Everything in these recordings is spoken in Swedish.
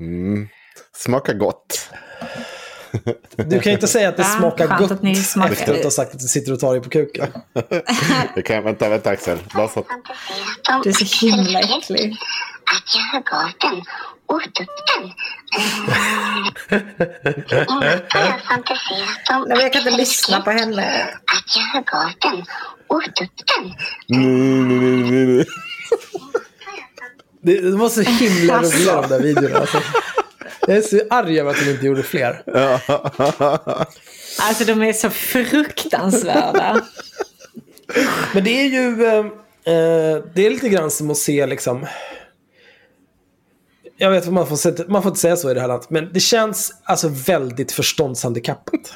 Mm. Smakar gott. Du kan inte säga att det Ja, smakar gott att ni smakar. efter att du har sagt att du sitter och tar dig på kuken. Det kan jag, vänta, vänta Axel. Du är så himla äcklig. att jag har gått den tutten. Inte har jag fantiserat om Nej, jag kan inte lyssna på henne. att jag har gått den och tutten. nej, nej, nej, nej. Det, det var så himla Alltså. roliga de där videorna. Alltså. Jag är så arg över att de inte gjorde fler. Alltså de är så fruktansvärda. Men det är ju... Eh, eh, det är lite grann som att se liksom... Jag vet att man får, man får inte säga så i det här landet. Men det känns alltså väldigt förståndshandikappat.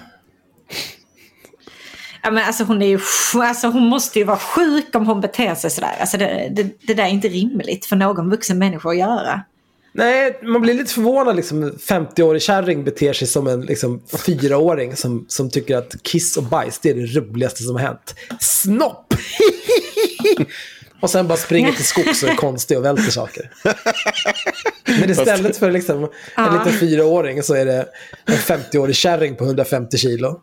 Ja, men alltså hon, är ju, alltså hon måste ju vara sjuk om hon beter sig sådär. Alltså det, det, det där är inte rimligt för någon vuxen människa att göra. Nej, man blir lite förvånad. Liksom, 50-årig kärring beter sig som en liksom, fyraåring som, som tycker att kiss och bajs det är det roligaste som har hänt. Snopp! och sen bara springer till skogs och är konstig och välter saker. Men istället för liksom, en liten fyraåring så är det en 50-årig kärring på 150 kilo.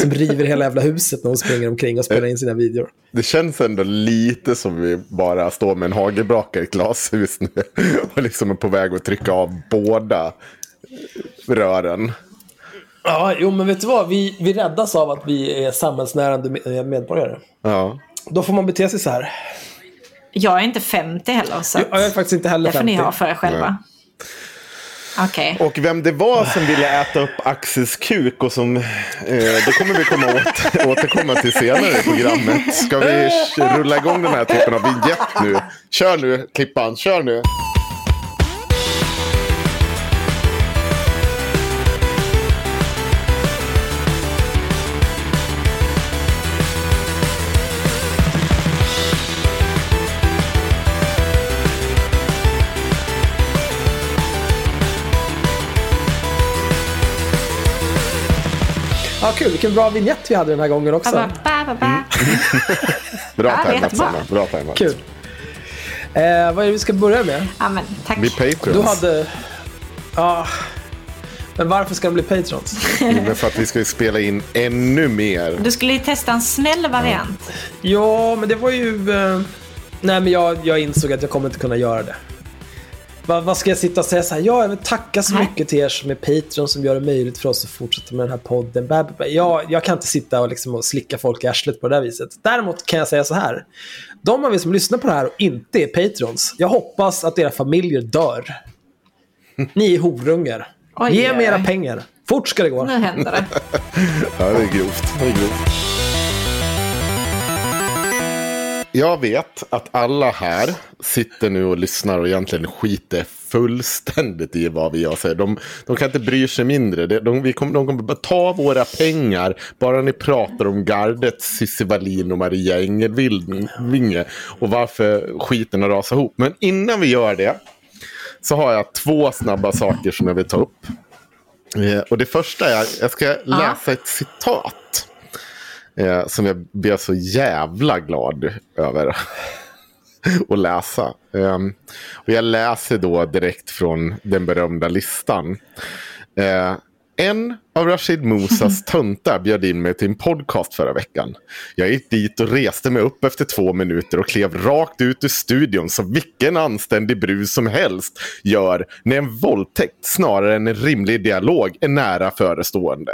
Som river hela jävla huset när hon springer omkring och spelar in sina videor. Det känns ändå lite som vi bara står med en hagelbrakare i ett glashus nu. Och liksom är på väg att trycka av båda rören. Ja, jo men vet du vad? Vi, vi räddas av att vi är samhällsnärande med- medborgare. Ja. Då får man bete sig så här. Jag är inte 50 heller så Jag är faktiskt inte heller det får ni 50. ha för er själva. Okay. Och vem det var som ville äta upp Axels kuk och som... Eh, det kommer vi komma åt, återkomma till senare i programmet. Ska vi rulla igång den här typen av vignett nu? Kör nu, Klippan. Kör nu. Ja, kul. Vilken bra vignett vi hade den här gången också. Ba, ba, ba, ba. Bra Ja, tajmat. Sanna. Bra tajmat. Kul. Eh, vad är det vi ska börja med? Ja, men tack. Bli Patreons. Du hade... Ja... Men varför ska de bli patrons? Men för att vi ska spela in ännu mer. Du skulle ju testa en snäll variant. Ja, men det var ju... Eh... Nej, men jag, jag insåg att jag kommer inte kunna göra det. Vad, vad ska jag sitta och säga så här? Ja, jag vill tacka så mycket till er som är Patreon som gör det möjligt för oss att fortsätta med den här podden. Jag, jag kan inte sitta och, liksom och slicka folk i arslet på det där viset. Däremot kan jag säga så här. De av er som lyssnar på det här och inte är Patrons, jag hoppas att era familjer dör. Ni är horungar. Oj, Ge mig era pengar. Fort ska det gå. Nu händer det. Ja, det är grovt. Det är grovt. Jag vet att alla här sitter nu och lyssnar och egentligen skiter fullständigt i vad vi jag säger. De, de kan inte bry sig mindre. De, de, vi kommer, de kommer bara ta våra pengar bara ni pratar om gardet Cissi Wallin och Maria Engelvinge och varför skiten har rasat ihop. Men innan vi gör det så har jag två snabba saker som jag vill ta upp. Eh, och det första är, jag ska läsa ett citat. Eh, som jag blev så jävla glad över att läsa. Eh, och jag läser då direkt från den berömda listan. Eh, en av Rashid Musas töntar bjöd in mig till en podcast förra veckan. Jag gick dit och reste mig upp efter två minuter och klev rakt ut ur studion som vilken anständig brus som helst gör när en våldtäkt snarare än en rimlig dialog är nära förestående.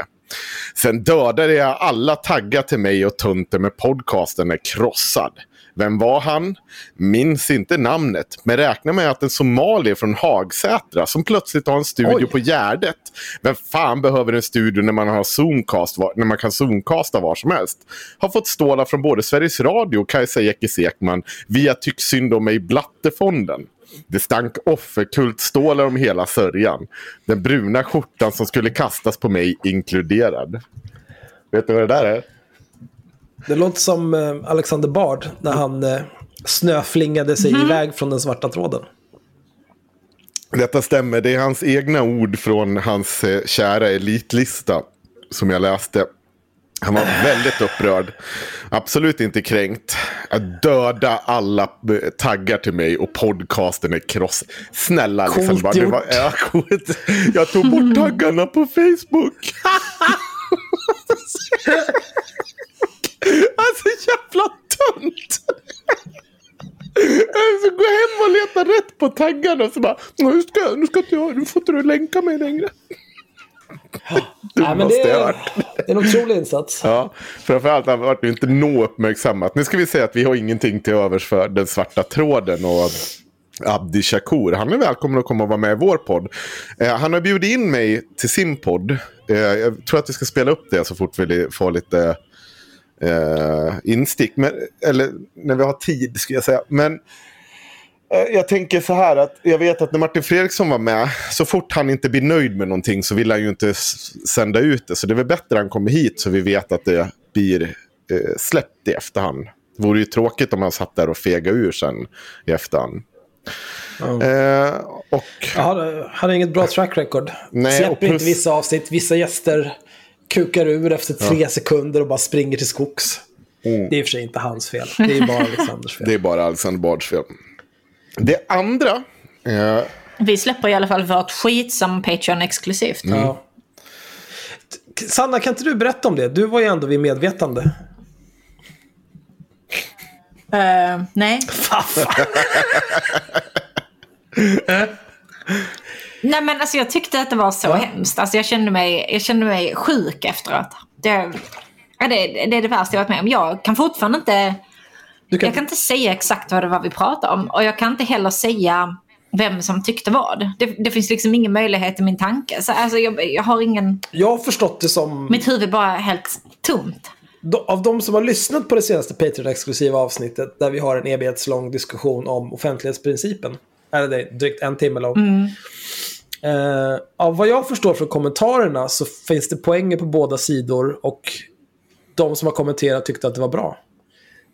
Sen dödade jag alla taggar till mig och tönten med podcasten är krossad. Vem var han? Minns inte namnet, men räknar med att en somalier från Hagsätra som plötsligt har en studio Oj. på Gärdet. Vem fan behöver en studio när man, har zoomcast, när man kan zoomcasta var som helst? Har fått stålar från både Sveriges Radio och Kajsa Ekis Ekman via Tyck synd om mig Blattefonden. Det stank offerkultstålar om hela sörjan. Den bruna skjortan som skulle kastas på mig inkluderad. Vet du vad det där är? Det låter som eh, Alexander Bard när han eh, snöflingade sig iväg från den svarta tråden. Detta stämmer. Det är hans egna ord från hans eh, kära elitlista som jag läste. Han var väldigt upprörd. Absolut inte kränkt. Döda alla taggar till mig och podcasten är kross. Snälla liksom. Coolt bara, det var, gjort. ja, coolt. Jag tog bort taggarna på Facebook. alltså jävla tönt. Så gå hem och leta rätt på taggarna och så bara, nu ska, nu ska inte jag, nu får inte du länka mig längre. Nej, men det, är, det är en otrolig insats. Ja, framförallt har varit inte nå uppmärksammat. Nu ska vi säga att vi har ingenting till övers för den svarta tråden och Abdi Shakur. Han är välkommen att komma och vara med i vår podd. Eh, han har bjudit in mig till sin podd. Eh, jag tror att vi ska spela upp det så fort vi får lite eh, instick. Men, eller när vi har tid skulle jag säga. Men jag tänker så här att jag vet att när Martin Fredriksson var med, så fort han inte blir nöjd med någonting så vill han ju inte sända ut det. Så det är väl bättre att han kommer hit så vi vet att det blir eh, släppt i efterhand. Det vore ju tråkigt om han satt där och fega ur sen i efterhand. Eh, och Jag hade, hade inget bra track record. Nej, Släpper plus- inte vissa avsnitt. Vissa gäster kukar ur efter tre sekunder och bara springer till skogs. Det är i och för sig inte hans fel. Det är bara Alexanders fel. det är bara Alexander Bards fel. Det andra, eh, Vi släpper i alla fall vårt skit som Patreon exklusivt. Mm. Ja. Sanna, kan inte du berätta om det? Du var ju ändå vid medvetande. Eh, nej. Nej men alltså jag tyckte att det var så hemskt. Alltså jag kände mig, jag kände mig sjuk efteråt. Det, ja, det, det är det värsta jag varit med om. Jag kan fortfarande inte, kan, jag kan inte säga exakt vad det var vi pratade om. Och jag kan inte heller säga vem som tyckte vad. Det, det finns liksom ingen möjlighet i min tanke. Så alltså jag, jag har ingen, jag har förstått det som... mitt huvud bara är helt tomt. Av de som har lyssnat på det senaste Patreon-exklusiva avsnittet där vi har en evighetslång diskussion om offentlighetsprincipen. Eller det är drygt en timme lång. Eh, av vad jag förstår från kommentarerna så finns det poänger på båda sidor och de som har kommenterat tyckte att det var bra.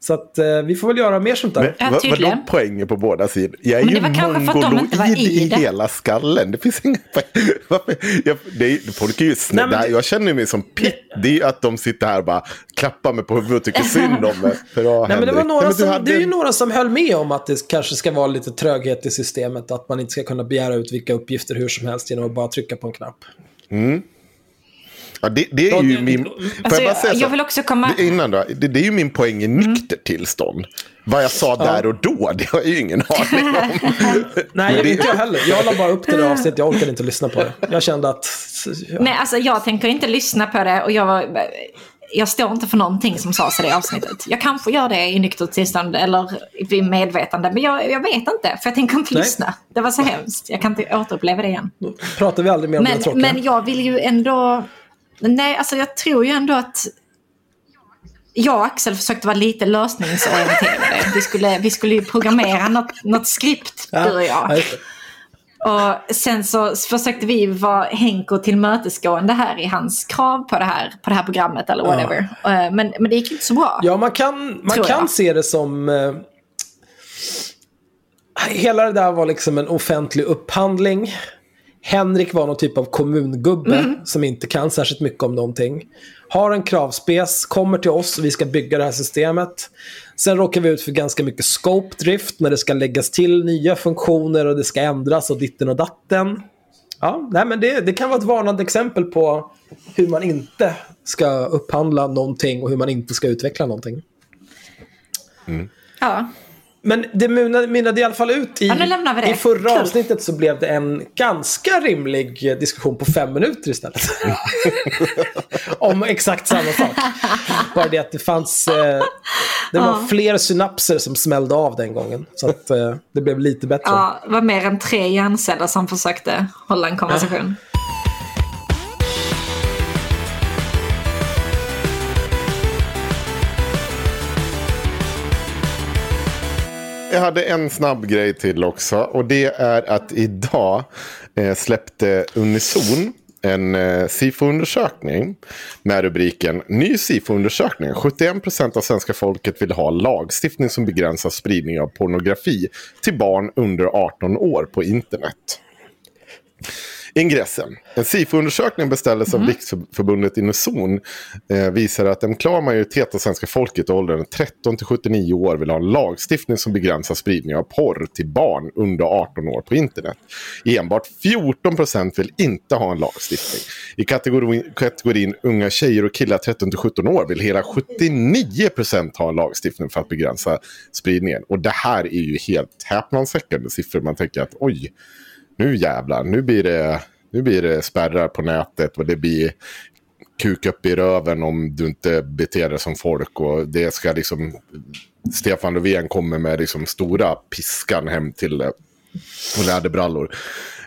Så att eh, vi får väl göra mer sånt där. Men, Ja, vad, vadå tydligen. poänger på båda sidor? Jag är Men det ju var kanske för att de inte var mongoloid i hela skallen. Det finns inga? Jag, det är, folk är ju snälla. det- Jag känner mig som Pitt. Det är ju att de sitter här och bara klappar mig på huvudet och tycker synd om mig. Bra, Nej, men det, var några Nej, som, hade det är ju några som höll med om att det kanske ska vara lite tröghet i systemet. Att man inte ska kunna begära ut vilka uppgifter hur som helst genom att bara trycka på en knapp. Ja, det, det är ju det- min... Alltså, jag, jag vill också komma... Det- Innan då, det, det är ju min poäng i nyktert tillstånd. Vad jag sa där och då, det har jag ju ingen aning om. Nej, jag, det- inte jag heller. Jag la bara upp det där avsnittet. Jag orkade inte lyssna på det. Jag kände att... Ja. Nej, alltså jag tänker inte lyssna på det och jag, var- jag står inte för någonting som sades i det avsnittet. Jag kanske gör det i nyktert tillstånd eller vid medvetande, men jag, jag vet inte, för jag tänker inte Nej. lyssna. Det var så hemskt, jag kan inte återuppleva det igen. Då pratar vi aldrig mer om det Men, tråkiga. men jag vill ju ändå... Nej, alltså jag tror ju ändå att... jag och Axel försökte vara lite lösningsorienterade. Vi skulle, vi skulle ju programmera något, något skript, du och jag. Ja. Och sen så försökte vi vara Henko tillmötesgående här i hans krav på det här, på det här programmet eller whatever. Eh, Men, men det gick inte så bra. Ja, man kan, man kan jag. se det som... Eh, hela det där var liksom en offentlig upphandling. Henrik var någon typ av kommungubbe Mm. som inte kan särskilt mycket om någonting. Har en kravspec, kommer till oss och vi ska bygga det här systemet. Sen råkar vi ut för ganska mycket scope drift när det ska läggas till nya funktioner och det ska ändras och ditten och datten. Ja, nej, men det, det kan vara ett varnande exempel på hur man inte ska upphandla någonting och hur man inte ska utveckla någonting. Ja. Men det mynnade i alla fall ut i... Ja. I förra Kul. avsnittet så blev det en ganska rimlig diskussion på fem minuter istället. Om exakt samma sak. Bara det att det fanns... Eh, det var Ja. fler synapser som smällde av den gången. Så att eh, det blev lite bättre. ja, det var mer än tre hjärnceller som försökte hålla en konversation. Jag hade en snabb grej till också. Och det är att idag eh, släppte Unison en eh, SIFO-undersökning med rubriken Ny SIFO-undersökning. 71% av svenska folket vill ha lagstiftning som begränsar spridning av pornografi till barn under 18 år på internet. Ingressen. En SIFO-undersökning beställdes av Riksförbundet Unison eh, visar att en klar majoritet av svenska folket i åldern 13 till 79 år vill ha en lagstiftning som begränsar spridning av porr till barn under 18 år på internet. Enbart 14 procent vill inte ha en lagstiftning. I kategorin, kategorin unga tjejer och killar 13 till 17 år vill hela 79 procent ha en lagstiftning för att begränsa spridningen. Och det här är ju helt häpnadsväckande siffror. Man tänker att oj, nu jävlar, nu blir det, nu blir det spärrar på nätet och det blir kuk upp i röven om du inte beter dig som folk. Och det ska liksom, Stefan Löfven kommer med liksom stora piskan hem till eh, och läderbrallor.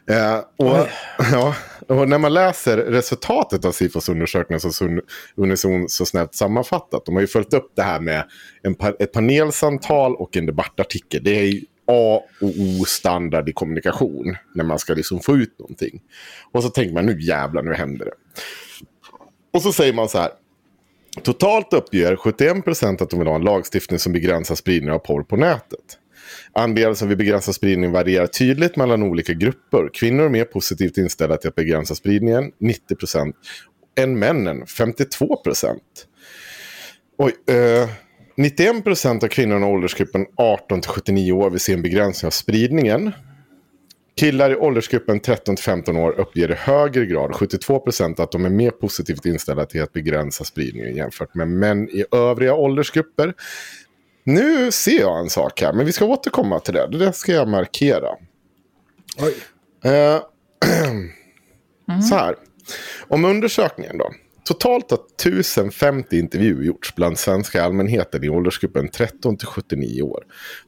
Eh, och, ja, och när man läser resultatet av Sifos undersökning så Unison så snällt sammanfattat. De har ju följt upp det här med en, ett panelsamtal och en debattartikel. Det är ju A och O standard i kommunikation när man ska liksom få ut någonting. Och så tänker man nu jävlar, nu händer det. Och så säger man så här. Totalt uppger 71% att de vill ha en lagstiftning som begränsar spridning av porr på nätet. Andelen som vill begränsa spridning varierar tydligt mellan olika grupper. Kvinnor är mer positivt inställda till att begränsa spridningen, 90%, än männen, 52%. Oj, eh, 91% av kvinnorna i åldersgruppen 18 till 79 år vill se en begränsning av spridningen. Killar i åldersgruppen 13-15 år uppger i högre grad, 72%, att de är mer positivt inställda till att begränsa spridningen jämfört med män i övriga åldersgrupper. Nu ser jag en sak här, men vi ska återkomma till det. Det där ska jag markera. Oj. Eh, Så här. Om undersökningen då. Totalt har 1050 intervjuer gjorts bland svenska allmänheten i åldersgruppen 13 till 79 år.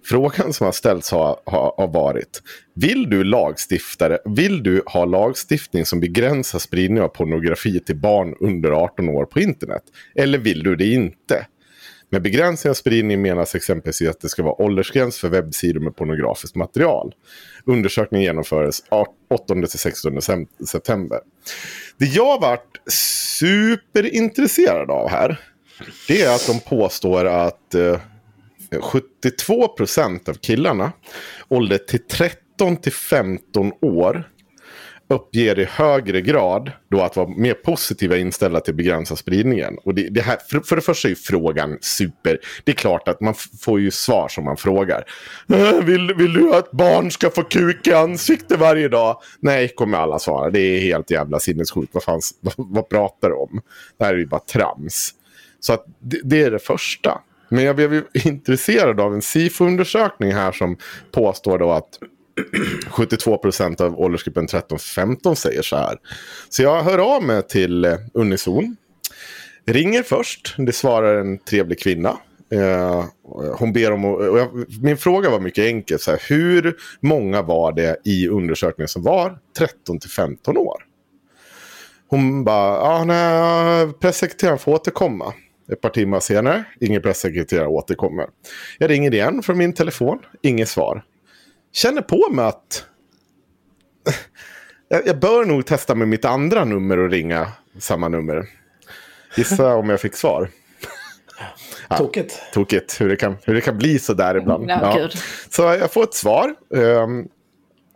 Frågan som har ställts har, har, har varit. Vill du lagstiftare, vill du ha lagstiftning som begränsar spridning av pornografi till barn under 18 år på internet? Eller vill du det inte? Med begränsning av spridning menas exempelvis att det ska vara åldersgräns för webbsidor med pornografiskt material. Undersökningen genomfördes 8-16 september. Det jag varit superintresserad av här, det är att de påstår att eh, 72% av killarna, ålder till 13 till 15 år, uppger i högre grad då att vara mer positiva inställda till begränsa spridningen. Och det, det här, för, för det första är ju frågan super. Det är klart att man får ju svar som man frågar. "Äh, Vill, vill du att barn ska få kuk i ansiktet varje dag? Nej, kommer alla svara. Det är helt jävla sinnessjukt. Vad, fanns, vad, vad pratar du om? Det här är ju bara trams. Så att det, det är det första. Men jag blev ju intresserad av en SIFO-undersökning här som påstår då att 72 procent av åldersgruppen 13-15 säger så här. Så jag hör av mig till eh, Unison. Ringer först. Det svarar en trevlig kvinna. Eh, hon ber om och jag, Min fråga var mycket enkel. Så här, hur många var det i undersökningen som var 13-15 år? Hon bara, ja, nej, pressekreteraren får återkomma. Ett par timmar senare, ingen pressekreterare återkommer. Jag ringer igen från min telefon, inget svar. Känner på mig att jag, bör nog testa med mitt andra nummer och ringa samma nummer. Gissa om jag fick svar. Tokigt. Tokigt hur det kan, hur det kan bli så där ibland. Ja, gud. Så jag får ett svar. ehm,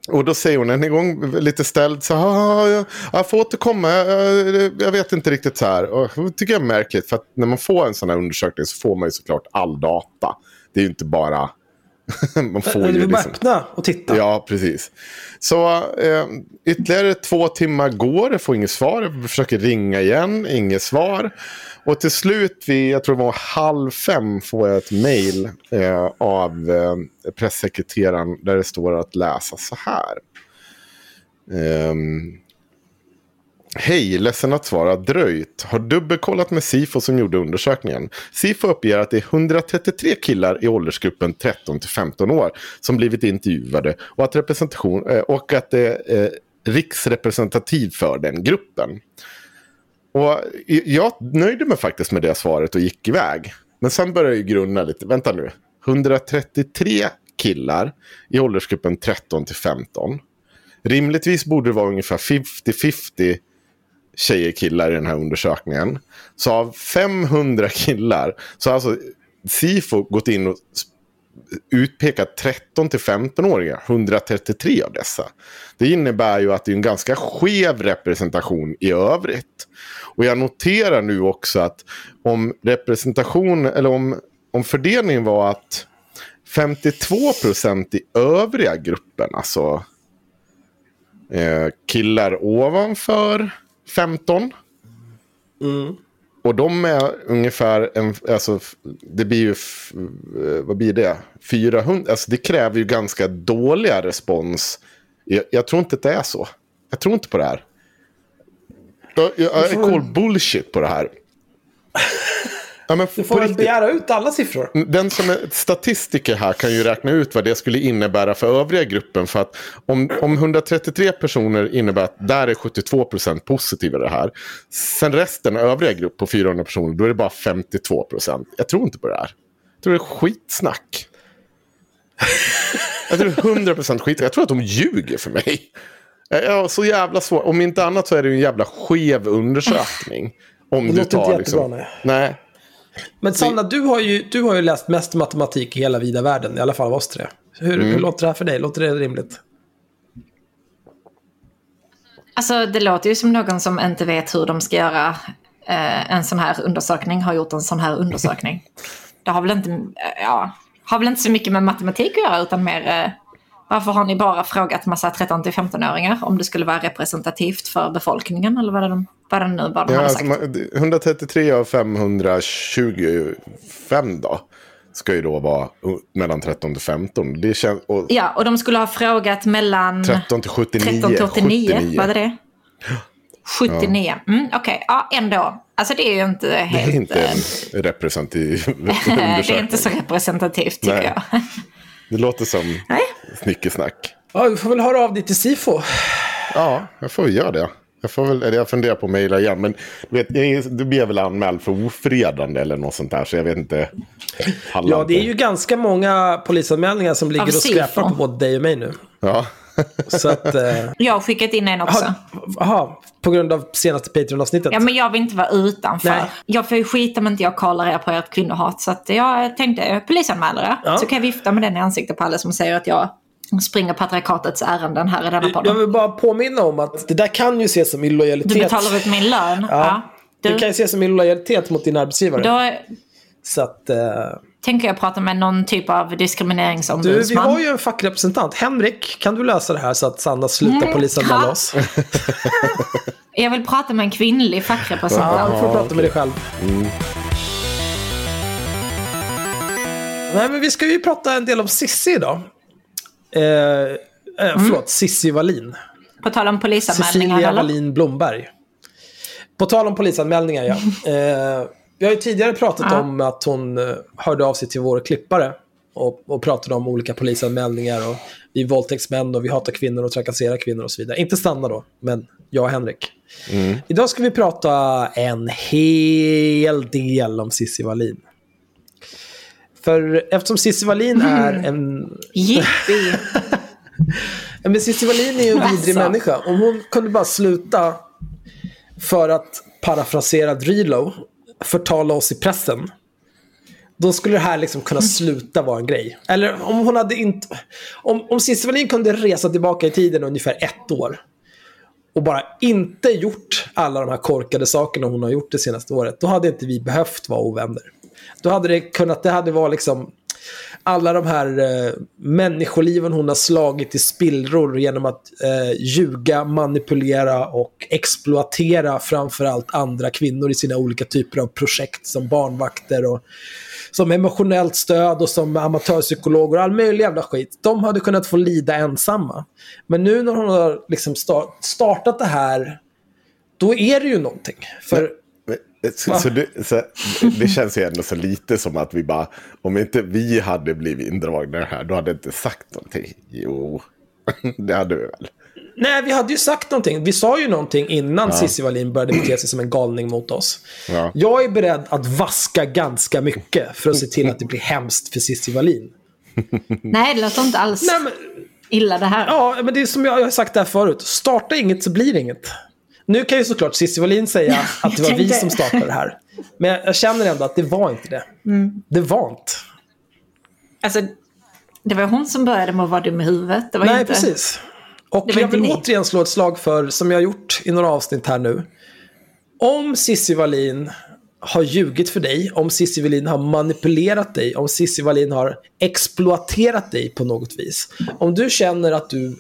och då säger hon en gång lite ställd så här, jag, jag får återkomma, jag, jag, jag vet inte riktigt så här. Och det tycker jag är märkligt för att när man får en sån här undersökning så får man ju såklart all data. Det är ju inte bara... man får Du ju bara liksom... öppna och titta. Ja, precis. Så eh, ytterligare två timmar går, jag får inget svar. Jag försöker ringa igen, inget svar. Och till slut, vid, jag tror det var halv fem, får jag ett mejl eh, av eh, pressekreteraren där det står att läsa så här. Ehm, Hej, ledsen att svara dröjt. Har dubbelkollat med Sifo som gjorde undersökningen. Sifo uppger att det är 133 killar i åldersgruppen 13 till 15 år som blivit intervjuade och att, representation, eh, och att det är eh, riksrepresentativ för den gruppen. Och jag nöjde mig faktiskt med det svaret och gick iväg. Men sen började jag ju grunna lite. Vänta nu. 133 killar i åldersgruppen 13 till 15. Rimligtvis borde det vara ungefär 50-50 tjejer killar i den här undersökningen. Så av 500 killar så har alltså Sifo gått in och utpekat 13 till 15-åringar, 133 av dessa. Det innebär ju att det är en ganska skev representation i övrigt. Och jag noterar nu också att om representation, eller om, om fördelningen var att 52 procent i övriga gruppen, alltså eh, killar ovanför 15. Och de är ungefär, en, alltså, det blir ju, eh, vad blir det? 400, alltså det kräver ju ganska dåliga respons. Jag, jag tror inte att det är så. Jag tror inte på det här. Jag, jag, jag är call bullshit på det här. Ja, men Du får riktigt. begära ut alla siffror. Den som är statistiker här kan ju räkna ut vad det skulle innebära för övriga gruppen. För att om, om 133 personer innebär att där är 72% positiva i det här. Sen resten, övriga grupp på 400 personer, då är det bara 52%. Jag tror inte på det här. Jag tror det är skitsnack. Jag tror det är 100% skit. Jag tror att de ljuger för mig. Har så jävla svårt. Om inte annat så är det en jävla skev undersökning. Om Det du tar inte liksom... jättebra, nej. Men Sanna, du har, ju, du har ju läst mest matematik i hela vida världen, i alla fall av oss tre. Hur, Mm. hur låter det här för dig? Låter det rimligt? Alltså det låter ju som någon som inte vet hur de ska göra eh, en sån här undersökning har gjort en sån här undersökning. Det har väl inte, eh, ja, har väl inte så mycket med matematik att göra utan mer eh, varför har ni bara frågat massa 13-15-åringar om det skulle vara representativt för befolkningen eller vad det, vad det nu var de Ja, hade alltså, sagt. man- 133 av 525 då. Ska ju då vara mellan 13 till 15. Det känns, och Ja, och de skulle ha frågat mellan 13 till 79. 13 till 89, 79. var det det? 79, mm, okej, ja ändå. Alltså det är ju inte Det helt... är inte eh, en representativ det är inte så representativt tycker Nej. jag. Det låter som Nej. snickesnack. Ja, vi får väl höra av dig till Sifo. Ja, jag får göra det. Jag, får väl, jag funderar på att mejla igen. Men du vet, du blir väl anmäld för ofredande eller något sånt där. Så jag vet inte. Pallar Ja, det är inte. ju ganska många polisanmälningar som ligger och skräpar på både dig och mig nu. Ja. Så att... Eh, Jag har skickat in en också. Jaha, på grund av senaste Patreon-avsnittet. Ja, men jag vill inte vara utanför. Nej. Jag får ju skita om inte jag kollar er på ert kvinnohat. Så att jag tänkte polisanmälare. Ja. Så kan jag vifta med den i ansiktet på alla som säger att jag springer patriarkatets ärenden här i denna Jag podden. vill bara påminna om att det där kan ju ses som illojalitet. Du betalar ut min lön. Ja. Det Du, kan ju ses som illojalitet mot din arbetsgivare. då Så att... Eh, tänker jag prata med någon typ av du, vi diskrimineringsombudsman. har ju en facklig representant. Henrik, kan du lösa det här så att Sanna slutar Mm, polisanmäla ja. oss? Jag vill prata med en kvinnlig fackrepresentant. Ja, du får prata med dig själv. Nej, men vi ska ju prata en del om Sissi idag. Eh, eh, förlåt, Sissi Wallin. På tal om polisanmälningar. Cecilia? Wallin Blomberg. På tal om polisanmälningar, ja. Eh, vi har ju tidigare pratat Ja. om att hon eh, hörde av sig till vår klippare och, och pratade om olika polisanmälningar och vi är våldtäktsmän och vi hatar kvinnor och trakasserar kvinnor och så vidare. Inte Stanna då, men jag och Henrik. Idag ska vi prata en hel del om Cissi Wallin. För eftersom Cissi Wallin är en... Jippi! Men Cissi Wallin är ju en vidrig Alltså. människa. Om hon kunde bara sluta för att parafrasera Drilo, förtala oss i pressen. Då skulle det här liksom kunna sluta vara en grej. Eller om hon hade inte... Om, om Cissi Wallin kunde resa tillbaka i tiden ungefär ett år och bara inte gjort alla de här korkade sakerna hon har gjort det senaste året, då hade inte vi behövt vara ovänner. Då hade det kunnat, det hade varit liksom alla de här eh, människoliven hon har slagit i spillror genom att eh, ljuga, manipulera och exploatera framförallt andra kvinnor i sina olika typer av projekt som barnvakter och som emotionellt stöd och som amatörpsykologer och all möjlig jävla skit. De hade kunnat få lida ensamma. Men nu när hon har liksom startat det här, då är det ju någonting. För så, så, det, så det känns ju ändå så lite som att vi bara, om inte vi hade blivit indragna i det här, då hade jag inte sagt någonting. Jo, det hade vi väl. Nej, vi hade ju sagt någonting. Vi sa ju någonting innan Cissi Wallin började bete sig som en galning mot oss. Ja. Jag är beredd att vaska ganska mycket för att se till att det blir hemskt för Cissi Wallin. Nej, det låter inte alls Nej, men, illa det här. ja, men det är som jag har sagt där förut. Starta inget så blir det inget. Nu kan ju såklart Cissi Wallin säga att det var vi tänkte- som startade det här. Men jag- jag känner ändå att det var inte det. Det var inte. Alltså, det var hon som började med att vara dum i huvudet. Det var Nej, inte... precis. Och Det var jag vill ni. återigen slå ett slag för, som jag har gjort i några avsnitt här nu. Om Cissi Wallin har ljugit för dig, om Cissi Wallin har manipulerat dig, om Cissi Wallin har exploaterat dig på något vis. Om du känner att du,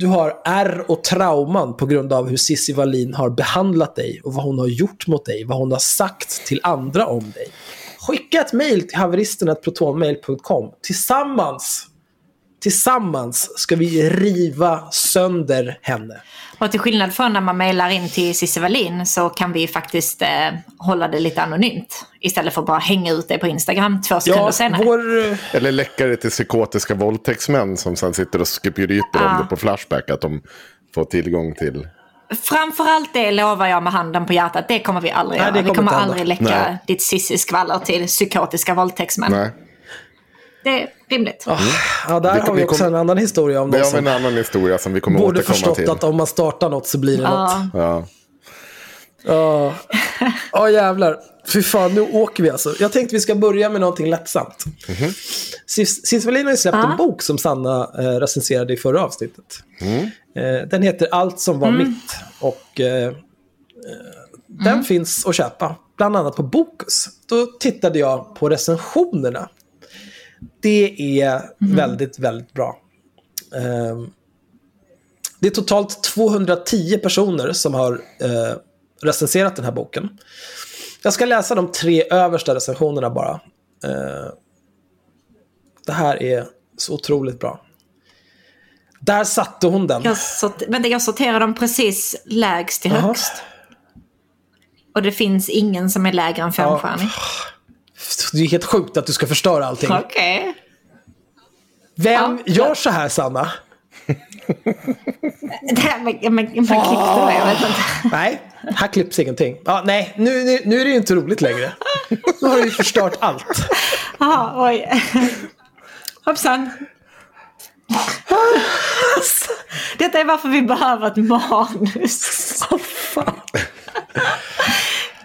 du har ärr och trauman på grund av hur Cissi Wallin har behandlat dig och vad hon har gjort mot dig, vad hon har sagt till andra om dig. Skicka ett mejl till haveristerna.protonmail.com. Tillsammans Tillsammans ska vi riva sönder henne. Och till skillnad från när man mejlar in till Cissi Wallin så kan vi faktiskt eh, hålla det lite anonymt. Istället för att bara hänga ut det på Instagram två sekunder Ja, senare. vår... eh, Eller läckare till psykotiska våldtäktsmän som sen sitter och skryter om det på Flashback. Att de får tillgång till... Framförallt det lovar jag med handen på hjärtat, det kommer vi aldrig Nej, göra. det Vi kommer kommer aldrig läcka Nej. ditt Cissi-skvaller till psykotiska våldtäktsmän. Nej. Det är rimligt. Ja, där Vi har vi vi också kom- en annan historia om Det någon har vi en annan historia som vi kommer borde återkomma förstått till. att om man startar något så blir det något. Ja. Ja. Ja, Ja, jävlar. Fy fan, nu åker vi alltså. Jag tänkte vi ska börja med någonting lättsamt. Cis Wallin har ju släppt en bok som Sanna eh, recenserade i förra avsnittet. Mm. Eh, den heter Allt som var mitt. Och eh, eh, den finns att köpa, bland annat på Bokus. Då tittade jag på recensionerna. Det är väldigt, väldigt bra. Ehm, det är totalt 210 personer som har eh, recenserat den här boken. Jag ska läsa de tre översta recensionerna bara. Eh, det här är så otroligt bra. Där satte hon den. Jag, sort- vänta, jag sorterar dem precis lägst till Jaha. högst. Och det finns ingen som är lägre än femstjärnig. Det är helt sjukt att du ska förstöra allting. Okej. Vem Ja. gör så här, Sanna? Det här med, med, med klippte det, jag vet inte. Nej, här klipps ingenting. Ja, nej, nu, nu, nu är det ju inte roligt längre. Nu har du ju förstört allt. Jaha, oj. Hoppsan. Detta är varför vi behöver ett manus. Vad fan?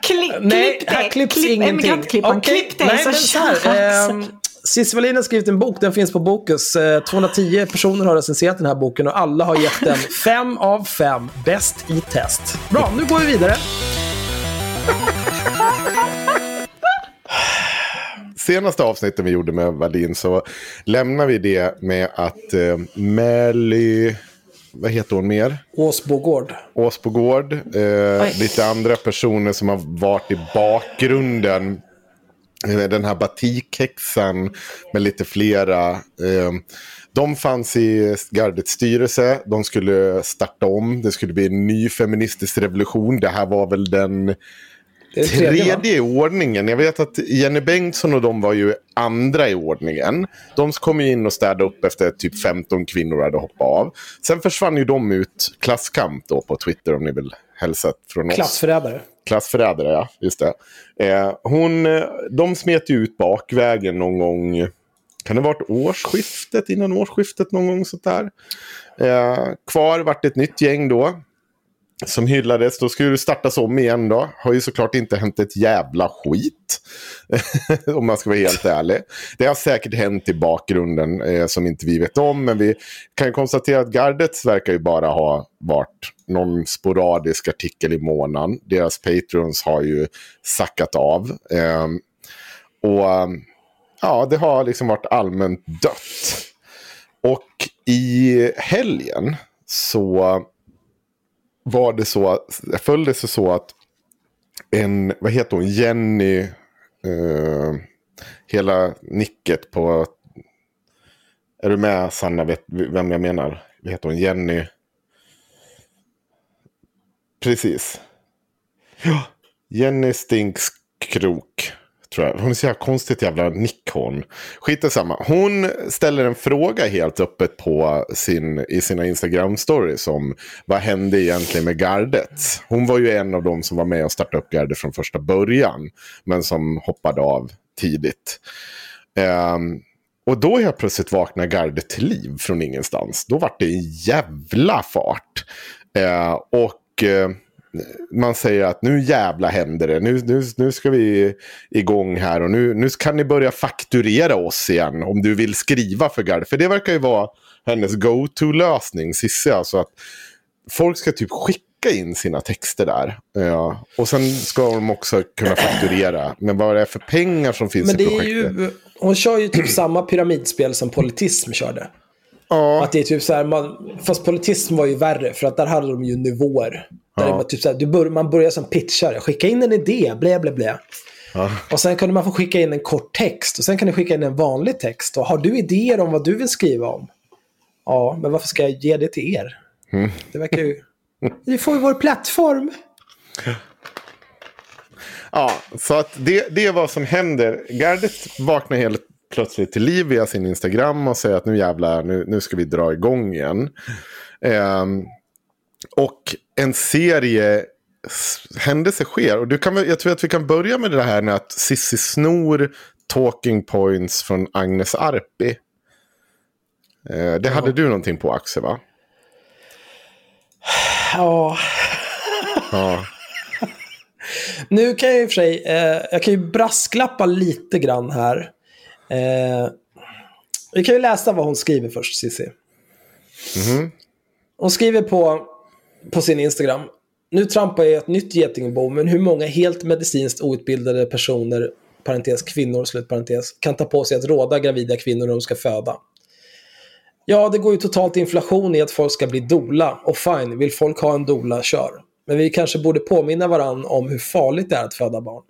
Klipp, Nej, klipp det. här klipps klipp, ingenting. Emigrantklippan, Okej, klipp det nej, så men så här, ehm, Cissi Wallin har skrivit en bok, den finns på Bokus. Eh, 210 personer har recenserat den här boken och alla har gett den 5 av 5. Bäst i test. Bra, nu går vi vidare. Senaste avsnittet vi gjorde med Wallin så lämnar vi det med att eh, Melly, vad heter hon mer? Åsbogård. Åsbogård, eh, lite andra personer som har varit i bakgrunden. Eh, Den här batikhäxan med lite flera. Eh, de fanns i gardets styrelse. De skulle starta om. Det skulle bli en ny feministisk revolution. Det här var väl den tredje, tredje i ordningen. Jag vet att Jenny Bengtsson och de var ju andra i ordningen. De kom ju in och städade upp efter typ 15 kvinnor hade hoppat av. Sen försvann ju de ut, klasskamp då på Twitter om ni vill hälsa från oss. Klassförrädare. Klassförrädare, ja. Just det. Eh, hon, eh, de smet ju ut bakvägen någon gång. Kan det ha varit årsskiftet? Innan årsskiftet någon gång sånt där. Eh, kvar vart ett nytt gäng då. Som hyllades. Då skulle det startas om igen då. Har ju såklart inte hänt ett jävla skit. om man ska vara helt ärlig. Det har säkert hänt i bakgrunden eh, som inte vi vet om. Men vi kan ju konstatera att Gardets verkar ju bara ha varit någon sporadisk artikel i månaden. Deras patrons har ju sackat av. Eh, och ehm, ja, det har liksom varit allmänt dött. Och i helgen så var det så, föll det sig så att en, vad heter hon, Jenny, eh, hela nicket på, är du med Sanna, vet vem jag menar? Vad heter hon, Jenny? Precis. Ja, Jenny Stinks Krok. Tror jag. Hon är så jävla konstigt jävla nick hon. Skit samma. Hon ställer en fråga helt öppet på sin, i sina Instagram-stories om vad hände egentligen med gardet. Hon var ju en av dem som var med och startade upp gardet från första början. Men som hoppade av tidigt. Um, och då helt plötsligt vaknar gardet till liv från ingenstans. Då vart det en jävla fart. Eh, och eh, man säger att nu jävla händer det. Nu, nu, nu ska vi igång här och nu, nu kan ni börja fakturera oss igen om du vill skriva för gardet. För det verkar ju vara hennes go-to-lösning, Cissi. Alltså att folk ska typ skicka in sina texter där. Ja. Och sen ska de också kunna fakturera. Men vad det är för pengar som finns Men i det projektet. ju, hon kör ju typ samma pyramidspel som politism körde. Ja. Att det är typ så här, man, fast politism var ju värre för att där hade de ju nivåer. Där det var typ så här, du bör, man börjar som pitchare, skicka in en idé, blä blä blä. Och sen kunde man få skicka in en kort text och sen kan du skicka in en vanlig text. Och har du idéer om vad du vill skriva om? Ja, men varför ska jag ge det till er? Det verkar ju... Vi får ju vår plattform. Ja, så att det, det är vad som händer. Gardet vaknar helt plötsligt till liv via sin Instagram och säger att nu jävlar, nu, nu ska vi dra igång igen. Ehm, och en serie händelser sker. Och du kan, jag tror att vi kan börja med det här med att Sissi snor talking points från Agnes Arpi. Eh, det hade du någonting på Axel va? Ja, Ja. nu kan jag i och för sig, eh, jag kan ju brasklappa lite grann här. Eh, vi kan ju läsa vad hon skriver först, Cissi. Hon skriver på, på sin Instagram. Nu trampar jag ett nytt getingbo, men hur många helt medicinskt outbildade personer, parentes kvinnor, slutparentes, kan ta på sig att råda gravida kvinnor när de ska föda? Ja, det går ju totalt inflation i att folk ska bli dola. Och fine, vill folk ha en dola, kör. Men vi kanske borde påminna varann om hur farligt det är att föda barn.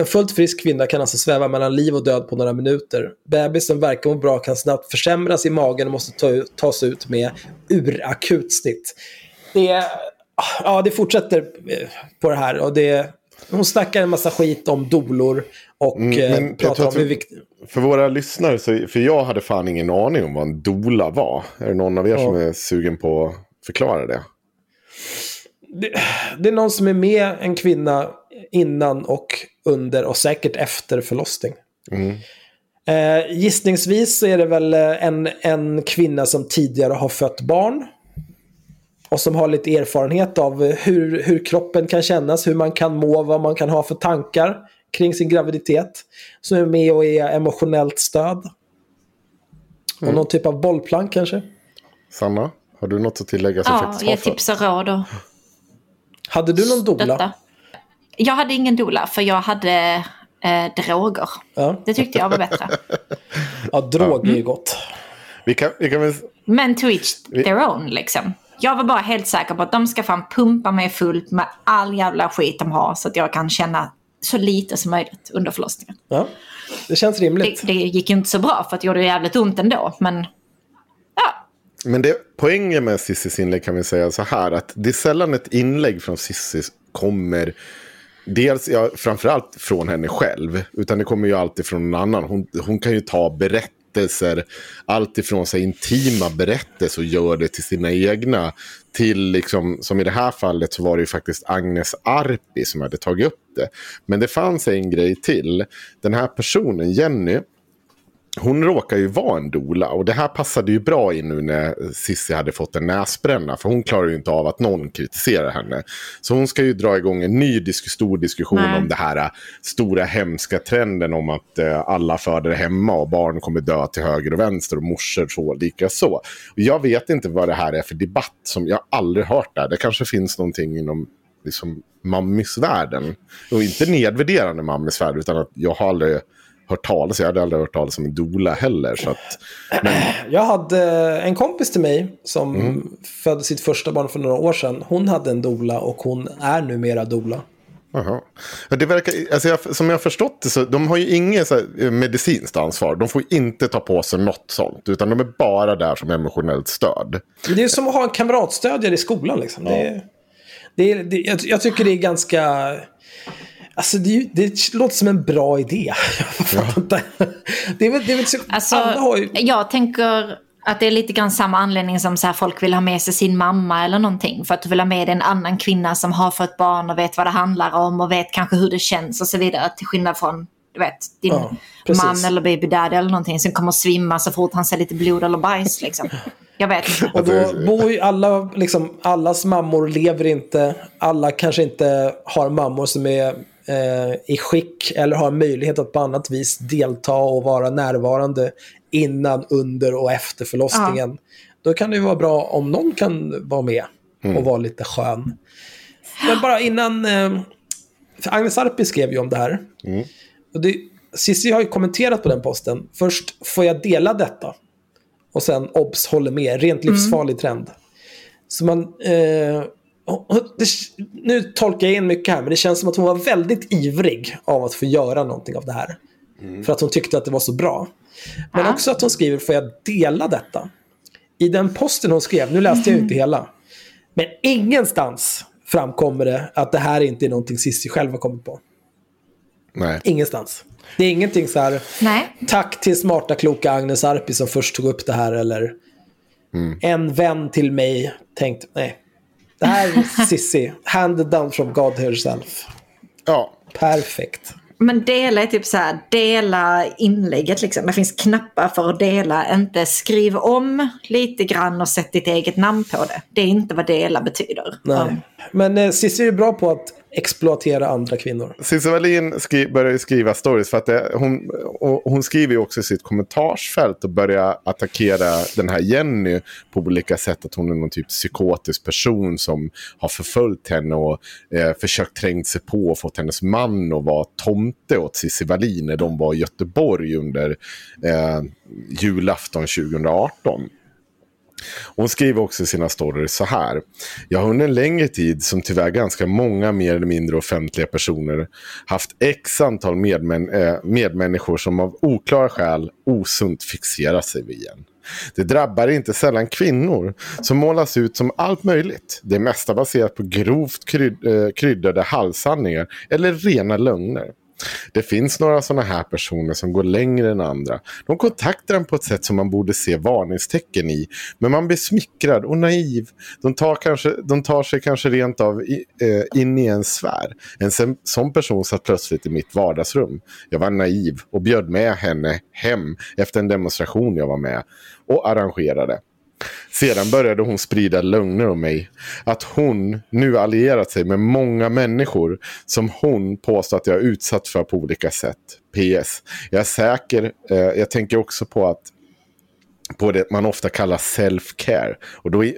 En fullt frisk kvinna kan alltså sväva mellan liv och död på några minuter. Bebis som verkar må bra kan snabbt försämras i magen och måste ta, tas ut med urakut snitt. Det, ja, det fortsätter eh, på det här. Och det, hon snackar en massa skit om dolor och Mm, eh, pratar om hur vi- viktigt... För våra lyssnare, så, för jag hade fan ingen aning om vad en dola var. Är det någon av er Ja. som är sugen på att förklara det? det, det är någon som är med en kvinna innan och under och säkert efter förlossning. Eh, gissningsvis så är det väl eh, en, en kvinna som tidigare har fött barn. Och som har lite erfarenhet av hur, hur kroppen kan kännas, hur man kan må, vad man kan ha för tankar kring sin graviditet. Som är med och är emotionellt stöd. Och någon typ av bollplank kanske. Sanna, har du något att tillägga som Ja, faktiskt ge har fött? tips och råd och Hade du någon dola? Jag hade ingen dola för jag hade eh, droger. Ja. Det tyckte jag var bättre. ja, drog är ju gott. Vi kan, vi kan väl... Men to each their own liksom. Jag var bara helt säker på att de ska fan pumpa mig fullt med all jävla skit de har så att jag kan känna så lite som möjligt under förlossningen. Ja. Det känns rimligt. Det, det gick ju inte så bra för att det gjorde jävligt ont ändå. Men ja, Men det, poängen med Cissis inlägg kan vi säga så här att det är sällan ett inlägg från Cissi kommer dels, ja, framförallt från henne själv. Utan det kommer ju alltid från någon annan. Hon, hon kan ju ta berättelser, allt ifrån intima berättelser och gör det till sina egna. Till, liksom, som i det här fallet, så var det ju faktiskt Agnes Arpi som hade tagit upp det. Men det fanns en grej till. Den här personen, Jenny, hon råkar ju vara en dola och det här passade ju bra in nu när Sissi hade fått en näsbränna. För hon klarar ju inte av att någon kritiserar henne. Så hon ska ju dra igång en ny disk stor diskussion Nej. om det här äh, stora hemska trenden om att äh, alla föder hemma och barn kommer dö till höger och vänster och morsor så lika så. Och jag vet inte vad det här är för debatt som jag aldrig hört där. Det kanske finns någonting inom liksom, mammisvärlden. Och inte nedvärderande mammisvärld utan att jag har aldrig hört talas, jag hade aldrig hört talas om en dola heller. Så att, men, Jag hade en kompis till mig som Mm. födde sitt första barn för några år sedan. Hon hade en dola och hon är numera dola. Jaha. Ja, Det verkar, alltså jag, som jag har förstått det så de har ju inget eh, medicinskt ansvar. De får inte ta på sig något sånt. Utan de är bara där som emotionellt stöd. Det är som att ha en kamratstödjare i skolan. Liksom. Det, är- det, är- det, jag, jag tycker det är ganska... Alltså det, det låter som en bra idé. Jag fattar inte. Det är väl, det är väl så, Alltså, alla har ju, jag tänker att det är lite grann samma anledning som så här, folk vill ha med sig sin mamma eller någonting. För att du vill ha med dig en annan kvinna som har fått barn och vet vad det handlar om och vet kanske hur det känns och så vidare. Till skillnad från du vet, din Ja, man eller baby daddy eller någonting som kommer att svimma så fort han ser lite blod eller bajs. Liksom. Jag vet inte. och då bor ju alla, liksom, allas mammor lever inte. Alla kanske inte har mammor som är eh, i skick eller har möjlighet att på annat vis delta och vara närvarande innan, under och efter förlossningen. Då kan det ju vara bra om någon kan vara med och vara lite skön. Men bara innan... Eh, för Agnes Arpi skrev ju om det här. Och det, Cissi har ju kommenterat på den posten. Först, får jag dela detta? Och sen, obs, håller med. Rent livsfarlig trend. Så man... Eh, det, nu tolkar jag in mycket här, men det känns som att hon var väldigt ivrig av att få göra någonting av det här. För att hon tyckte att det var så bra. Men också att hon skriver, får jag dela detta? I den posten hon skrev, nu läste jag inte hela, men ingenstans framkommer det att det här inte är någonting Cissi själv har kommit på. Nej. Ingenstans. Det är ingenting så här, Nej. tack till smarta kloka Agnes Arpi som först tog upp det här eller en vän till mig tänkt, nej. Det här är Cissi, handed down from God herself. Ja, Perfekt. Men dela är typ så här, dela inlägget liksom. Det finns knappar för att dela, inte skriv om lite grann och sätt ditt eget namn på det. Det är inte vad dela betyder. Nej. Men eh, Cissi är ju bra på att exploatera andra kvinnor. Cissi Wallin skri börjar skriva stories för att det, hon, hon skriver ju också i sitt kommentarsfält och börjar attackera den här Jenny på olika sätt. Att hon är någon typ psykotisk person som har förföljt henne och eh, försökt trängt sig på och fått hennes man att vara tomte åt Cissi Wallin när de var i Göteborg under eh, julafton 2018. Hon skriver också i sina stories så här. Jag har under en längre tid, som tyvärr ganska många mer eller mindre offentliga personer, haft x antal medmän eh, medmänniskor som av oklara skäl osunt fixerar sig vid en. Det drabbar inte sällan kvinnor som målas ut som allt möjligt. Det mesta baserat på grovt kryd eh, kryddade halvsanningar eller rena lögner. Det finns några sådana här personer som går längre än andra. De kontaktar en på ett sätt som man borde se varningstecken i. Men man blir smickrad och naiv. De tar, kanske, de tar sig kanske rent av i, eh, in i en sfär. En sån person satt plötsligt i mitt vardagsrum. Jag var naiv och bjöd med henne hem efter en demonstration jag var med och arrangerade. Sedan började hon sprida lögner om mig. Att hon nu allierat sig med många människor som hon påstår att jag är utsatt för på olika sätt. PS. Jag är säker. Eh, jag tänker också på att på det man ofta kallar self-care. Och då, eh,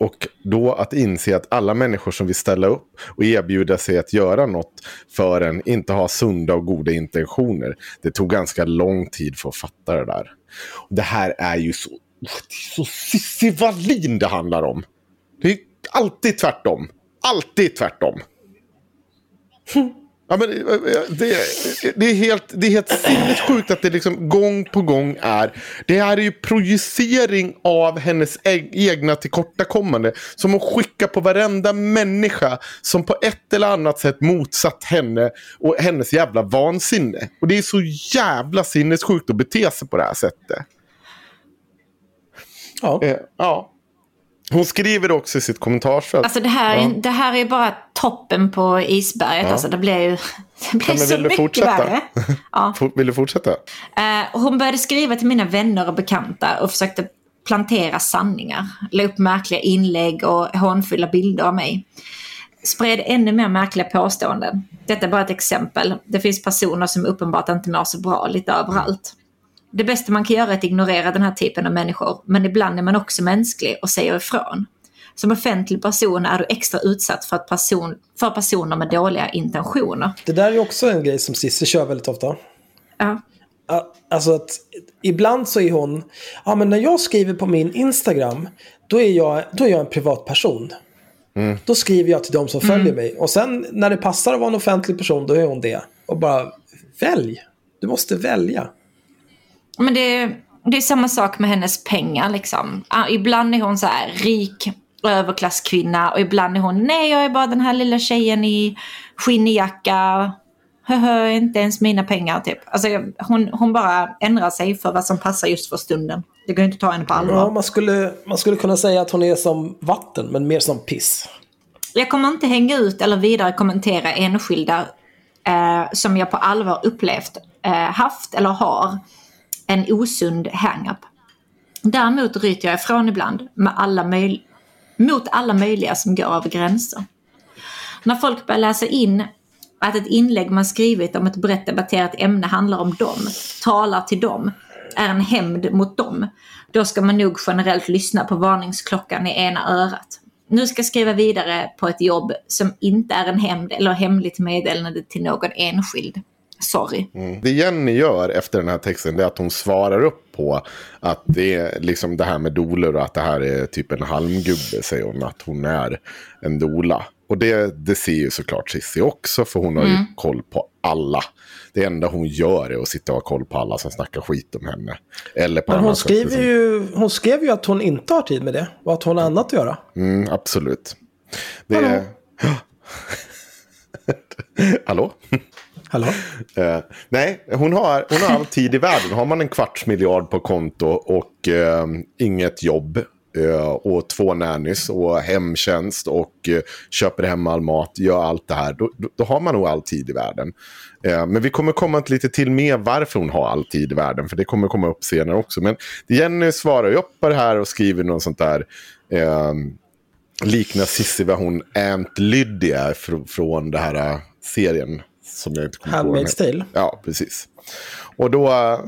och då att inse att alla människor som vill ställa upp och erbjuda sig att göra något för en inte har sunda och goda intentioner. Det tog ganska lång tid för att fatta det där. Och det här är ju så, så Cissi Wallin det handlar om. Det är alltid tvärtom. Alltid tvärtom. Ja, men eh, eh, det, eh, det, är helt, det är helt sinnessjukt att det liksom gång på gång är. Det här är ju projicering av hennes egna tillkortakommande. Som hon skickar på varenda människa som på ett eller annat sätt motsatt henne och hennes jävla vansinne. Och det är så jävla sinnessjukt att bete sig på det här sättet. Ja. Eh, ja. Hon skriver också i sitt kommentarsfält. Alltså det här, Ja. det här är bara toppen på isberget. Ja. Alltså det blir ju det blir Ja, så mycket fortsätta? värre. Ja. Vill du fortsätta? Eh, hon började skriva till mina vänner och bekanta och försökte plantera sanningar. La upp märkliga inlägg och hånfulla bilder av mig. Spred ännu mer märkliga påståenden. Detta är bara ett exempel. Det finns personer som uppenbart inte mår så bra lite överallt. Det bästa man kan göra är att ignorera den här typen av människor, men ibland är man också mänsklig och säger ifrån. Som offentlig person är du extra utsatt för, att person, för personer med dåliga intentioner. Det där är också en grej som Cissi kör väldigt ofta. Ja. Alltså att ibland så är hon, ja men när jag skriver på min Instagram, då är jag, då är jag en privatperson. Då skriver jag till de som följer mig. Och sen när det passar att vara en offentlig person, då är hon det. Och bara, välj. Du måste välja. Men det, det är samma sak med hennes pengar liksom. Ah, Ibland är hon så här rik överklasskvinna och ibland är hon nej jag är bara den här lilla tjejen i skinnjacka. Höhö, inte ens mina pengar typ. Alltså hon, hon bara ändrar sig för vad som passar just för stunden. Det går inte att ta henne på allvar. Ja, man, skulle, man skulle kunna säga att hon är som vatten, men mer som piss. Jag kommer inte hänga ut eller vidare kommentera enskilda eh, som jag på allvar upplevt, eh, haft eller har en osund hang-up. Däremot ryter jag ifrån ibland med alla möj- mot alla möjliga som går över gränser. När folk börjar läsa in att ett inlägg man skrivit om ett brett debatterat ämne handlar om dem, talar till dem, är en hämnd mot dem, då ska man nog generellt lyssna på varningsklockan i ena örat. Nu ska jag skriva vidare på ett jobb som inte är en hämnd eller hemligt meddelande till någon enskild. Sorry. Det Jenny gör efter den här texten är att hon svarar upp på att det är liksom det här med doler och att det här är typ en halmgubbe säger hon att hon är en dola. Och det, det ser ju såklart Cissi också för hon har ju koll på alla. Det enda hon gör är att sitta och ha koll på alla som snackar skit om henne. Eller på Men hon skriver, liksom. ju, hon skrev ju att hon inte har tid med det. Och att hon har annat att göra. Mm, absolut. Det är... Hallå? Hallå? Eh, nej, hon har, hon har all tid i världen. Har man en kvarts miljard på konto och eh, inget jobb eh, och två nannys och hemtjänst och eh, köper hem all mat, gör allt det här, då, då, då har man nog all tid i världen. Eh, men vi kommer komma till lite till med varför hon har all tid i världen, för det kommer komma upp senare också. Men Jenny svarar ju upp på det här och skriver något sånt där. Eh, Liknar Cissi vad hon Aunt Lydia är fr- från det här serien. Som jag inte kommer heter. Tale. Ja, precis. Och då äh,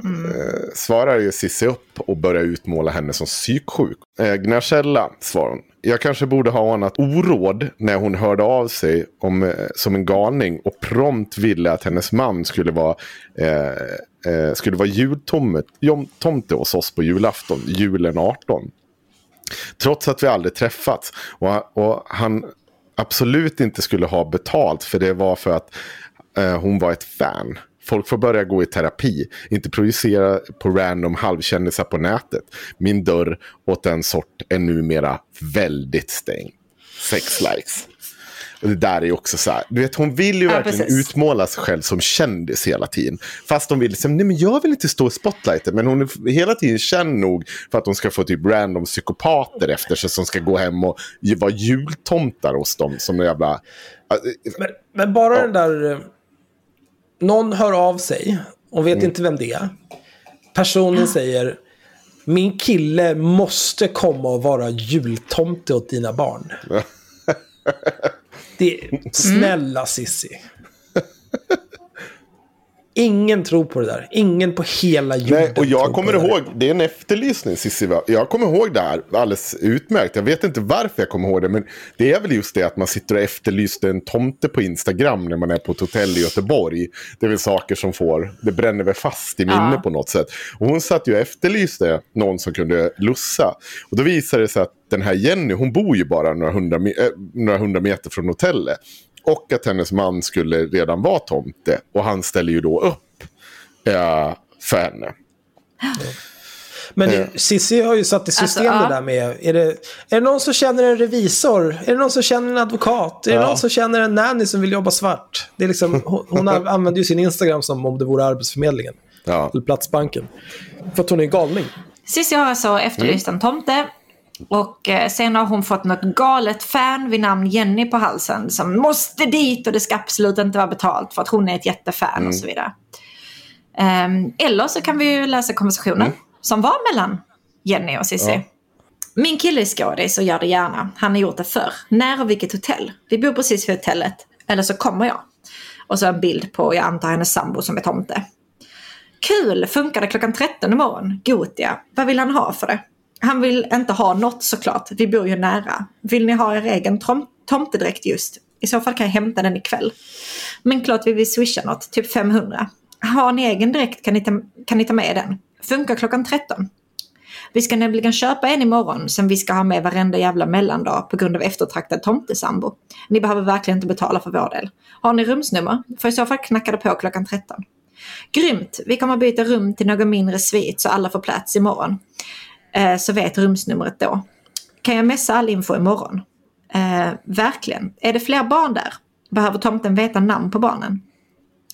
svarar ju Cissi upp och börjar utmåla henne som psyksjuk. Eh, Gnarchella, svarar hon. Jag kanske borde ha anat oråd när hon hörde av sig om, eh, som en galning och prompt ville att hennes man skulle vara, eh, eh, skulle vara jultomte hos oss på julafton, julen 18. Trots att vi aldrig träffats. Och, och han absolut inte skulle ha betalt för det var för att eh, hon var ett fan. Folk får börja gå i terapi, inte projicera på random halvkändisar på nätet. Min dörr åt den sort är numera väldigt stängd. Sex likes. Och det där är ju också så här, du vet hon vill ju Ja, verkligen precis. utmåla sig själv som kändis hela tiden. Fast hon vill liksom, nej men jag vill inte stå i spotlighten. Men hon är hela tiden känd nog för att hon ska få typ random psykopater efter sig som ska gå hem och vara jultomtar hos dem. Som en jävla... Men, men bara den där... Någon hör av sig och vet inte vem det är. Personen säger min kille måste komma och vara jultomte åt dina barn. Det, snälla Sissi. Ingen tror på det där. Ingen på hela jorden Nej, och jag kommer det ihåg, det är en efterlysning Cissi. Jag kommer ihåg det här alldeles utmärkt. Jag vet inte varför jag kommer ihåg det. Men det är väl just det att man sitter och efterlyste en tomte på Instagram när man är på ett hotell i Göteborg. Det är väl saker som får, det bränner väl fast i minne Ja. på något sätt. Och hon satt ju och efterlyste någon som kunde lussa. Och då visade det sig att den här Jenny, hon bor ju bara några hundra, äh, några hundra meter från hotellet. Och att hennes man skulle redan vara tomte. Och han ställer ju då upp eh, för henne. Men Eh. det- Cissi har ju satt i system Alltså, det där med, är det, är det någon som känner en revisor? Är det någon som känner en advokat? Är det Ja. någon som känner en nanny som vill jobba svart? Det är liksom, hon, hon an- använder ju sin Instagram som om det vore Arbetsförmedlingen. Ja. Eller Platsbanken. För att hon är galning. Cissi har alltså efterlyst en tomte. Och eh, sen har hon fått något galet fan vid namn Jenny på halsen som måste dit och det ska absolut inte vara betalt för att hon är ett jättefan och så vidare. Ehm, eller så kan vi ju läsa konversationen som var mellan Jenny och Cissi. Min kille är skådis och gör det gärna. Han har gjort det förr. När och vilket hotell? Vi bor precis vid hotellet. Eller så kommer jag. Och så en bild på, jag antar hennes sambo som är tomte. Kul! Funkade klockan 13 imorgon. Gotia. Vad vill han ha för det? Han vill inte ha något såklart. Vi bor ju nära. Vill ni ha er egen tom- tomtedräkt just? I så fall kan jag hämta den ikväll. Men klart vi vill swisha något, typ 500. Har ni egen dräkt kan ni, ta, kan ni ta med den. Funkar klockan 13. Vi ska nämligen köpa en imorgon som vi ska ha med varenda jävla mellandag på grund av eftertraktad tomtesambo. Ni behöver verkligen inte betala för vår del. Har ni rumsnummer? För i så fall knackar det på klockan 13. Grymt! Vi kommer byta rum till någon mindre svit så alla får plats imorgon. Eh, så vet rumsnumret då. Kan jag messa all info imorgon? Eh, verkligen. Är det fler barn där? Behöver tomten veta namn på barnen?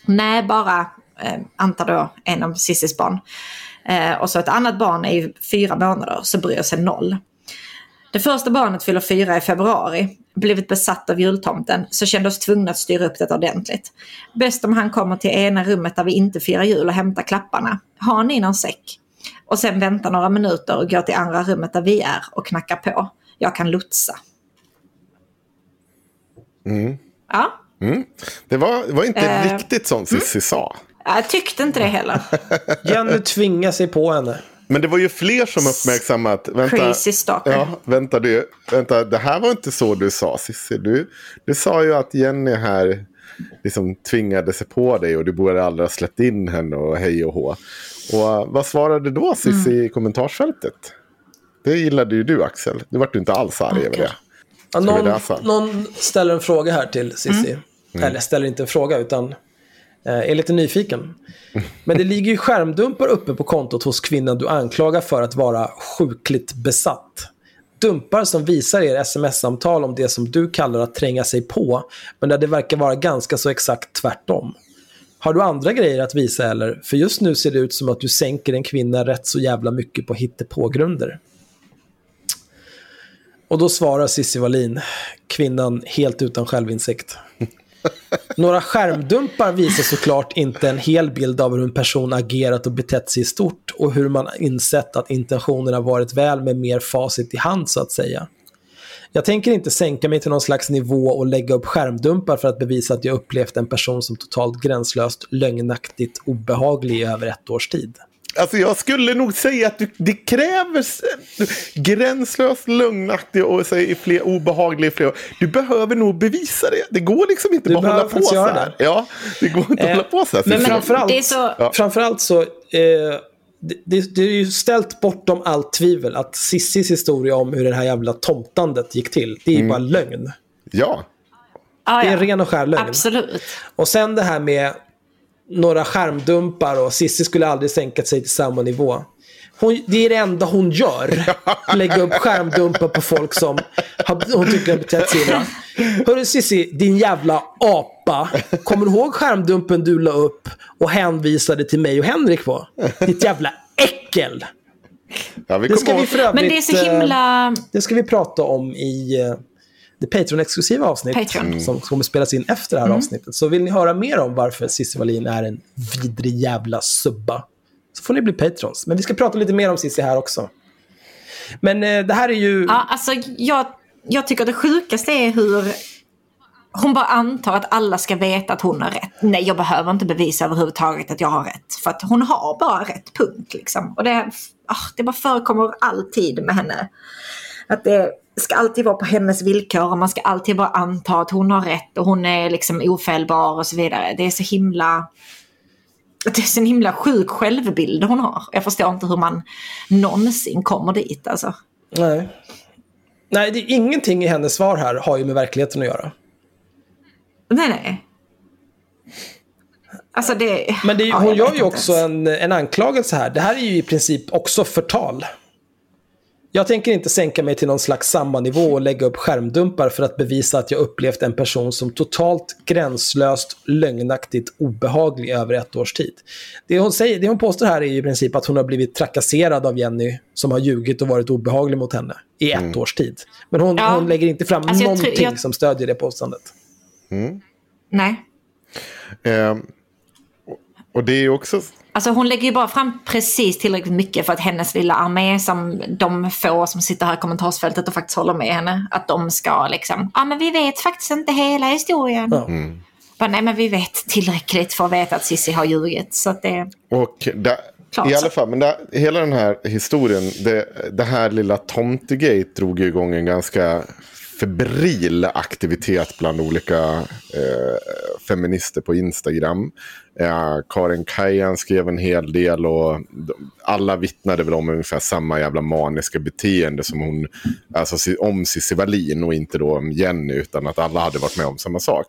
Nej, bara eh, antar då en av Cissis barn. Eh, och så ett annat barn är ju fyra månader, så bryr sig noll. Det första barnet fyller fyra i februari. Blivit besatt av jultomten, så kände oss tvungna att styra upp det ordentligt. Bäst om han kommer till ena rummet där vi inte firar jul och hämtar klapparna. Har ni någon säck? Och sen vänta några minuter och gå till andra rummet där vi är och knacka på. Jag kan lotsa. Ja, Det var, det var inte Eh, riktigt som Cissi sa. jag tyckte inte det heller. Jenny tvingar sig på henne. Men det var ju fler som uppmärksammat. Vänta, Crazy stalker. Ja, vänta du. Vänta, det här var inte så du sa Cissi. Du, du sa ju att Jenny här liksom tvingade sig på dig och du borde aldrig ha släppt in henne och hej och hå. Och uh, vad svarade då Cissi Mm. i kommentarsfältet? Det gillade ju du Axel. Du vart ju inte alls arg över det. Ja, någon, någon ställer en fråga här till Cissi. Eller ställer inte en fråga, utan eh, är lite nyfiken. Men det ligger ju skärmdumpar uppe på kontot hos kvinnan du anklagar för att vara sjukligt besatt. Dumpar som visar er sms-samtal om det som du kallar att tränga sig på, men där det verkar vara ganska så exakt tvärtom. Har du andra grejer att visa eller? För just nu ser det ut som att du sänker en kvinna rätt så jävla mycket på hittepågrunder. Och då svarar Cissi Wallin, kvinnan helt utan självinsikt. Några skärmdumpar visar såklart inte en hel bild av hur en person agerat och betett sig i stort och hur man insett att intentionerna varit väl med mer facit i hand så att säga. Jag tänker inte sänka mig till någon slags nivå och lägga upp skärmdumpar för att bevisa att jag upplevt en person som totalt gränslöst lögnaktigt obehaglig i över ett års tid. Alltså jag skulle nog säga att du, det kräver gränslöst lögnaktig och säg, fler obehagliga i flera. Du behöver nog bevisa det. Det går liksom inte Du bara hålla på så här. det. Ja, det går inte att Eh, hålla på så här. Men Cissi. framförallt, det är så- framförallt så, eh, det, det, det är ju ställt bortom allt tvivel att Sissis historia om hur det här jävla tomtandet gick till, det är Mm. ju bara lögn. Ja, Ja, Det är ja. en ren och skär lögn. Absolut. Och sen det här med några skärmdumpar och Sissi skulle aldrig sänkat sig till samma nivå. Hon, det är det enda hon gör. Lägga upp skärmdumpar på folk som har, hon tycker har betett sig illa. Hörru Sissi, din jävla apa. Kommer du ihåg skärmdumpen du la upp och hänvisade till mig och Henrik på? Ditt jävla äckel. ja vi Det ska vi för övrigt... Men det är så eh, himla... Det ska vi prata om i eh, det Patreon-exklusiva avsnitt Patreon. som kommer spelas in efter det här avsnittet. Så vill ni höra mer om varför Cissi Wallin är en vidrig jävla subba så får ni bli patrons. Men vi ska prata lite mer om Cissi här också. Men eh, det här är ju... Ja, alltså, jag, jag tycker det sjukaste är hur hon bara antar att alla ska veta att hon har rätt. Nej, jag behöver inte bevisa överhuvudtaget att jag har rätt. För att hon har bara rätt, punkt. Liksom. Och det, oh, det bara förekommer alltid med henne. Att det ska alltid vara på hennes villkor och man ska alltid bara anta att hon har rätt och hon är liksom ofelbar och så vidare. Det är så himla... Det är så en himla sjuk självbild hon har. Jag förstår inte hur man någonsin kommer dit alltså. Nej. Nej, det är ingenting i hennes svar här har ju med verkligheten att göra. Nej, nej. Alltså det... Men det är, ja, hon gör ju också en, en anklagelse här. Det här är ju i princip också förtal. Jag tänker inte sänka mig till någon slags samma nivå och lägga upp skärmdumpar för att bevisa att jag upplevt en person som totalt gränslöst, lögnaktigt obehaglig över ett års tid. Det hon, säger, det hon påstår här är ju i princip att hon har blivit trakasserad av Jenny som har ljugit och varit obehaglig mot henne i ett års tid. Men hon, Ja. hon lägger inte fram Alltså, jag någonting jag- som stödjer det påståendet. Nej. Eh, och det är ju också... Alltså hon lägger ju bara fram precis tillräckligt mycket för att hennes lilla armé, som de få som sitter här i kommentarsfältet och faktiskt håller med henne, att de ska liksom, ja men vi vet faktiskt inte hela historien. Ja. Bara, nej men vi vet tillräckligt för att veta att Cissi har ljugit. Så att det, Och där, Klart I alla fall, men där, hela den här historien, det, det här lilla tomtegate drog ju igång en ganska febril aktivitet bland olika eh, feminister på Instagram. Eh, Karin Kajan skrev en hel del och alla vittnade väl om ungefär samma jävla maniska beteende som hon, alltså om Cissi Wallin och inte då om Jenny, utan att alla hade varit med om samma sak.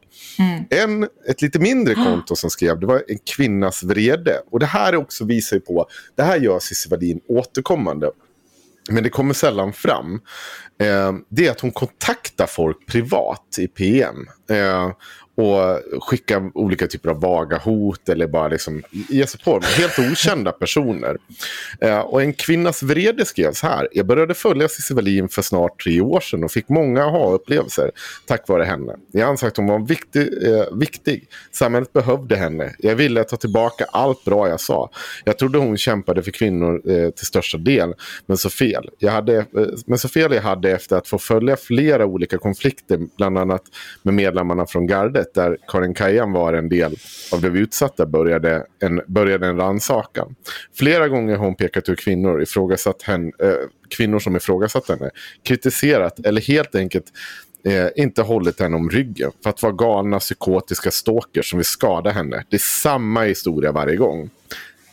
En, ett lite mindre konto som skrev, det var en kvinnas vrede. Och det här också visar ju på, det här gör Cissi Wallin återkommande. Men det kommer sällan fram. Eh, det är att hon kontaktar folk privat i PM. Eh, och skicka olika typer av vaga hot eller bara liksom ge sig på. Helt okända personer. Eh, och en kvinnas vrede skrevs här. Jag började följa Cissi Wallin för snart tre år sedan och fick många aha-upplevelser tack vare henne. Jag anser att hon var viktig, eh, viktig. Samhället behövde henne. Jag ville ta tillbaka allt bra jag sa. Jag trodde hon kämpade för kvinnor eh, till största del. Men så fel. Jag hade, eh, men så fel jag hade efter att få följa flera olika konflikter. Bland annat med medlemmarna från gardet. Där Karin Kajan var en del av det vi utsatta började en, började en rannsakan. Flera gånger har hon pekat ut kvinnor, ifrågasatt henne, eh, kvinnor som ifrågasatt henne. Kritiserat eller helt enkelt eh, inte hållit henne om ryggen för att vara galna psykotiska stalkers som vill skada henne. Det är samma historia varje gång.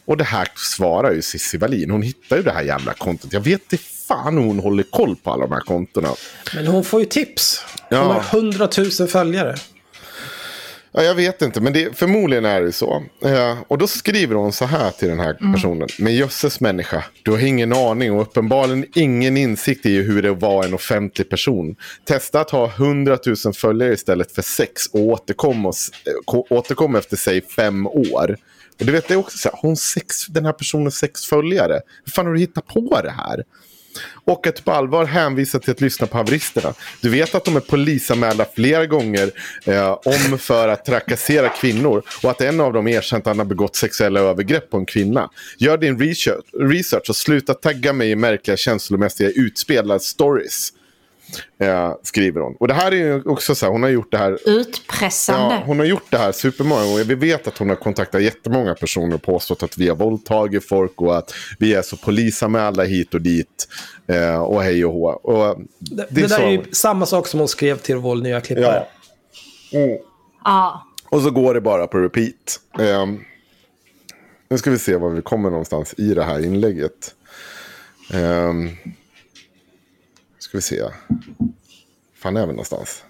Och det här svarar ju Cissi Wallin. Hon hittar ju det här jävla kontot. Jag vet inte fan hon håller koll på alla de här kontona. Men hon får ju tips. Hon Ja. har 100 000 följare. Ja, jag vet inte, men det, förmodligen är det så. Eh, och då skriver hon så här till den här personen. Men jösses människa, du har ingen aning och uppenbarligen ingen insikt i hur det var en offentlig person. Testa att ha 100 000 följare istället för sex och återkom, och, eh, ko- återkom efter sig fem år. Och du vet, det är också så här, hon sex, den här personen sex följare? Hur fan har du hittat på det här? Och att på allvar hänvisa till att lyssna på haveristerna. Du vet att de är polisanmälda flera gånger eh, om för att trakassera kvinnor. Och att en av dem erkänt att han har begått sexuella övergrepp på en kvinna. Gör din research, research och sluta tagga mig i märkliga känslomässiga utspelade stories. Eh, skriver hon. Och det här är ju också så här, hon har gjort det här utpressande. Ja, hon har gjort det här supermånga gånger. Vi vet att hon har kontaktat jättemånga personer och påstått att vi har våldtagit folk och att vi är så polisanmälda hit och dit. Eh, och hej och hå. Och Det, det är så- är ju samma sak som hon skrev till vår nya klippare. Ja. Mm. Ja. Och så går det bara på repeat. Eh, nu ska vi se var vi kommer någonstans i det här inlägget. Eh, ska vi se. fan är vi någonstans?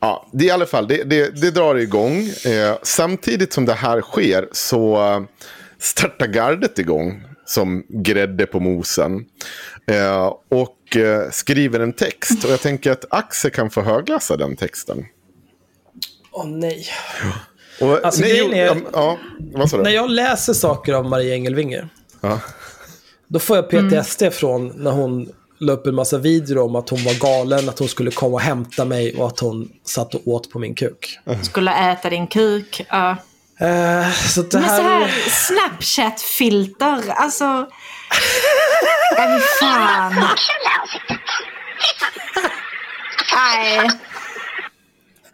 Ja, det är i alla fall, det, det, det drar igång. Eh, samtidigt som det här sker så eh, startar gardet igång som grädde på mosen. Eh, och eh, skriver en text. Och jag tänker att Axel kan få högläsa den texten. Åh nej. Och, Alltså, nej, är- ja, ja, vad sa du? När jag läser saker av Maria Engelvinge, Ja. då får jag PTSD från när hon la upp en massa videor om att hon var galen, att hon skulle komma och hämta mig och att hon satt och åt på min kuk. Skulle äta din kuk. Ja. Eh, så det Men så här... här Snapchat-filter, alltså... Nej, fan. Nej.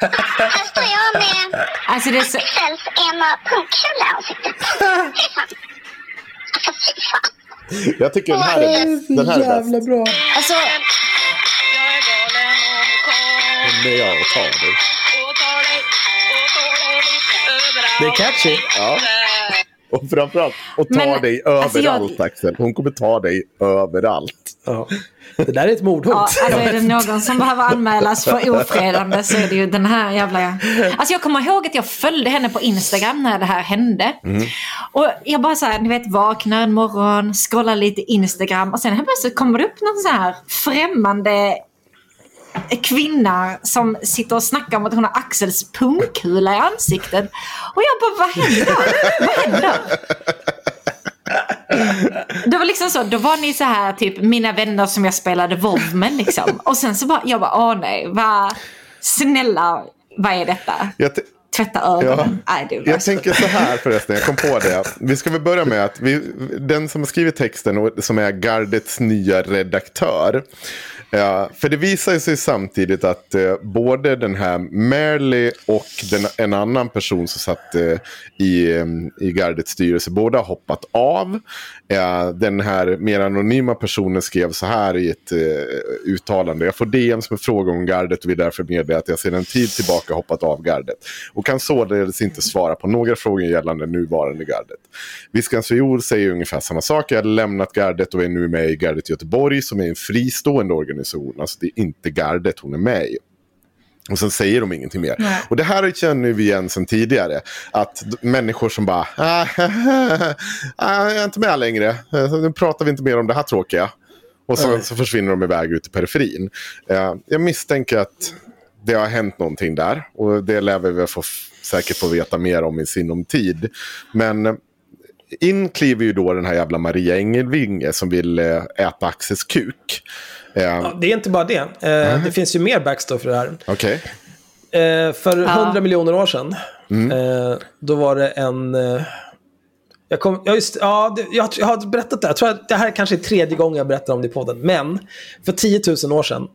Här står jag med Alltså det är så... Axels ena punkkul i ansiktet. Fy fan. Alltså fy fan. Jag tycker den här är bäst. Den här är jävla bäst. bra. Alltså, Jag är galen och är jag och tar dig. Det är catchy. Ja. Och framförallt, och tar Men, dig alltså, jag- överallt Axel. Hon kommer ta dig överallt. Ja. Det där är ett mordhot. Ja, alltså är det någon som behöver anmälas för ofredande så är det ju den här jävla... Alltså jag kommer ihåg att jag följde henne på Instagram när det här hände. Och jag bara så här, ni vet, vaknar en morgon, scrollar lite Instagram och sen helt plötsligt kommer det upp någon så här främmande kvinna som sitter och snackar om att hon har Axels pungkula i ansiktet. Och jag bara, vad händer? Vad händer? Det var liksom så, då var ni så här typ mina vänner som jag spelade WoW med liksom. Och sen så bara, jag bara, åh nej, vad, snälla, vad är detta? Tvätta ögonen. Nej, det var Jag tänker så här förresten, jag kom på det. Vi ska väl börja med att vi, den som har skrivit texten och som är Gardets nya redaktör. Ja, för det visar sig samtidigt att eh, både den här Merley och den, en annan person som satt eh, i, eh, i Gardets styrelse, båda har hoppat av. Eh, den här mer anonyma personen skrev så här i ett eh, uttalande. Jag får DM som en fråga om Gardet och vill därför meddela att jag sedan en tid tillbaka hoppat av Gardet. Och kan således inte svara på några frågor gällande nuvarande Gardet. Viskans Viol säger ungefär samma sak. Jag har lämnat Gardet och är nu med i Gardet Göteborg som är en fristående organisation. Alltså det är inte Gardet hon är med i. Och sen säger de ingenting mer. Och det här känner vi igen sedan tidigare. Att människor som bara, ah, ah, jag är inte med längre. Eh, Nu pratar vi inte mer om det här tråkiga. Och så, så försvinner de iväg ut i periferin. Eh, jag misstänker att det har hänt någonting där. Och det lär vi väl få, säkert få veta mer om i sinom tid. Men eh, in kliver ju då den här jävla Maria Engelvinge som vill eh, äta Axels kuk. Ja, det är inte bara det. Eh, Det finns ju mer backstory för det här. Okej. Eh, för Ja. hundra miljoner år sedan, eh, då var det en... Eh, jag, kom, ja, just, ja, jag, jag har berättat det. här. Jag tror att det här kanske är tredje gången jag berättar om det i podden. Men för 10 000 år sedan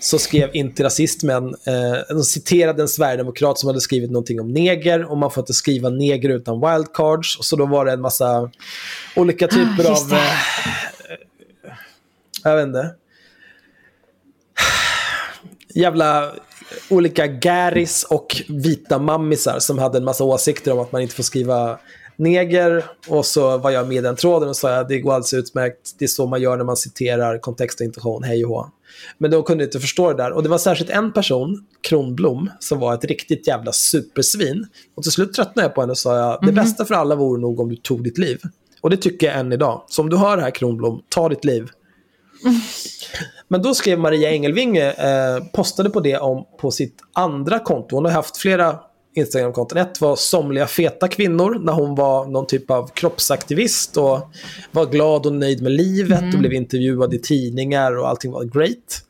så skrev inte rasismen, eh, de citerade en sverigedemokrat som hade skrivit någonting om neger och man får inte skriva neger utan wildcards. Och så då var det en massa olika typer Ah, av... det. Eh, jag vet inte. Jävla olika gäris och vita mammisar som hade en massa åsikter om att man inte får skriva neger. Och så var jag med i den tråden och sa att det går alldeles utmärkt. Det är så man gör när man citerar kontext och intention, hej och hå. Men de kunde inte förstå det där. Och det var särskilt en person, Kronblom, som var ett riktigt jävla supersvin. Och till slut tröttnade jag på henne och sa jag, det bästa för alla vore nog om du tog ditt liv. Och det tycker jag än idag. Så om du hör det här Kronblom, ta ditt liv. Men då skrev Maria Engelvinge, eh, postade på det om, på sitt andra konto. Hon har haft flera Instagram-konton. Ett var somliga feta kvinnor, när hon var någon typ av kroppsaktivist och var glad och nöjd med livet och blev intervjuad i tidningar och allting var great.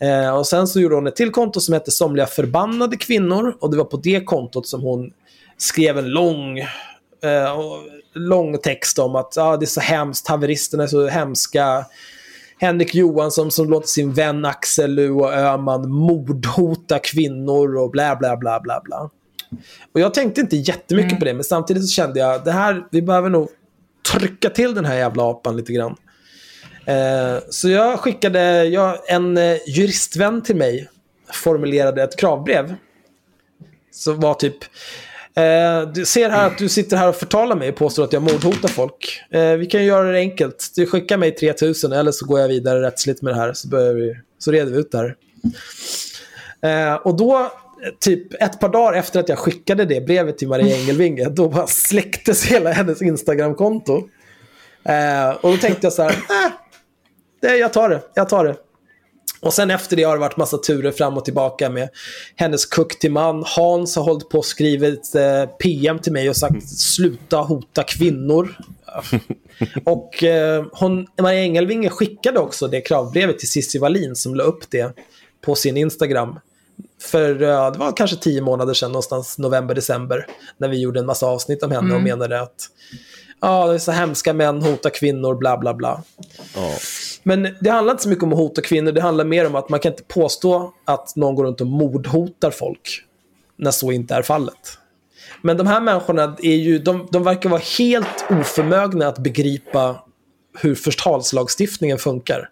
Eh, och sen så gjorde hon ett till konto som hette Somliga förbannade kvinnor och det var på det kontot som hon skrev en lång, eh, lång text om att ah, det är så hemskt, haveristerna är så hemska. Henrik Johansson som låter sin vän Axel Luo Öhman mordhota kvinnor och bla bla bla bla bla. Och jag tänkte inte jättemycket på det, men samtidigt så kände jag det här, vi behöver nog trycka till den här jävla apan lite grann. Eh, så jag skickade, jag, en eh, juristvän till mig formulerade ett kravbrev. Så var typ, eh, du ser här att du sitter här och förtalar mig och påstår att jag mordhotar folk. Eh, vi kan ju göra det enkelt. Du skickar mig 3000 eller så går jag vidare rättsligt med det här så, vi, så reder vi ut det här. Eh, och då, typ ett par dagar efter att jag skickade det brevet till Maria Engelvinge, då bara släcktes hela hennes Instagramkonto. Eh, och då tänkte jag så här, äh, det, jag tar det, jag tar det. Och sen efter det har det varit massa turer fram och tillbaka med hennes kuck till man. Hans har hållit på och skrivit eh, PM till mig och sagt sluta hota kvinnor. och eh, hon, Maria Engelvinge skickade också det kravbrevet till Cissi Wallin som la upp det på sin Instagram. För eh, det var kanske tio månader sedan, någonstans november, december, när vi gjorde en massa avsnitt om henne och menade att ja, det är så hemska män hotar kvinnor, bla bla bla. Men det handlar inte så mycket om att hota kvinnor, det handlar mer om att man kan inte påstå att någon går runt och mordhotar folk när så inte är fallet. Men de här människorna är ju, de, de verkar vara helt oförmögna att begripa hur förtalslagstiftningen funkar.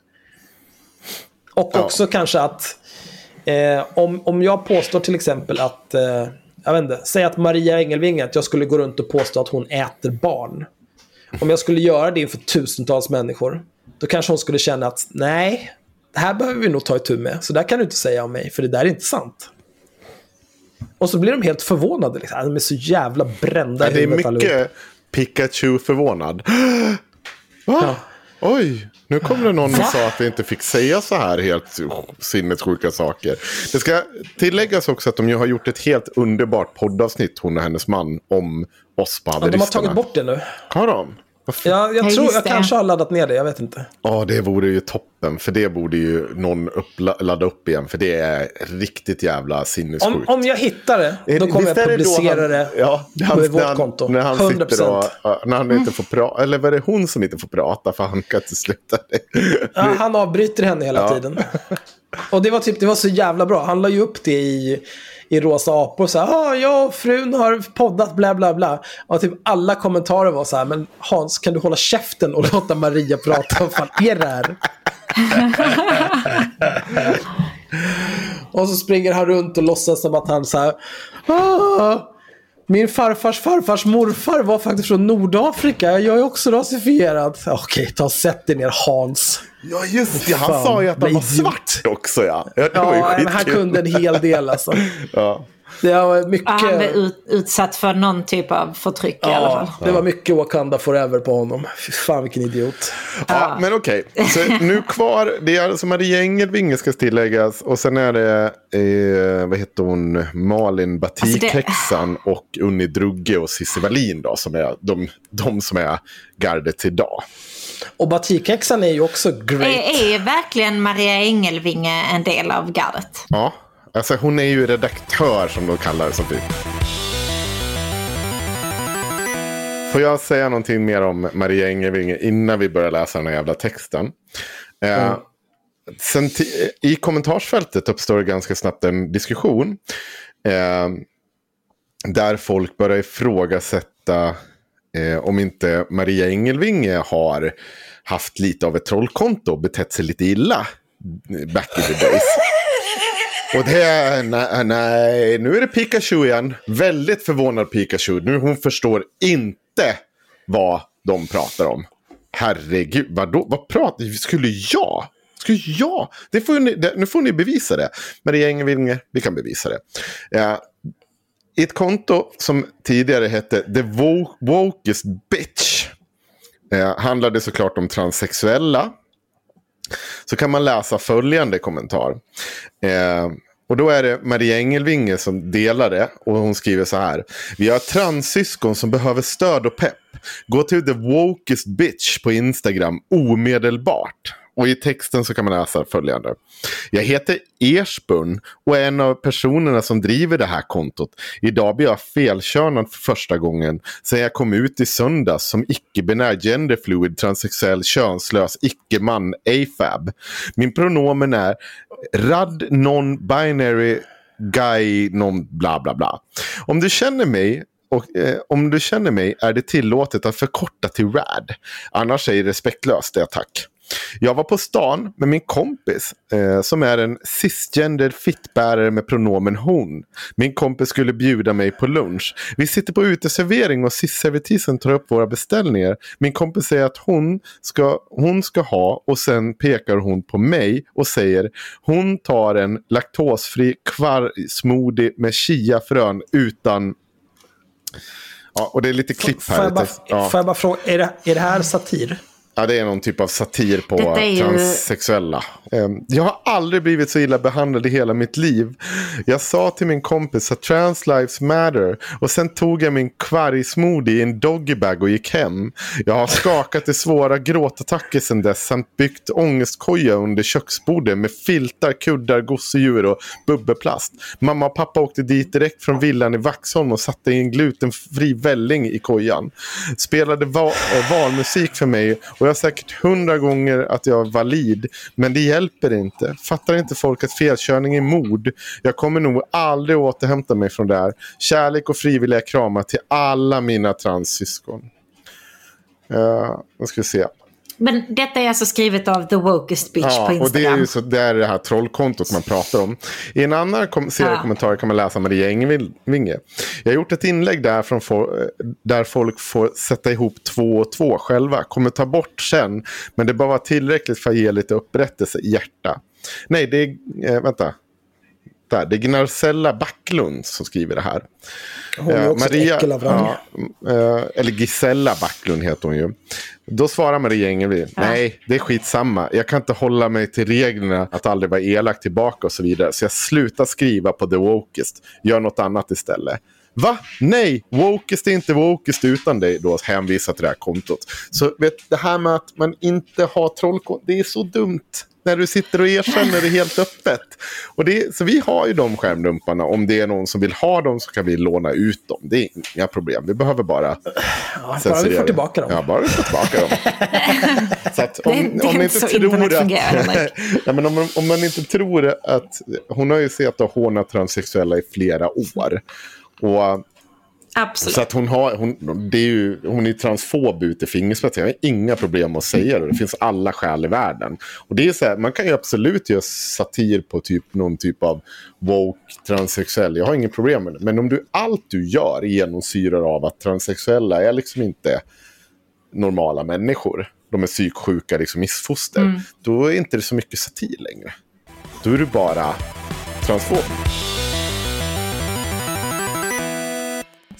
Och också kanske att eh, om, om jag påstår till exempel att, eh, jag vet inte, säg att Maria Engelvinge, att jag skulle gå runt och påstå att hon äter barn. Om jag skulle göra det inför tusentals människor, då kanske hon skulle känna att nej, det här behöver vi nog ta itu med. Så där kan du inte säga om mig, för det där är inte sant. Och så blir de helt förvånade. Liksom. De är så jävla brända Ja, i det är huvudet mycket Pikachu förvånad. Va? Ja. Oj, nu kom det någon och sa att vi inte fick säga så här helt sinnessjuka saker. Det ska tilläggas också att de ju har gjort ett helt underbart poddavsnitt, hon och hennes man, om oss på Ja, de har tagit bort det nu. Har de? Ja, jag Ja, tror, jag det. kanske har laddat ner det, jag vet inte. Ja, det vore ju toppen. För det borde ju någon ladda upp igen. För det är riktigt jävla sinnessjukt. Om, om jag hittar det, då kommer Visst jag är det publicera han, det ja, är på han, vårt när han, konto. När han 100%. sitter och, när han inte får prata. Eller var det hon som inte får prata för han kan inte sluta det. Ja, han avbryter henne hela Ja. tiden. Och det var, typ, det var så jävla bra. Han la ju upp det i, i Rosa apor. Så här, ah, jag och frun har poddat bla bla bla. Och typ alla kommentarer var så här, men Hans kan du hålla käften och låta Maria prata? Vad fan är det här? och så springer han runt och låtsas som att han så här, ah, min farfars farfars morfar var faktiskt från Nordafrika. Jag är också rasifierad. Okej, ta sätt dig ner Hans. Ja, just det. Han Fan, sa ju att han var svart också. Ja, ja det var ju Ja, men han skitkul. kunde en hel del alltså. Ja. Det var mycket... Ja, Han blev ut, utsatt för någon typ av förtryck i alla fall. Ja, det var mycket Wakanda forever på honom. Fy fan vilken idiot. Ja, men okej. Så nu kvar, det är alltså Maria Engelvinge ska tilläggas. Och sen är det, eh, vad heter hon, Malin Batikhäxan och Unni Drugge och Cissi Wallin då. Som är de, de som är gardet idag. Och Batikhäxan är ju också great. Är, är verkligen Maria Engelvinge en del av gardet? Ja, alltså hon är ju redaktör som de kallar det. Som typ. Får jag säga någonting mer om Maria Engelvinge innan vi börjar läsa den här jävla texten? Eh, sen ti- I kommentarsfältet uppstår det ganska snabbt en diskussion. Eh, där folk börjar ifrågasätta eh, om inte Maria Engelvinge har haft lite av ett trollkonto och betett sig lite illa back in the days. Och det är, nej, nej, nu är det Pikachu igen. Väldigt förvånad Pikachu. Nu hon förstår inte vad de pratar om. Herregud, vadå? Vad pratar Skulle jag? Skulle jag? Det får ni, det, nu får ni bevisa det. Maria Engelvinge, vi kan bevisa det. Eh, I ett konto som tidigare hette The Wokest Bitch. Eh, handlade såklart om transsexuella så kan man läsa följande kommentar. Eh, och då är det Maria Engelvinge som delar det. Och hon skriver så här. Vi har transsyskon som behöver stöd och pepp. Gå till the wokest bitch på Instagram omedelbart. Och i texten så kan man läsa följande. Jag heter Ersbun och är en av personerna som driver det här kontot. Idag blir jag felkörnad för första gången sedan jag kom ut i söndags som icke-binär genderfluid transsexuell könslös icke-man AFAB. Min pronomen är rad non-binary guy non bla bla bla. Om du känner mig och eh, om du känner mig är det tillåtet att förkorta till RAD. Annars är det respektlöst, det tack. Jag var på stan med min kompis eh, som är en cisgender fittbärare med pronomen hon. Min kompis skulle bjuda mig på lunch. Vi sitter på uteservering och cis-servitrisen tar upp våra beställningar. Min kompis säger att hon ska, hon ska ha och sen pekar hon på mig och säger hon tar en laktosfri kvargsmoothie med chiafrön utan Ja, och det är lite klipp här. Får jag bara, ja. får jag bara fråga, är det, är det här satir? Ja, det är någon typ av satir på ju- transsexuella. Ehm, Jag har aldrig blivit så illa behandlad i hela mitt liv. Jag sa till min kompis att trans lives matter och sen tog jag min kvargsmoothie i en doggybag och gick hem. Jag har skakat i svåra gråtattacker sedan dess samt byggt ångestkoja under köksbordet med filtar, kuddar, gosedjur och bubbelplast. Mamma och pappa åkte dit direkt från villan i Vaxholm och satte in glutenfri välling i kojan. Spelade va- eh, valmusik för mig och jag har säkert hundra gånger att jag är valid. Men det hjälper inte. Fattar inte folk att felkörning är mord? Jag kommer nog aldrig återhämta mig från det här. Kärlek och frivilliga kramar till alla mina transsyskon. Uh, nu ska vi se. Men detta är alltså skrivet av The Wokest Bitch Ja, på och det Instagram. är ju så, det är det här trollkontot man pratar om. I en annan kom- serie Ja. kommentarer kan man läsa Maria Engvinge. Jag har gjort ett inlägg där, från fo- där folk får sätta ihop två och två själva. Kommer ta bort sen, men det bara var tillräckligt för att ge lite upprättelse i hjärta. Nej, det är, eh, vänta. Där, det är Gnarcella Backlund som skriver det här. Hon är Eh, också ett äckel av rang. ja, eh, eller Gisella Backlund heter hon ju. Då svarar Maria Engelby, nej det är skitsamma. Jag kan inte hålla mig till reglerna att aldrig vara elak tillbaka och så vidare. Så jag slutar skriva på The Wokest. Gör något annat istället. Va? Nej, Wokest är inte Wokest utan dig. Då hänvisar till det här kontot. Så vet, det här med att man inte har trollkonto, det är så dumt. När du sitter och erkänner det helt öppet. Och det, så vi har ju de skärmdumparna. Om det är någon som vill ha dem så kan vi låna ut dem. Det är inga problem. Vi behöver bara bara vi får tillbaka dem. Ja, bara vi får tillbaka dem. så att om, Det är- det om ni inte tror att... ja, men om, om man inte tror att... Hon har ju sett och hånat transsexuella i flera år. Och Absolut. så att hon, har, hon, det är ju, hon är transfob ut i fingerspetsen. Jag har inga problem att säga det. Det finns alla skäl i världen. Och det är så här, man kan ju absolut göra satir på typ någon typ av woke transsexuell. Jag har inget problem med det. Men om du, allt du gör genomsyrar av att transsexuella är liksom inte normala människor. De är psyksjuka liksom missfoster. Då är inte det så mycket satir längre. Då är du bara transfob.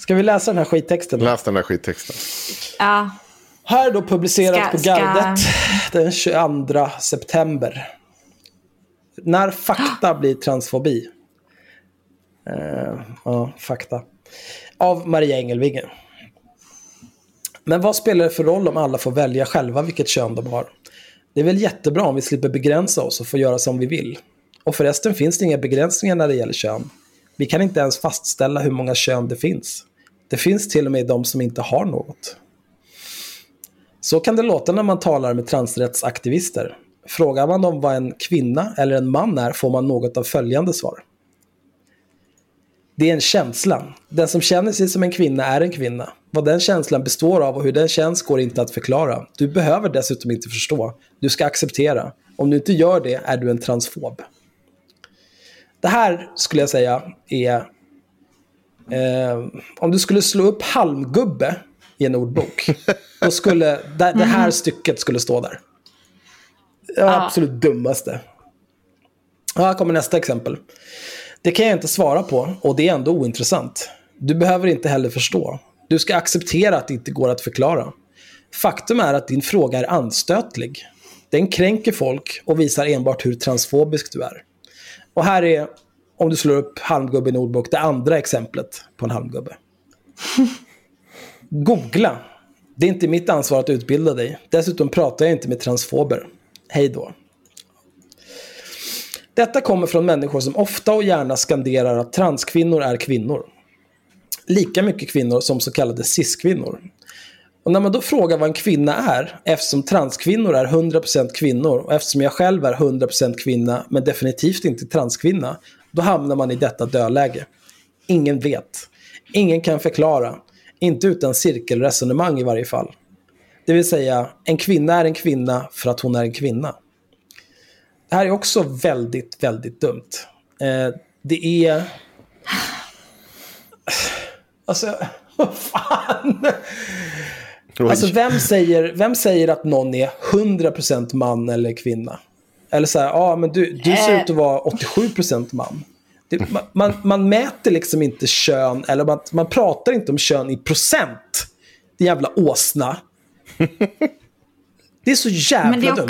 Ska vi läsa den här skittexten? Läs den där skittexten. Ja. Här då publicerat Ska- på ska- Gardet den 22 september. När fakta blir transfobi. Eh, ja, fakta. Av Maria Engelvinge. Men vad spelar det för roll om alla får välja själva vilket kön de har? Det är väl jättebra om vi slipper begränsa oss och får göra som vi vill. Och förresten finns det inga begränsningar när det gäller kön. Vi kan inte ens fastställa hur många kön det finns. Det finns till och med de som inte har något. Så kan det låta när man talar med transrättsaktivister. Frågar man dem vad en kvinna eller en man är får man något av följande svar. Det är en känsla. Den som känner sig som en kvinna är en kvinna. Vad den känslan består av och hur den känns går inte att förklara. Du behöver dessutom inte förstå. Du ska acceptera. Om du inte gör det är du en transfob. Det här skulle jag säga är... Eh, om du skulle slå upp halmgubbe i en ordbok, då skulle det, det här stycket skulle stå där. Det var Ja. absolut dummaste. Ja, här kommer nästa exempel. Det kan jag inte svara på och det är ändå ointressant. Du behöver inte heller förstå. Du ska acceptera att det inte går att förklara. Faktum är att din fråga är anstötlig. Den kränker folk och visar enbart hur transfobisk du är. Och här är, om du slår upp halmgubbe i Nordbok, det andra exemplet på en halmgubbe. Googla. Det är inte mitt ansvar att utbilda dig. Dessutom pratar jag inte med transfober. Hej då. Detta kommer från människor som ofta och gärna skanderar att transkvinnor är kvinnor. Lika mycket kvinnor som så kallade cis-kvinnor. Och när man då frågar vad en kvinna är, eftersom transkvinnor är 100% kvinnor och eftersom jag själv är 100% kvinna men definitivt inte transkvinna, då hamnar man i detta dödläge. Ingen vet. Ingen kan förklara. Inte utan cirkelresonemang i varje fall. Det vill säga, en kvinna är en kvinna för att hon är en kvinna. Det här är också väldigt, väldigt dumt. Eh, det är... Alltså, vad fan? Alltså vem säger, vem säger att någon är 100% man eller kvinna? Eller så här, ja men du, du ser ut att vara 87% man. Det, man, man, man mäter liksom inte kön, eller man, man pratar inte om kön i procent. Din jävla åsna. Det är så jävla Men det är dumt.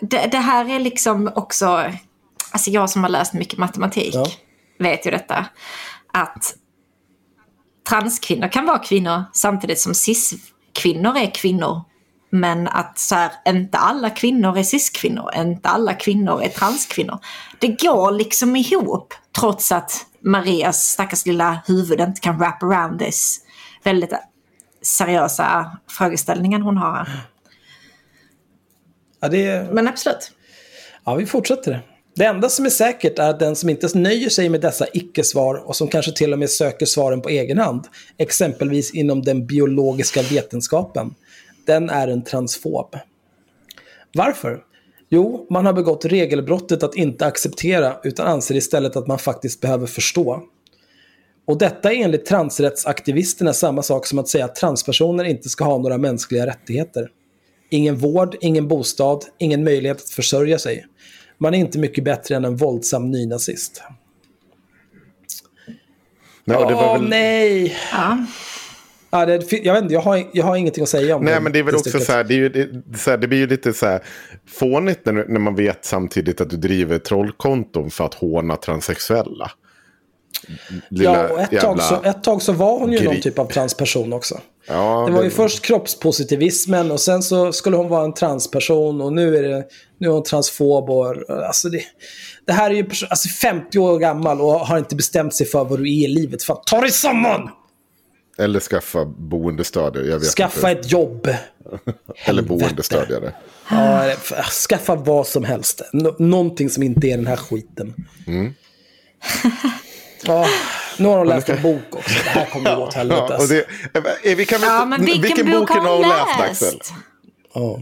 Det, det här är liksom också, alltså jag som har läst mycket matematik Ja. vet ju detta. Att transkvinnor kan vara kvinnor samtidigt som cis-kvinnor är kvinnor. Men att så här, inte alla kvinnor är cis-kvinnor, inte alla kvinnor är transkvinnor. Det går liksom ihop trots att Marias stackars lilla huvud inte kan wrap around this väldigt seriösa frågeställningen hon har här. Ja, det. Men absolut. Ja, vi fortsätter. Det enda som är säkert är att den som inte nöjer sig med dessa icke-svar och som kanske till och med söker svaren på egen hand, exempelvis inom den biologiska vetenskapen, den är en transfob. Varför? Jo, man har begått regelbrottet att inte acceptera utan anser istället att man faktiskt behöver förstå. Och detta är enligt transrättsaktivisterna samma sak som att säga att transpersoner inte ska ha några mänskliga rättigheter. Ingen vård, ingen bostad, ingen möjlighet att försörja sig. Man är inte mycket bättre än en våldsam nynazist. Nej, och det var Åh väl... nej! Ja. Ja, det, jag vet inte, jag har, jag har ingenting att säga om Nej, det. men det är väl också så här, det, är ju, det, så här, det blir ju lite så här fånigt när, när man vet samtidigt att du driver trollkonton för att håna transsexuella. Ja, och ett, tag så, ett tag så var hon ju någon typ av transperson också. Ja, Det var ju först kroppspositivismen och sen så skulle hon vara en transperson och nu är, det, nu är hon transfob. Och, alltså det, det här är ju alltså 50 år gammal och har inte bestämt sig för vad du är i livet. Fan, ta dig samman! Eller skaffa boendestöd. Skaffa inte. ett jobb. Eller boendestödjare. Ja, skaffa vad som helst. Nå- någonting som inte är den här skiten. Mm. Ja, nu har hon läst en bok också. Det här kommer gå åt helvete. Ja, och det, eh, vi kan Ja, men vilken, bok har hon läst? Axel? Ja.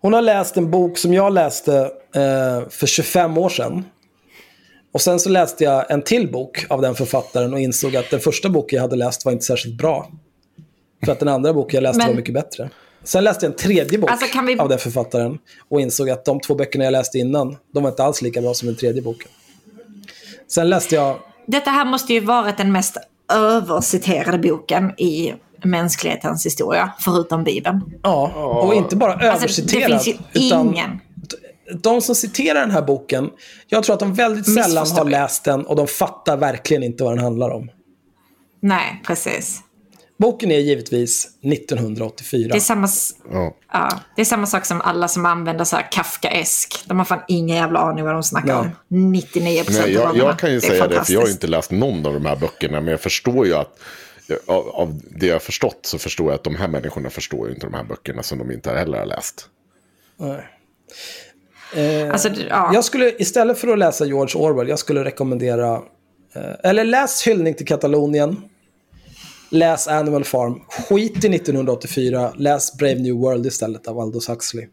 Hon har läst en bok som jag läste eh, för 25 år sedan. Och sen så läste jag en till bok av den författaren och insåg att den första boken jag hade läst var inte särskilt bra. För att den andra boken jag läste Men- var mycket bättre. Sen läste jag en tredje bok Alltså, vi- av den författaren och insåg att de två böckerna jag läste innan, de var inte alls lika bra som den tredje boken. Sen läste jag Detta här måste ju varit den mest överciterade boken i mänsklighetens historia, förutom Bibeln. Ja, och inte bara Alltså, överciterad. det finns ju utan ingen. De som citerar den här boken, jag tror att de väldigt sällan har läst den och de fattar verkligen inte vad den handlar om. Nej, precis. Boken är givetvis 1984. Det är samma, Ja. ja, det är samma sak som alla som använder så här Kafkaesk. De har fan ingen jävla aning vad de snackar om. 99 procent Nej, av jag, jag kan ju Det säga det, för jag har inte läst någon av de här böckerna. Men jag förstår ju att, av, av det jag har förstått så förstår jag att de här människorna förstår ju inte de här böckerna som de inte heller har läst. Alltså, det- ja. Jag skulle, istället för att läsa George Orwell, jag skulle rekommendera, eh, eller läs Hyllning till Katalonien. Läs Animal Farm. Skit i 1984, läs Brave New World istället av Aldous Huxley.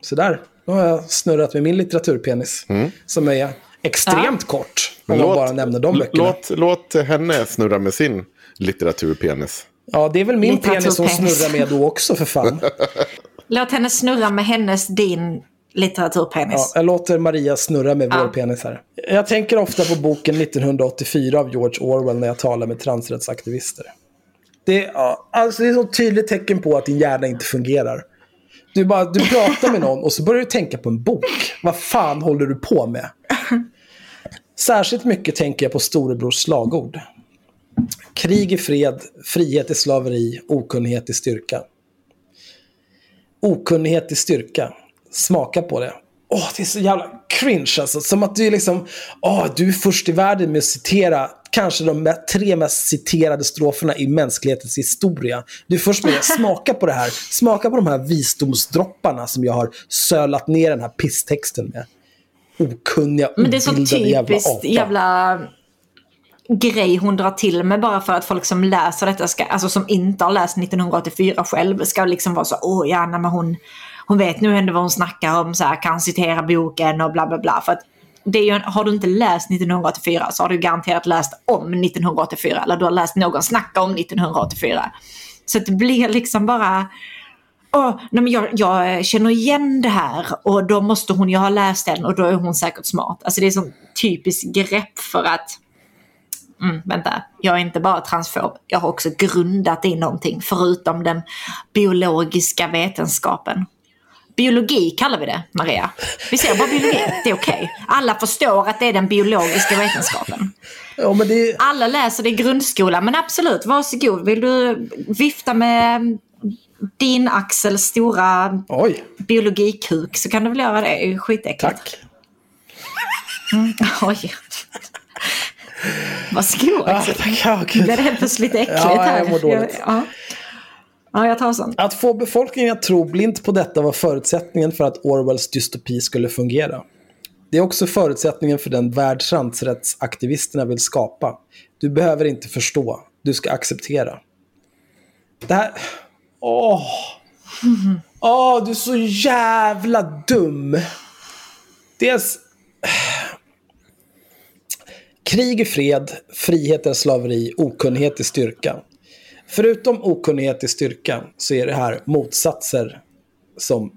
Sådär, nu har jag snurrat med min litteraturpenis. Som är extremt kort, om man bara nämner de böckerna. låt, låt henne snurra med sin litteraturpenis. Ja, det är väl min penis som Litteraturpenis. snurrar med då också för fan. Låt henne snurra med hennes, din litteraturpenis. Ja, jag låter Maria snurra med vår penis här. Jag tänker ofta på boken 1984 av George Orwell när jag talar med transrättsaktivister. Det, ja, alltså det är ett så tydligt tecken på att din hjärna inte fungerar. Du, bara, du pratar med någon och så börjar du tänka på en bok. Vad fan håller du på med? Särskilt mycket tänker jag på storebrors slagord. Krig i fred, frihet i slaveri, okunnighet i styrka. Okunnighet i styrka. Smaka på det. Åh, det är så jävla cringe alltså. Som att du är liksom, åh, du är först i världen med att citera kanske de tre mest citerade stroferna i mänsklighetens historia. Du är först med att smaka på det här. Smaka på de här visdomsdropparna som jag har sölat ner den här pisstexten med. Okunniga, Men det är så jävla typiskt apa. jävla, grej hon drar till med bara för att folk som läser detta, ska, alltså som inte har läst 1984 själv, ska liksom vara så åh ja, men hon, hon vet nu ändå vad hon snackar om, så här, kan citera boken och bla bla bla. För att det är ju, en- har du inte läst 1984 så har du garanterat läst om 1984. Eller du har läst någon snacka om 1984. Så det blir liksom bara... Oh, nej men jag, jag känner igen det här och då måste hon ju ha läst den och då är hon säkert smart. Alltså det är sån typiskt grepp för att Mm, vänta, jag är inte bara transfob. Jag har också grundat i någonting förutom den biologiska vetenskapen. Biologi kallar vi det, Maria. Vi säger bara biologi, det är okej. Alla förstår att det är den biologiska vetenskapen. Ja, men det. Alla läser det i grundskolan, men absolut, varsågod. Vill du vifta med din Axels stora Oj, biologikuk så kan du väl göra det. Det är skitäckligt. tack. Oj. Varsågod Ah, Axel. tack. Ja, gud. det helt plötsligt äckligt Ja, jag här. mår dåligt. Ja ja, jag tar sånt. Att få befolkningen att tro blint på detta var förutsättningen för att Orwells dystopi skulle fungera. Det är också förutsättningen för den värld transrättsaktivisterna vill skapa. Du behöver inte förstå, du ska acceptera. Det här... Åh! Åh, du är så jävla dum! Dels... Krig är fred, frihet är slaveri, okunnighet är styrka. Förutom okunnighet är styrka så är det här motsatser som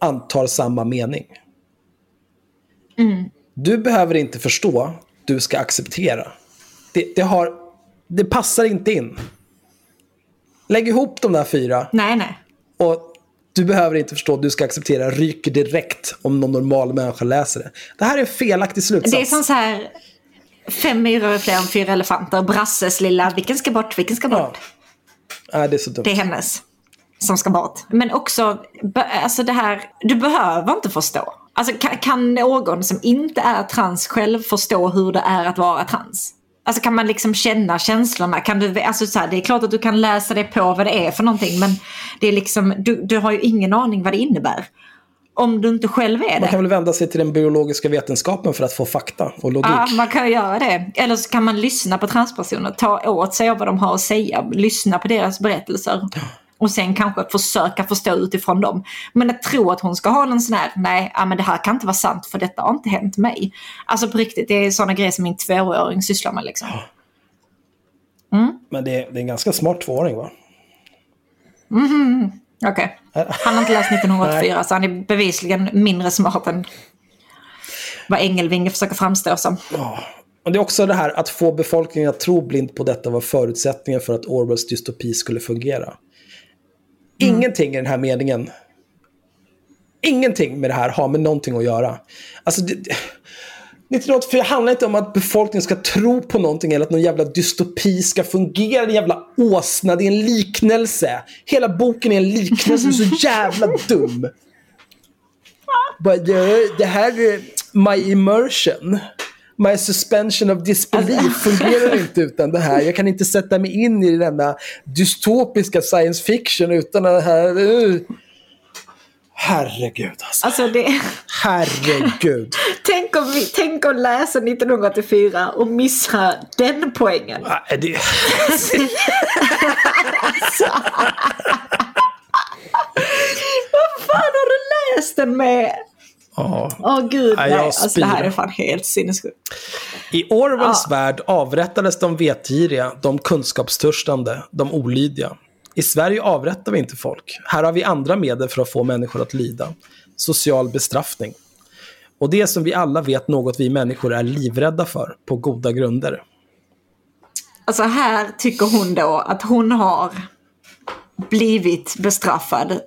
antar samma mening. Du behöver inte förstå, du ska acceptera. Det, det, har, det passar inte in. Lägg ihop de där fyra Nej, nej. och du behöver inte förstå, du ska acceptera, ryker direkt om någon normal människa läser det. Det här är en felaktig slutsats. Det är som så här, fem myror är fler än fyra elefanter. Brasses lilla, vilken ska bort, vilken ska Ja. bort? Nej, det är så dumt. Det är hennes som ska bort. Men också, alltså det här, du behöver inte förstå. Alltså kan, kan någon som inte är trans själv förstå hur det är att vara trans? Alltså kan man liksom känna känslorna? Kan du, alltså så här, det är klart att du kan läsa det på vad det är för någonting men det är liksom, du, du har ju ingen aning vad det innebär. Om du inte själv är Man det. kan väl vända sig till den biologiska vetenskapen för att få fakta och logik. Ja, man kan göra det. Eller så kan man lyssna på transpersoner, ta åt sig av vad de har att säga, lyssna på deras berättelser. Och sen kanske försöka förstå utifrån dem. Men att tro att hon ska ha någon sån här, nej, ja, men det här kan inte vara sant för detta har inte hänt mig. Alltså på riktigt, det är sådana grejer som min tvååring sysslar med liksom. Men det är, det är en ganska smart tvååring va? Okej. Han har inte läst 1984 så han är bevisligen mindre smart än vad Engelvinge försöker framstå som. Och det är också det här att få befolkningen att tro blint på detta var förutsättningen för att Orwells dystopi skulle fungera. Ingenting i den här meningen, ingenting med det här har med någonting att göra. Alltså, det, 1984 handlar inte om att befolkningen ska tro på någonting eller att någon jävla dystopi ska fungera. En jävla åsna, det är en liknelse. Hela boken är en liknelse, du är så jävla dum. Bara, det, det här är my immersion. My suspension of disbelief fungerar inte utan det här. Jag kan inte sätta mig in i denna dystopiska science fiction utan det här. Uh. Herregud alltså. Alltså det... Herregud. Tänk om, vi, tänk att läsa 1984 och missa den poängen. Nej, det... Vad fan har du läst den med? Åh gud, Nej, nej. Alltså det här är fan helt sinnessjukt. I Orwells värld avrättades de vetgiriga, de kunskapstörstande, de olydiga. I Sverige avrättar vi inte folk. Här har vi andra medel för att få människor att lida. Social bestraffning. Och det som vi alla vet något vi människor är livrädda för, på goda grunder. Alltså här tycker hon då att hon har blivit bestraffad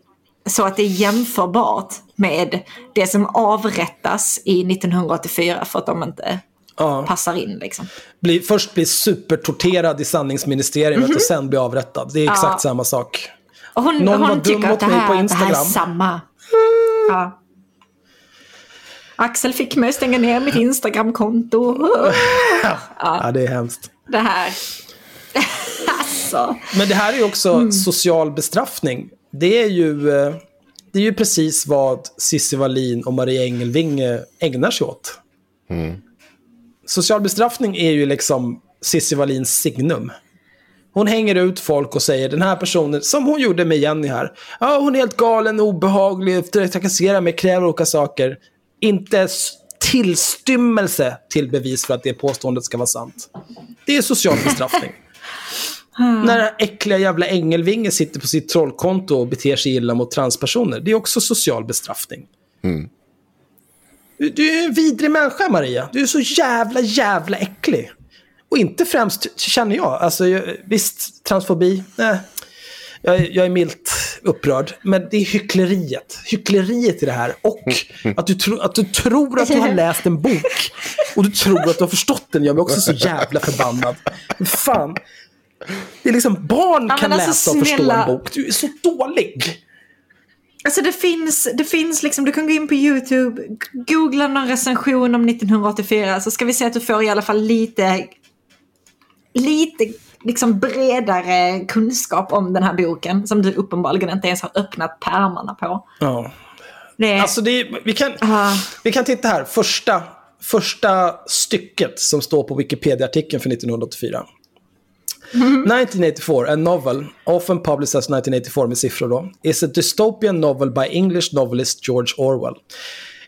så att det är jämförbart med det som avrättas i 1984 för att de inte Ja. passar in liksom. Bli, först bli supertorterad i sanningsministeriet och sen bli avrättad. Det är exakt. Ja. samma sak. Och hon, Någon var hon dum tycker mot mig på det här är Instagram. samma. Ja. Axel fick mig att stänga ner mitt Instagramkonto. Ja, det är hemskt. Det här. alltså. Men det här är ju också Mm. social bestraffning. Det är ju, eh, det är ju precis vad Cissi Wallin och Maria Engelvinge ägnar sig åt. Social bestraffning är ju liksom Cissi Wallins signum. Hon hänger ut folk och säger den här personen, som hon gjorde med Jenny här. Ja, hon är helt galen, obehaglig, trakasserar mig, kräver olika saker. Inte tillstymmelse till bevis för att det påståendet ska vara sant. Det är social bestraffning. När den äckliga jävla ängelvinge sitter på sitt trollkonto och beter sig illa mot transpersoner. Det är också social bestraffning. Du, du är en vidrig människa, Maria. Du är så jävla, jävla äcklig. Och inte främst, känner jag, alltså jag, visst, transfobi, nej. Jag, är- jag är milt upprörd. Men det är hyckleriet. Hyckleriet i det här. Och att du, tro, att du tror att du har läst en bok. Och du tror att du har förstått den gör mig också så jävla förbannad. Fan. Det är liksom, barn kan alltså, läsa och förstå snälla. en bok. Du är så dålig. Alltså det finns, det finns liksom, du kan gå in på YouTube, googla någon recension om 1984 så ska vi se att du får i alla fall lite, lite liksom bredare kunskap om den här boken som du uppenbarligen inte ens har öppnat pärmarna på. Ja. Det Alltså det, vi, kan, Ah. vi kan titta här. Första, första stycket som står på Wikipedia-artikeln för 1984. Mm-hmm. 1984, a novel, often published as 1984 med siffror då, is a dystopian novel by English novelist George Orwell.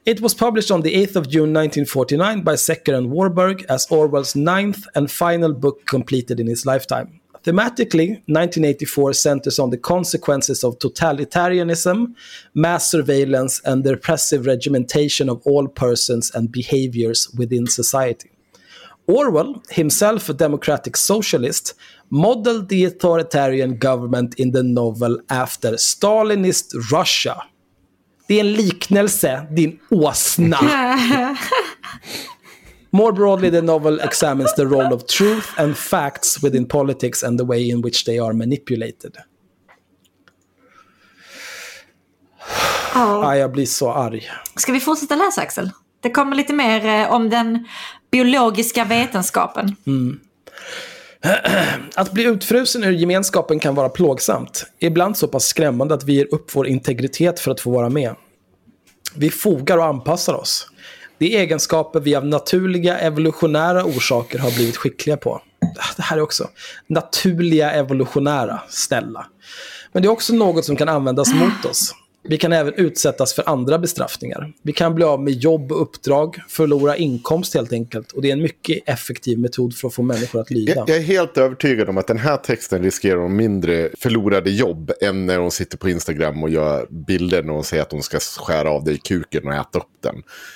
It was published on the 8th of June 1949 by Secker and Warburg as Orwell's ninth and final book completed in his lifetime. Thematically, 1984 centers on the consequences of totalitarianism, mass surveillance, and the repressive regimentation of all persons and behaviors within society. Orwell, himself a democratic socialist, modeled the authoritarian government in the novel after Stalinist Russia. Det är en liknelse, din åsna. More broadly, the novel examines the role of truth and facts within politics and the way in which they are manipulated. Ah, jag blir så arg. Ska vi fortsätta läsa Axel? Det kommer lite mer eh, om den biologiska vetenskapen. Mm. Att bli utfrusen ur gemenskapen kan vara plågsamt. Ibland så pass skrämmande att vi ger upp vår integritet för att få vara med. Vi fogar och anpassar oss. Det är egenskaper vi av naturliga evolutionära orsaker har blivit skickliga på. Det här är också naturliga evolutionära, snälla. Men det är också något som kan användas mot oss. Vi kan även utsättas för andra bestraffningar. Vi kan bli av med jobb och uppdrag, förlora inkomst helt enkelt. Och det är en mycket effektiv metod för att få människor att lyda. Jag, jag är helt övertygad om att den här texten riskerar de mindre förlorade jobb än när hon sitter på Instagram och gör bilder när hon säger att hon ska skära av dig kuken och äta upp den.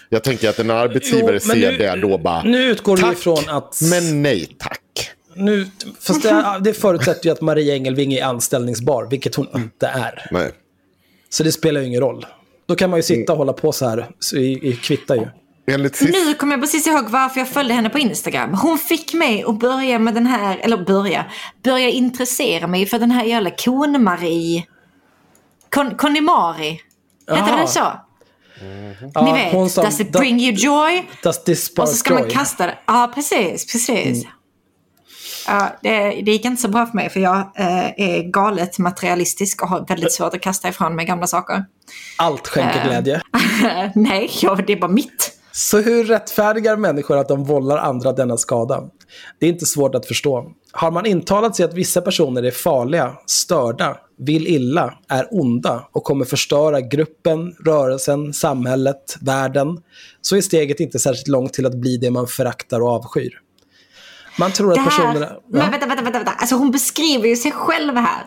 Jag tänker att en arbetsgivare Jo, ser nu- det då bara... nu utgår du tack, ifrån att- Men nej tack. Nu, fast det, det förutsätter ju att Maria Engelving är anställningsbar, vilket hon inte är. Nej. Så det spelar ju ingen roll. Då kan man ju sitta och hålla på så här, så i, i kvittar ju. Enligt sist... Nu kommer jag precis ihåg varför jag följde henne på Instagram. Hon fick mig att börja med den här, eller börja, börja intressera mig för den här jävla kon-Marie. Kon, Konimari. Jaha. den så? Ja, Ni vet, hon som- does it bring you joy? Does this spark Och så ska man joy? kasta det. Ja, precis. precis. Ja, det, det gick inte så bra för mig för jag eh, är galet materialistisk och har väldigt svårt att kasta ifrån mig gamla saker. Allt skänker Eh. glädje. Nej, ja, det är bara mitt. Så hur rättfärdigar människor att de vållar andra denna skada? Det är inte svårt att förstå. Har man intalat sig att vissa personer är farliga, störda, vill illa, är onda och kommer förstöra gruppen, rörelsen, samhället, världen, så är steget inte särskilt långt till att bli det man föraktar och avskyr. Man tror att personerna... här, men vänta, vänta, vänta, vänta. Alltså hon beskriver ju sig själv här.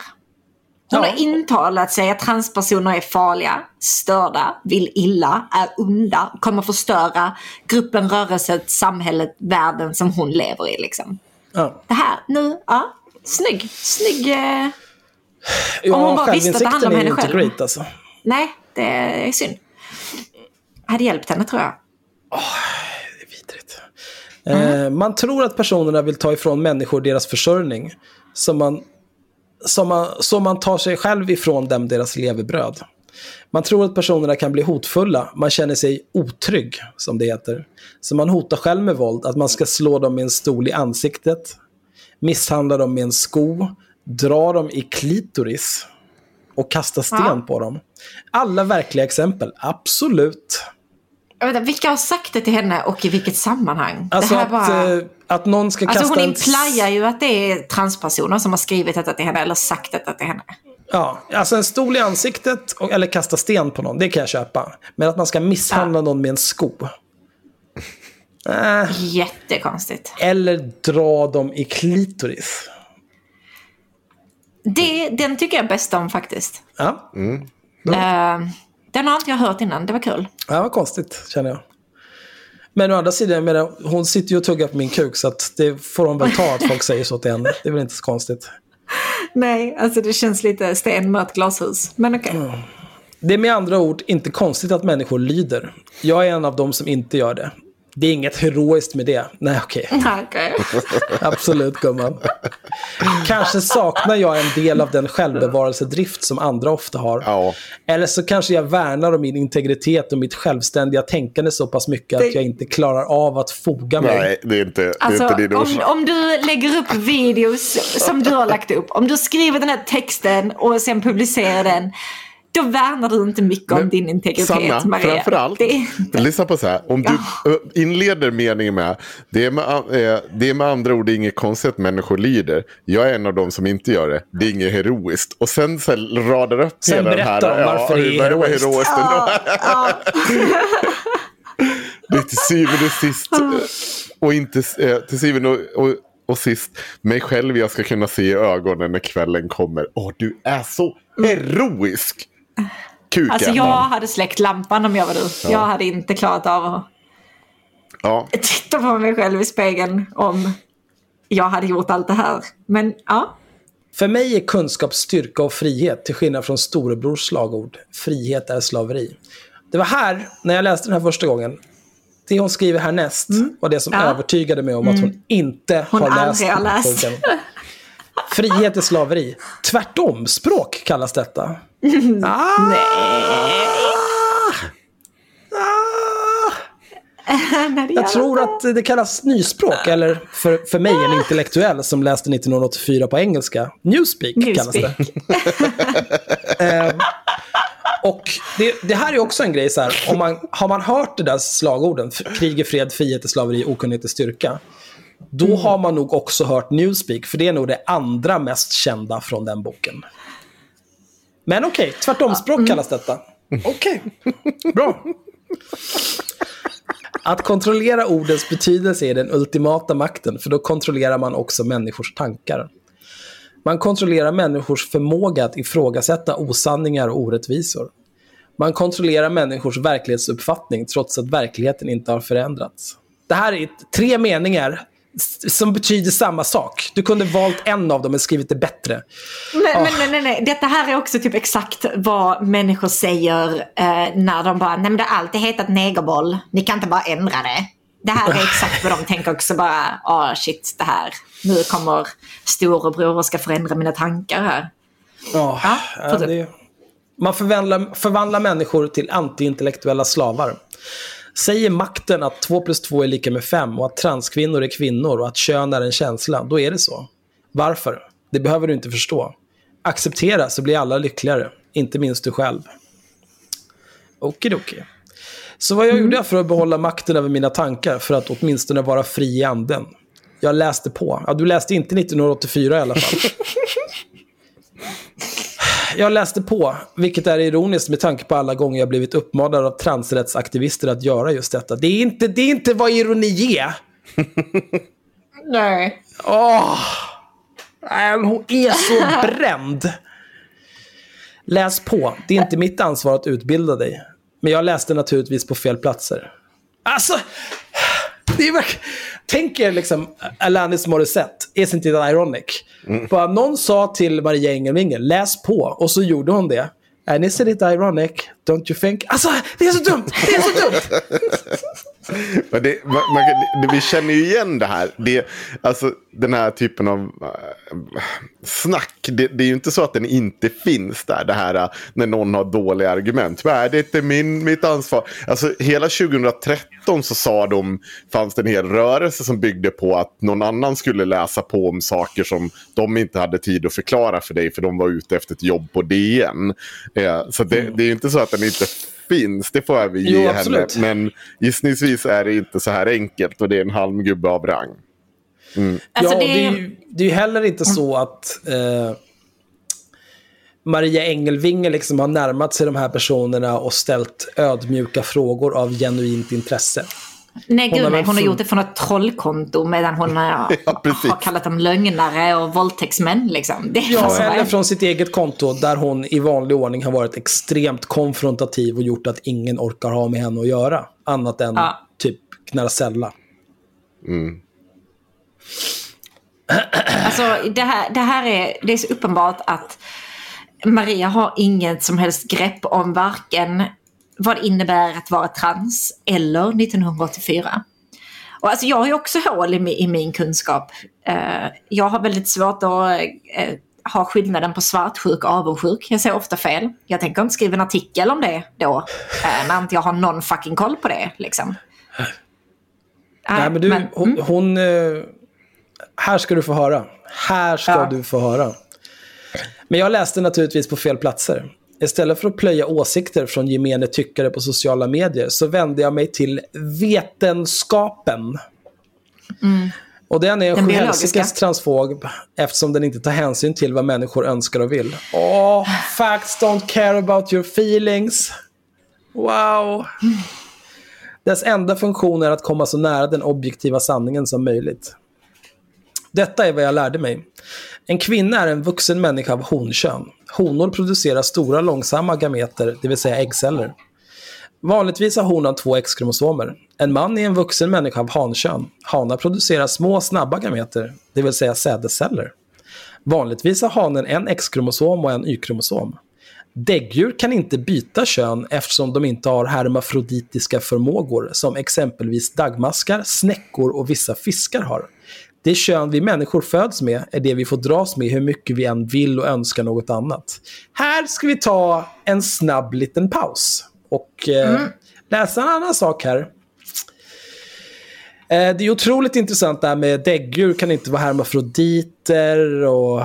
Hon Ja. har intalat sig att transpersoner är farliga, störda, vill illa, är onda, kommer förstöra gruppen, rörelsen, samhället, världen som hon lever i. Liksom. Ja. Det här, nu, ja, snygg, snygg. Eh, Ja, Om hon bara visste att det handlar om henne själv. great alltså. nej, det är synd. Hade hjälpt henne tror jag. Vidrigt. Eh, man tror att personerna vill ta ifrån människor deras försörjning. Som man, som man, så man tar sig själv ifrån dem deras levebröd. Man tror att personerna kan bli hotfulla. Man känner sig otrygg, som det heter. Så man hotar själv med våld. Att man ska slå dem med en stol i ansiktet. Misshandla dem med en sko. Dra dem i klitoris. Och kasta sten Ja. på dem. Alla verkliga exempel, absolut. Inte, vilka har sagt det till henne och i vilket sammanhang? Alltså det här att, bara... eh, att någon ska Alltså kasta hon en... impliar ju att det är transpersoner som har skrivit detta till henne eller sagt detta till henne. Ja, alltså en stol i ansiktet och, eller kasta sten på någon, det kan jag köpa. Men att man ska misshandla någon med en sko. Jättekonstigt. Eller dra dem i klitoris. Det, den tycker jag bäst om faktiskt. Ja, Eh, den har inte jag hört innan, det var kul. det var konstigt känner jag. Men å andra sidan, jag menar, hon sitter ju och tuggar på min kuk så att det får hon väl ta att folk säger så till henne. Det är väl inte så konstigt. Nej, alltså det känns lite sten ett glashus. Men okej. Det är med andra ord inte konstigt att människor lyder. Jag är en av dem som inte gör det. Det är inget heroiskt med det. Nej, okej. Okej. Absolut, gumman. Kanske saknar jag en del av den självbevarelsedrift som andra ofta har. Ja. Eller så kanske jag värnar om min integritet och mitt självständiga tänkande så pass mycket att jag inte klarar av att foga mig. Nej, det är inte, det är Alltså, inte din om, om du lägger upp videos som du har lagt upp, om du skriver den här texten och sen publicerar den, då värnar du inte mycket om Men, din integritet, Sanna, Maria. framförallt, Det, lyssna på så här. Om du ö, inleder meningen med det är med, eh, det är med andra ord inget konstigt att människor lider. Jag är en av dem som inte gör det. Det är inget heroiskt. Och sen så här, radar upp Sen hela den här. berättar de varför det är heroiskt. heroiskt ändå. det är till syvende och sist. Och inte, eh, till syvende och, och, och sist mig själv jag ska kunna se i ögonen när kvällen kommer. Åh, du är så heroisk. Kuken. alltså jag hade släckt lampan om jag var du. Jag hade inte klarat av att Ja. titta på mig själv i spegeln om jag hade gjort allt det här. Men ja, För mig är kunskap styrka och frihet, till skillnad från storebrors slagord. Frihet är slaveri. Det var här, när jag läste den här första gången, det hon skriver härnäst var det som Ja. övertygade mig om att hon inte Hon har läst har läst. Frihet är slaveri. Tvärtom språk kallas detta. Ah! nej. Ah! Jag tror att det kallas nyspråk, eller för, för mig en intellektuell som läste 1984 på engelska. Newspeak, kallas det. Newspeak. Och det, det här är också en grej, så här, om man, har man hört det där slagorden, krig är fred, frihet är slaveri, okunnighet är styrka, då har man nog också hört Newspeak, för det är nog det andra mest kända från den boken. Men okej, tvärtomspråk kallas detta. Okej, bra. Att kontrollera ordens betydelse är den ultimata makten, för då kontrollerar man också människors tankar. Man kontrollerar människors förmåga att ifrågasätta osanningar och orättvisor. Man kontrollerar människors verklighetsuppfattning trots att verkligheten inte har förändrats. Det här är tre meningar som betyder samma sak. Du kunde valt en av dem och skrivit det bättre. Men, men nej, nej, nej. Detta här är också typ exakt vad människor säger eh, när de bara, nej men det har alltid hetat negerboll, ni kan inte bara ändra det. Det här är exakt vad de tänker också bara, ah shit det här, nu kommer storebror och ska förändra mina tankar här. Ja, Ja, ja, det, man förvandlar, förvandlar människor till antiintellektuella slavar. Säger makten att 2 plus 2 är lika med 5 och att transkvinnor är kvinnor och att kön är en känsla, då är det så. Varför? Det behöver du inte förstå. Acceptera så blir alla lyckligare, inte minst du själv. Okidoki. Så vad jag gjorde för att behålla makten över mina tankar, för att åtminstone vara fri i anden? Jag läste på. Ja, du läste inte 1984 i alla fall. Jag läste på, vilket är ironiskt med tanke på alla gånger jag blivit uppmanad av transrättsaktivister att göra just detta. Det är inte, det är inte vad ironi är. Nej. Åh! Men Hon är så bränd. Läs på. Det är inte mitt ansvar att utbilda dig. Men jag läste naturligtvis på fel platser. Alltså, det är verkligen... Tänk er liksom Alanis Morissette, Isn't it ironic? Bara någon sa till Maria Engelvinger, läs på, och så gjorde hon det. And isn't it ironic? Don't you think? Alltså, det är så dumt! Det är så dumt! Men det, man, man, det, vi känner ju igen det här. Det, alltså, den här typen av äh, snack. Det, det är ju inte så att den inte finns där. Det här äh, när någon har dåliga argument. Nej, det är inte min, mitt ansvar. Alltså, hela 2013 så sa de, fanns det en hel rörelse som byggde på att någon annan skulle läsa på om saker som de inte hade tid att förklara för dig. För de var ute efter ett jobb på DN. Eh, så det, det är ju inte så att den inte finns. Det får vi ge Jo, henne. Men gissningsvis är det inte så här enkelt och det är en halmgubbe av rang. Alltså, ja, det det, är är- ju, det är ju heller inte så att eh, Maria Engelvinge liksom har närmat sig de här personerna och ställt ödmjuka frågor av genuint intresse. Nej, gud har nej. Hon har gjort det från ett trollkonto medan hon har, Ja, precis. har kallat dem lögnare och våldtäktsmän. Liksom. Det är Ja, alltså, eller från sitt eget konto där hon i vanlig ordning har varit extremt konfrontativ och gjort att ingen orkar ha med henne att göra. Annat än Ja. typ Knarcella. Alltså, det, här, det här är, det är så uppenbart att Maria har inget som helst grepp om varken vad det innebär att vara trans eller 1984. Och alltså jag har ju också hål i, i min kunskap. Eh, jag har väldigt svårt att eh, ha skillnaden på svartsjuk och avundsjuk. Jag säger ofta fel. Jag tänker inte skriva en artikel om det då. Eh, när inte jag har någon fucking koll på det. Liksom. Nej, men du, men- hon... mm. hon eh, här ska du få höra. Här ska Ja. du få höra. Men jag läste naturligtvis på fel platser. Istället för att plöja åsikter från gemene tyckare på sociala medier så vände jag mig till vetenskapen. Och den är en sjuhelsikes transfob eftersom den inte tar hänsyn till vad människor önskar och vill. Åh, facts don't care about your feelings. Wow. Dess enda funktion är att komma så nära den objektiva sanningen som möjligt. Detta är vad jag lärde mig. En kvinna är en vuxen människa av honkön. Honor producerar stora långsamma gameter, det vill säga äggceller. Vanligtvis har honan två X-kromosomer. En man är en vuxen människa av hankön. Hanar producerar små snabba gameter, det vill säga sädesceller. Vanligtvis har hanen en X-kromosom och en Y-kromosom. Däggdjur kan inte byta kön eftersom de inte har hermafroditiska förmågor som exempelvis dagmaskar, snäckor och vissa fiskar har. Det kön vi människor föds med är det vi får dras med hur mycket vi än vill och önskar något annat. Här ska vi ta en snabb liten paus och eh, läsa en annan sak här. Eh, Det är otroligt intressant det här med däggdjur kan inte vara hermafroditer och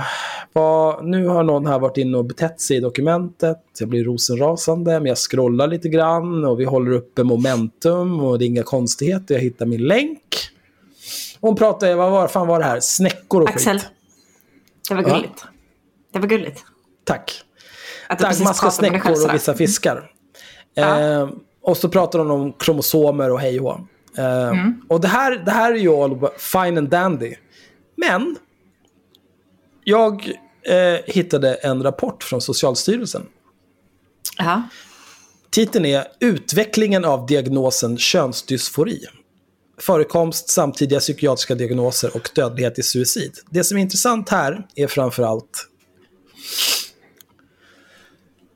vad, nu har någon här varit inne och betett sig i dokumentet. Jag blir rosenrasande, men jag scrollar lite grann och vi håller uppe momentum och det är inga konstigheter. Jag hittar min länk. Hon pratar, vad var, fan var det här? Snäckor och Axel, skit. det var Ja. gulligt. Det var gulligt. Tack. Pratade själv snäckor och vissa fiskar. Ja. Eh, och så pratar de om kromosomer och hej och eh, Mm. Och det här, det här är ju all fine and dandy. Men jag eh, hittade en rapport från Socialstyrelsen. Ja. Titeln är Utvecklingen av diagnosen könsdysfori. Förekomst, samtidiga psykiatriska diagnoser och dödlighet i suicid. Det som är intressant här är framför allt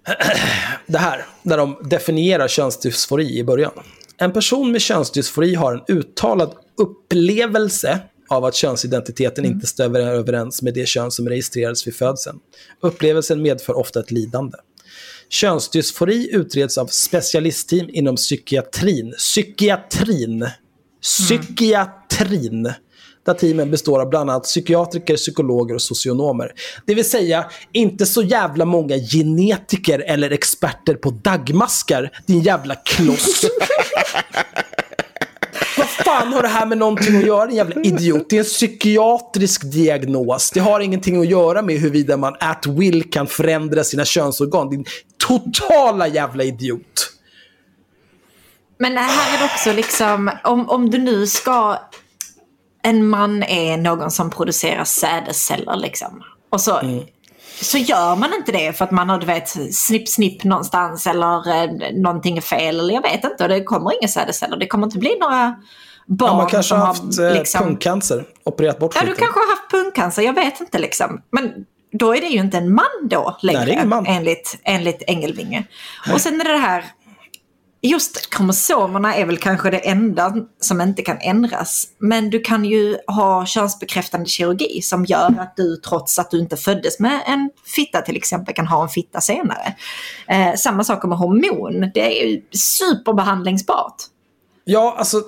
det här, där de definierar könsdysfori i början. En person med könsdysfori har en uttalad upplevelse av att könsidentiteten inte stämmer överens med det kön som registrerades vid födseln. Upplevelsen medför ofta ett lidande. Könsdysfori utreds av specialistteam inom psykiatrin. Psykiatrin. Psykiatrin. Där teamen består av bland annat psykiatriker, psykologer och socionomer. Det vill säga, inte så jävla många genetiker eller experter på dagmaskar, din jävla kloss. Vad fan har det här med någonting att göra, din jävla idiot? Det är en psykiatrisk diagnos. Det har ingenting att göra med huruvida man at will kan förändra sina könsorgan. Din totala jävla idiot. Men här är det också liksom, om, om du nu ska... En man är någon som producerar sädesceller liksom. Och så, så gör man inte det för att man har, du vet, snipp snipp någonstans eller eh, någonting är fel eller jag vet inte. Och det kommer inga sädesceller. Det kommer inte bli några barn Ja, man kanske har haft eh, liksom... pungcancer, opererat bort Ja, du skiten. kanske har haft pungcancer, jag vet inte liksom. Men då är det ju inte en man då längre, Nej, det är ingen man. Enligt, enligt Engelvinge. Och sen är det det här, just kromosomerna är väl kanske det enda som inte kan ändras. Men du kan ju ha könsbekräftande kirurgi som gör att du trots att du inte föddes med en fitta till exempel kan ha en fitta senare. Eh, samma sak med hormon, det är ju superbehandlingsbart. Ja, alltså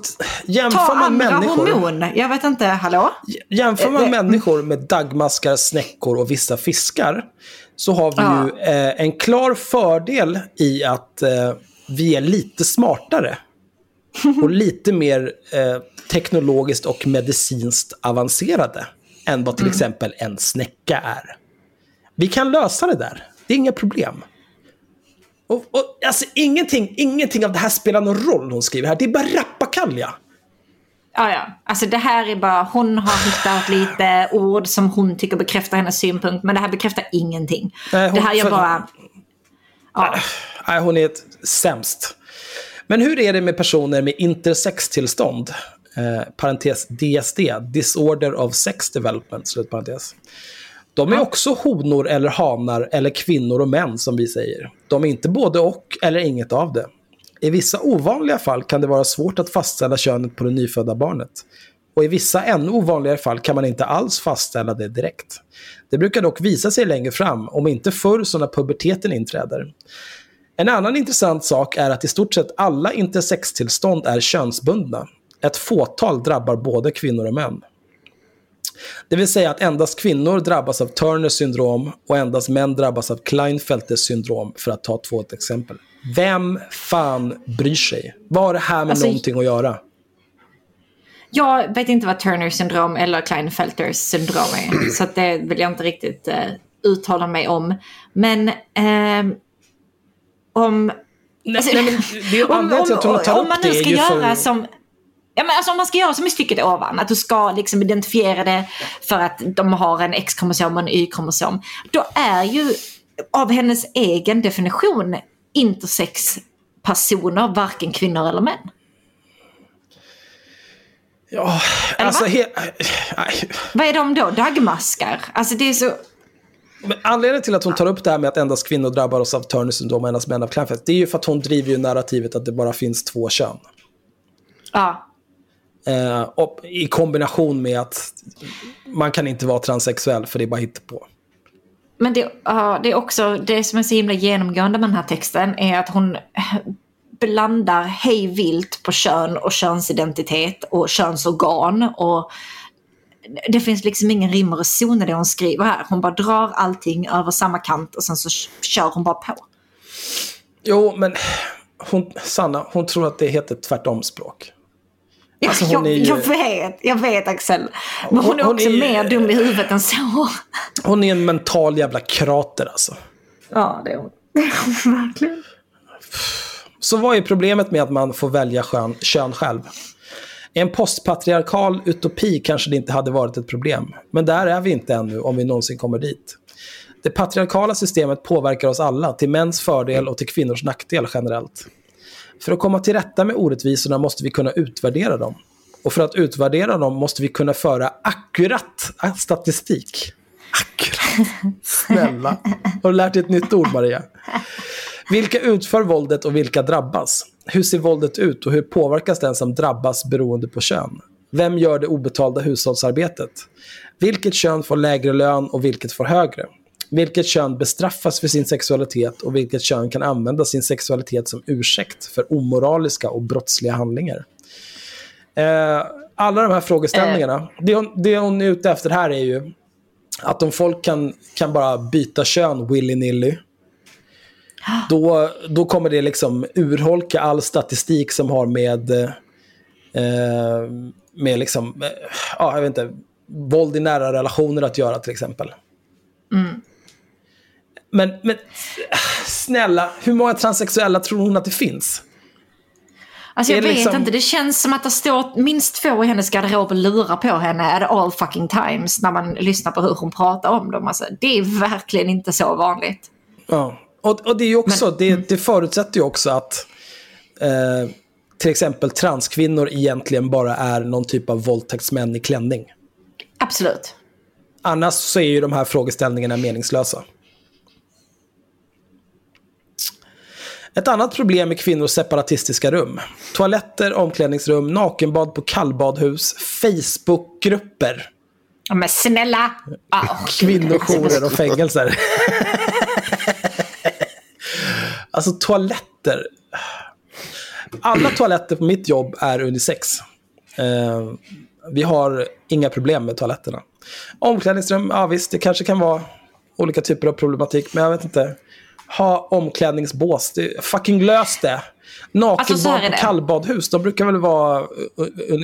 jämför Ta man andra människor... hormon, jag vet inte, hallå? Jämför man Eh, det- människor med dagmaskar, snäckor och vissa fiskar så har vi Ja. ju eh, en klar fördel i att eh, vi är lite smartare. Och lite mer eh, teknologiskt och medicinskt avancerade än vad till Mm. exempel en snäcka är. Vi kan lösa det där. Det är inga problem. Och, och, alltså, ingenting, ingenting av det här spelar någon roll, hon skriver här. Det är bara rappakalja. Ja, ja. Alltså det här är bara, hon har hittat lite ord som hon tycker bekräftar hennes synpunkt. Men det här bekräftar ingenting. Nej, hon- det här är för- bara... Ja. Nej, hon är ett sämst. Men hur är det med personer med intersextillstånd? Eh, parentes DSD, Disorder of Sex Development, slutparentes. De är också honor eller hanar eller kvinnor och män som vi säger. De är inte både och eller inget av det. I vissa ovanliga fall kan det vara svårt att fastställa könet på det nyfödda barnet. Och i vissa ännu ovanligare fall kan man inte alls fastställa det direkt. Det brukar dock visa sig längre fram, om inte förr så när puberteten inträder. En annan intressant sak är att i stort sett alla intersextillstånd är könsbundna. Ett fåtal drabbar både kvinnor och män. Det vill säga att endast kvinnor drabbas av Turners syndrom och endast män drabbas av Klinefelters syndrom, för att ta två ett exempel. Vem fan bryr sig? Vad har det här med Alltså, någonting att göra? Jag vet inte vad Turner syndrom eller Klinefelters syndrom är. så det vill jag inte riktigt eh, uttala mig om. Men ehm, om... alltså, nej, men det hon tar om upp man nu ska göra för- som... Ja, men alltså om man ska göra som i stycket ovan, att du ska liksom identifiera det för att de har en X-kromosom och en Y-kromosom. Då är ju av hennes egen definition intersex personer varken kvinnor eller män. Ja, Eller alltså... va? He, nej. Vad är de då? Dagmaskar? Alltså det är så... Men anledningen till att hon tar upp det här med att endast kvinnor drabbas av Turners syndrom och endast män av Klinefelter, det är ju för att hon driver ju narrativet att det bara finns två kön. Ja. Eh, och I kombination med att man kan inte vara transsexuell för det är bara på. Men det, ja, det är också, det som är så himla genomgående med den här texten är att hon blandar hej vilt på kön och könsidentitet och könsorgan. Och det finns liksom ingen rim och reson i det hon skriver här. Hon bara drar allting över samma kant och sen så kör hon bara på. Jo, men hon, Sanna, hon tror att det heter tvärtomspråk. Alltså, hon jag, är ju- jag vet, jag vet Axel. Men hon, Hon- är hon också är mer dum i huvudet än så. Hon är en mental jävla krater alltså. Ja, det är hon. Det är hon verkligen. Så vad är problemet med att man får välja kön, kön själv? I en postpatriarkal utopi kanske det inte hade varit ett problem. Men där är vi inte ännu, om vi någonsin kommer dit. Det patriarkala systemet påverkar oss alla, till mäns fördel och till kvinnors nackdel generellt. För att komma till rätta med orättvisorna måste vi kunna utvärdera dem. Och för att utvärdera dem måste vi kunna föra akkurat ah, statistik. Akkurat. Snälla. Har du lärt dig ett nytt ord, Maria? Vilka utför våldet och vilka drabbas? Hur ser våldet ut och hur påverkas den som drabbas beroende på kön? Vem gör det obetalda hushållsarbetet? Vilket kön får lägre lön och vilket får högre? Vilket kön bestraffas för sin sexualitet och vilket kön kan använda sin sexualitet som ursäkt för omoraliska och brottsliga handlingar? Eh, alla de här frågeställningarna, det, hon, det hon är ute efter här är ju att om folk kan, kan bara byta kön willy-nilly, då, då kommer det liksom urholka all statistik som har med, eh, med liksom, eh, ja, jag vet inte, våld i nära relationer att göra till exempel. Men, men snälla, hur många transsexuella tror hon att det finns? Alltså jag vet liksom- inte, det känns som att det står minst två i hennes garderob och lurar på henne at all fucking times när man lyssnar på hur hon pratar om dem. Alltså, det är verkligen inte så vanligt. Ja, och, och det, är också, det, det förutsätter ju också att eh, till exempel transkvinnor egentligen bara är någon typ av våldtäktsmän i klänning. Absolut. Annars så är ju de här frågeställningarna meningslösa. Ett annat problem med kvinnors separatistiska rum. Toaletter, omklädningsrum, nakenbad på kallbadhus, Facebookgrupper, Men snälla! Ah, kvinnojourer och fängelser. alltså toaletter. Alla toaletter på mitt jobb är unisex. Eh, vi har inga problem med toaletterna. Omklädningsrum, ja visst, det kanske kan vara olika typer av problematik, men jag vet inte. Ha omklädningsbås, det, fucking lös det. Nakenbad Alltså, på kallbadhus, de brukar väl vara uh,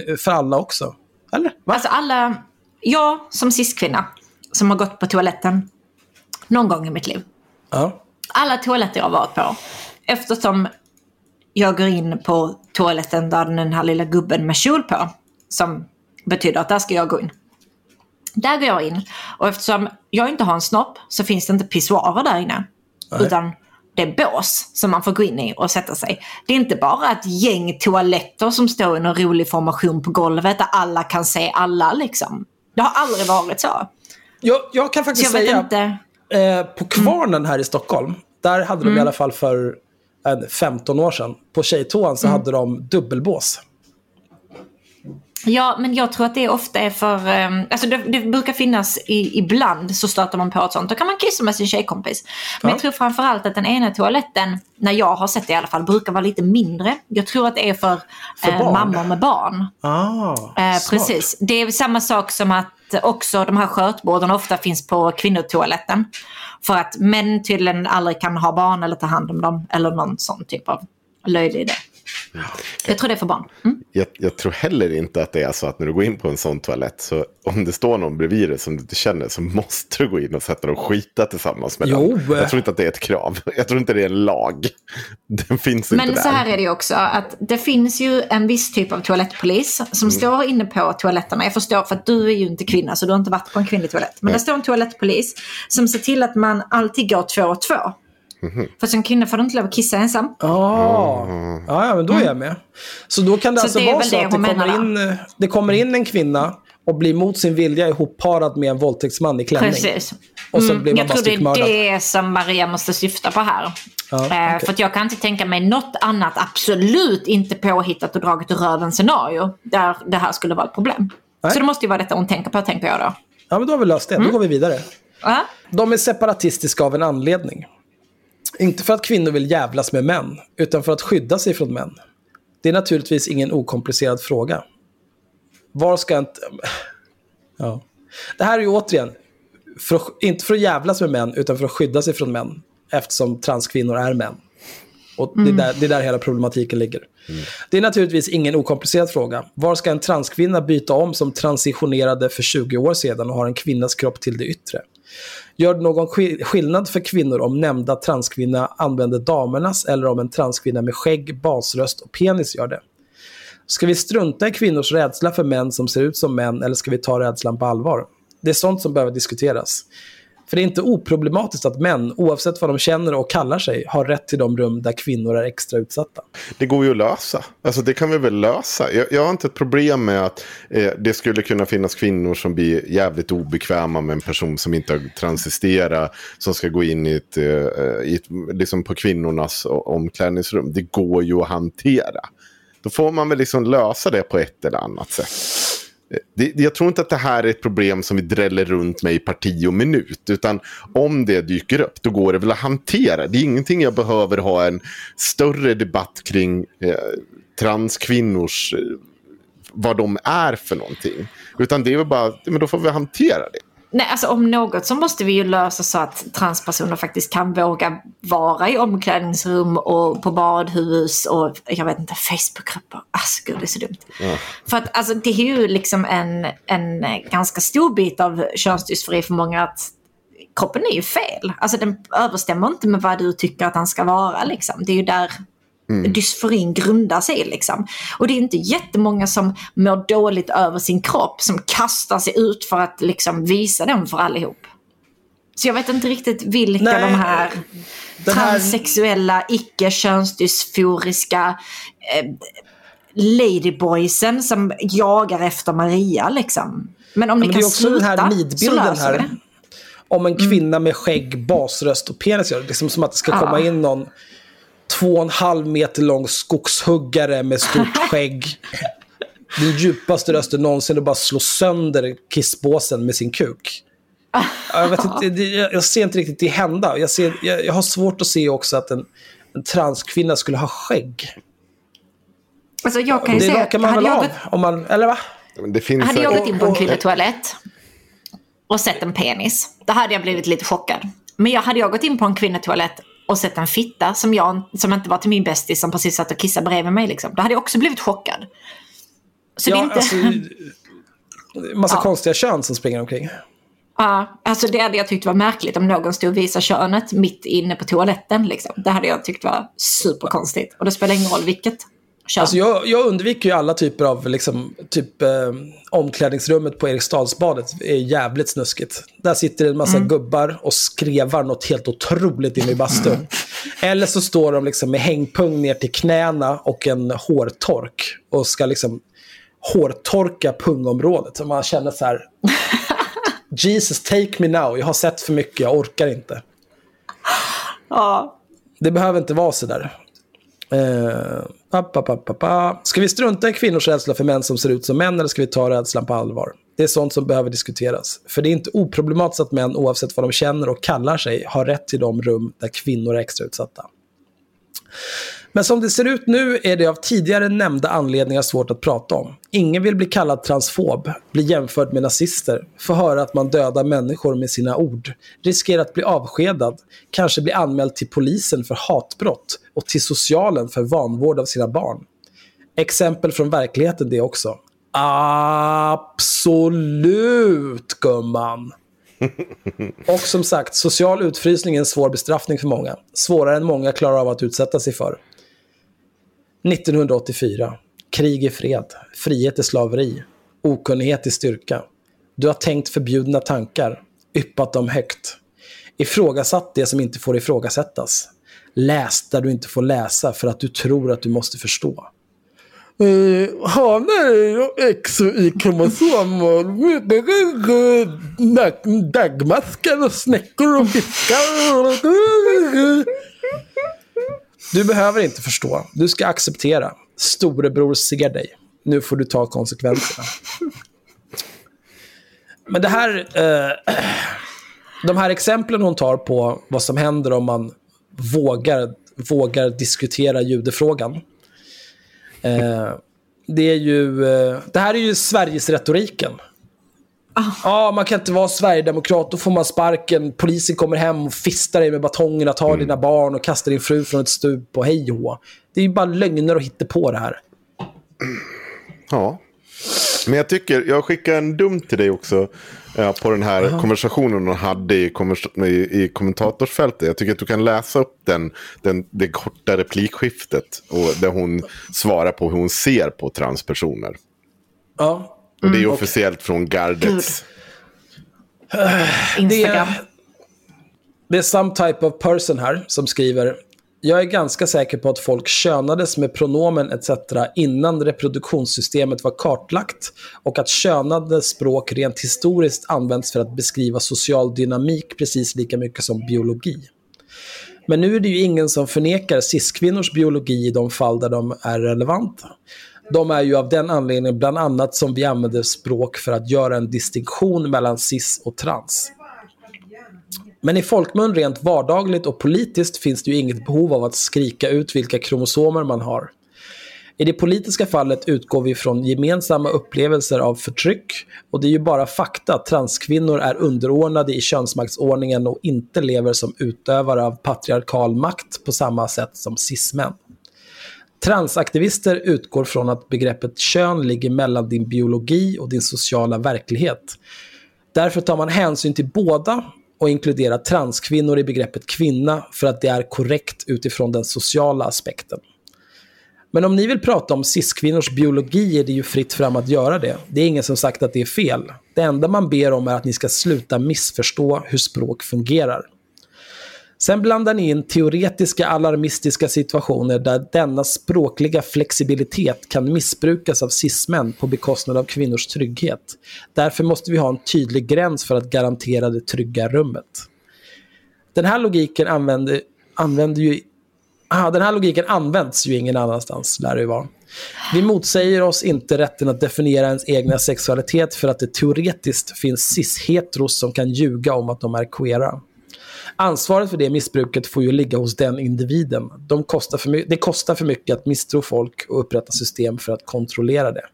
uh, för alla också? Eller? Va? Alltså alla, jag som cis-kvinna som har gått på toaletten någon gång i mitt liv. Ja. Alla toaletter jag har varit på. Eftersom jag går in på toaletten där den här lilla gubben med kjol på som betyder att där ska jag gå in. Där går jag in och eftersom jag inte har en snopp så finns det inte pissoarer där inne. Utan det är bås som man får gå in i och sätta sig. Det är inte bara ett gäng toaletter som står i en rolig formation på golvet där alla kan se alla liksom. Det har aldrig varit så. Jag, jag kan Så faktiskt jag säga, inte. eh, på Kvarnen här i Stockholm, där hade de i alla fall för en 15 år sedan, på Tjejtoan så hade de dubbelbås. Ja, men jag tror att det ofta är för... ehm, alltså det, det brukar finnas i, ibland så stöter man på ett sånt. Då kan man kissa med sin tjejkompis. Men Ja. jag tror framförallt att den ena toaletten, när jag har sett det i alla fall, brukar vara lite mindre. Jag tror att det är för, För eh, mammor med barn. Ah, Eh, precis. Det är samma sak som att också de här skötborden ofta finns på kvinnotoaletten. För att män tydligen aldrig kan ha barn eller ta hand om dem. Eller någon sån typ av löjlig idé. Jag tror det är för barn. Mm. Jag, jag tror heller inte att det är så att när du går in på en sån toalett, så om det står någon bredvid dig som du inte känner, så måste du gå in och sätta dig och skita tillsammans med Jo. dem. Jag tror inte att det är ett krav. Jag tror inte det är en lag. Den finns inte Men där. så här är det ju också att det finns ju en viss typ av toalettpolis som står inne på toaletterna. Jag förstår för att du är ju inte kvinna så du har inte varit på en kvinnlig toalett. Men det står en toalettpolis som ser till att man alltid går två och två. För som kvinna får du inte lov att kissa ensam. Ah. Ja, ja, men då är jag med. Så då kan det Så alltså det vara så det att det kommer, in, eh, det kommer in en kvinna och blir mot sin vilja ihopparad med en våldtäktsman i klänning. Precis. Och så Mm, blir man jag bara tror det är det som Maria måste syfta på här. Ja, Eh, okej. För att jag kan inte tänka mig något annat absolut inte påhittat och draget ur röven scenario där det här skulle vara ett problem. Nej. Så det måste ju vara detta hon tänker på, tänker jag då. Ja, men då har vi löst det. Mm. Då går vi vidare. Ja. De är separatistiska av en anledning. Inte för att kvinnor vill jävlas med män, utan för att skydda sig från män. Det är naturligtvis ingen okomplicerad fråga. Var ska inte... Ja. Det här är ju återigen, för att, inte för att jävlas med män, utan för att skydda sig från män. Eftersom transkvinnor är män. Och det, är där, det är där hela problematiken ligger. Det är naturligtvis ingen okomplicerad fråga. Var ska en transkvinna byta om som transitionerade för 20 år sedan och har en kvinnas kropp till det yttre? Gör det någon skillnad för kvinnor om nämnda transkvinna använder damernas eller om en transkvinna med skägg, basröst och penis gör det? Ska vi strunta i kvinnors rädsla för män som ser ut som män eller ska vi ta rädslan på allvar? Det är sånt som behöver diskuteras. För det är inte oproblematiskt att män, oavsett vad de känner och kallar sig, har rätt till de rum där kvinnor är extra utsatta. Det går ju att lösa. Alltså det kan vi väl lösa. Jag, jag har inte ett problem med att eh, det skulle kunna finnas kvinnor som blir jävligt obekväma med en person som inte har transisterat. Som ska gå in i ett, eh, eh i ett liksom på kvinnornas omklädningsrum. Det går ju att hantera. Då får man väl liksom lösa det på ett eller annat sätt. Det, jag tror inte att det här är ett problem som vi dräller runt med i parti och minut. Utan om det dyker upp, då går det väl att hantera. Det är ingenting jag behöver ha en större debatt kring eh, transkvinnors, eh, vad de är för någonting. Utan det är väl bara, men då får vi hantera det. Nej, alltså om något så måste vi ju lösa så att transpersoner faktiskt kan våga vara i omklädningsrum och på badhus och jag vet inte, Facebookgrupper. Alltså gud, det är så dumt. För att alltså, det är ju liksom en, en ganska stor bit av könsdysfori för många att kroppen är ju fel. Alltså den överstämmer inte med vad du tycker att den ska vara liksom. Det är ju där dysforin grundar sig liksom. Och det är inte jättemånga som mår dåligt över sin kropp som kastar sig ut för att liksom visa den för allihop. Så jag vet inte riktigt vilka Nej, de här den här- transsexuella, icke-könsdysforiska eh, ladyboysen som jagar efter Maria liksom. Men om ni Men kan det är också sluta den här nidbilden här. det. Om en kvinna med skägg, basröst och penis gör det. Liksom som att det ska Ja. komma in någon två och en halv meter lång skogshuggare med stort skägg. Den djupaste rösten någonsin och bara slå sönder kissbåsen med sin kuk. Ja, Jag, vet inte, jag, ser inte riktigt det hända. Jag, ser, jag, jag har svårt att se också att en, en transkvinna skulle ha skägg. Alltså jag kan ju Det säga rakar man väl jag av? Om man, eller va? Men det finns Hade jag gått in på en och- kvinnotoalett och sett en penis, då hade jag blivit lite chockad. Men jag hade jag gått in på en kvinnotoalett och sett en fitta som, jag, som inte var till min bästis som precis satt och kissade bredvid mig, liksom, då hade jag också blivit chockad. Så det är inte... alltså, massa Ja. konstiga kön som springer omkring. Ja, alltså det hade jag tyckt var märkligt om någon stod och visade könet mitt inne på toaletten. Liksom. Det hade jag tyckt var superkonstigt. Och det spelar ingen roll vilket. Kör. Alltså jag, jag undviker ju alla typer av, liksom, typ eh, omklädningsrummet på Eriksdalsbadet är jävligt snuskigt. Där sitter en massa gubbar och skrevar något helt otroligt inne i bastun. Eller så står de liksom med hängpung ner till knäna och en hårtork och ska liksom hårtorka pungområdet. Så man känner så här, Jesus take me now, jag har sett för mycket, jag orkar inte. Ja. Det behöver inte vara så där. Uh, pa, pa, pa, pa, pa. Ska vi strunta i kvinnors rädsla för män som ser ut som män eller ska vi ta rädslan på allvar? Det är sånt som behöver diskuteras. För det är inte oproblematiskt att män, oavsett vad de känner och kallar sig, har rätt till de rum där kvinnor är extra utsatta. Men som det ser ut nu är det av tidigare nämnda anledningar svårt att prata om. Ingen vill bli kallad transfob, bli jämförd med nazister, få höra att man dödar människor med sina ord, riskera att bli avskedad, kanske bli anmäld till polisen för hatbrott och till socialen för vanvård av sina barn. Exempel från verkligheten det också. Absolut, gumman. Och som sagt, social utfrysning är en svår bestraffning för många. Svårare än många klarar av att utsätta sig för. 1984. Krig i fred. Frihet i slaveri. Okunnighet i styrka. Du har tänkt förbjudna tankar. Yppat dem högt. Ifrågasatt det som inte får ifrågasättas. Läst där du inte får läsa för att du tror att du måste förstå. Eh, hanar och X och Y-kromosomer. Dagmaskar och snäckor och fiskar. Du behöver inte förstå. Du ska acceptera. Storebror ser dig. Nu får du ta konsekvenserna. Men det här... Eh, de här exemplen hon tar på vad som händer om man vågar, vågar diskutera judefrågan. Eh, det är ju... Eh, det här är ju Sveriges-retoriken. Ja, man kan inte vara sverigedemokrat, då får man sparken. Polisen kommer hem och fistar dig med batongerna, tar dina barn och kastar din fru från ett stup och hej och. Det är ju bara lögner och hitta på det här. Ja. Men jag tycker, jag skickar en dum till dig också. eh, på den här konversationen hon hade i, konvers- i, i kommentatorsfältet. Jag tycker att du kan läsa upp den, den, det korta replikskiftet. Och där hon svarar på hur hon ser på transpersoner. Ja. Och det är officiellt från gardets. Instagram. Det är some type of person här som skriver Jag är ganska säker på att folk könades med pronomen etc. innan reproduktionssystemet var kartlagt och att könade språk rent historiskt används för att beskriva social dynamik precis lika mycket som biologi. Men nu är det ju ingen som förnekar cis-kvinnors biologi i de fall där de är relevanta. De är ju av den anledningen bland annat som vi använder språk för att göra en distinktion mellan cis och trans. Men i folkmun rent vardagligt och politiskt finns det ju inget behov av att skrika ut vilka kromosomer man har. I det politiska fallet utgår vi från gemensamma upplevelser av förtryck och det är ju bara fakta att transkvinnor är underordnade i könsmaktsordningen och inte lever som utövare av patriarkal makt på samma sätt som cis-män. Transaktivister utgår från att begreppet kön ligger mellan din biologi och din sociala verklighet. Därför tar man hänsyn till båda och inkluderar transkvinnor i begreppet kvinna för att det är korrekt utifrån den sociala aspekten. Men om ni vill prata om cis-kvinnors biologi är det ju fritt fram att göra det. Det är ingen som sagt att det är fel. Det enda man ber om är att ni ska sluta missförstå hur språk fungerar. Sen blandar ni in teoretiska alarmistiska situationer där denna språkliga flexibilitet kan missbrukas av cismän på bekostnad av kvinnors trygghet. Därför måste vi ha en tydlig gräns för att garantera det trygga rummet. Den här logiken använder, använder ju Ah, den här logiken används ju ingen annanstans, lär det ju vara. Vi motsäger oss inte rätten att definiera ens egna sexualitet för att det teoretiskt finns cis-heteros som kan ljuga om att de är queera. Ansvaret för det missbruket får ju ligga hos den individen. De kostar för det kostar för mycket att misstro folk och upprätta system för att kontrollera det.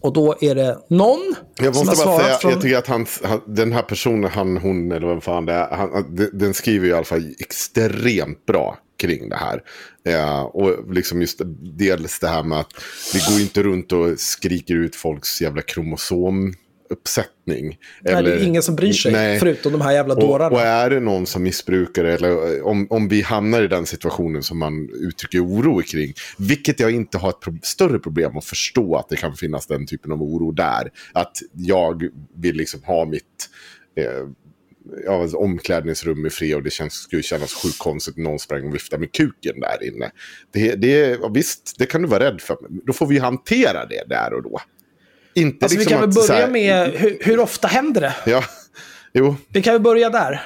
Och då är det någon Jag som har måste bara svarat säga, från... jag tycker att han, han, den här personen, han, hon eller vad fan det är, han, den- den skriver i alla fall extremt bra kring det här. Eh, och liksom just dels det här med att vi går inte runt och skriker ut folks jävla kromosom uppsättning. Nej, det är ingen som bryr sig, Nej. förutom de här jävla Och, dårarna. och är det någon som missbrukar det, eller om, om vi hamnar i den situationen som man uttrycker oro kring, vilket jag inte har ett pro större problem att förstå att det kan finnas den typen av oro där. Att jag vill liksom ha mitt eh, ja, ett omklädningsrum i fred och det känns, skulle kännas sjukt konstigt om någon sprang och viftade med kuken där inne. Det, det, visst, det kan du vara rädd för, då får vi hantera det där och då. Inte Alltså, vi liksom kan väl börja här- med, hur, hur ofta händer det? Ja, jo, Vi kan väl börja där.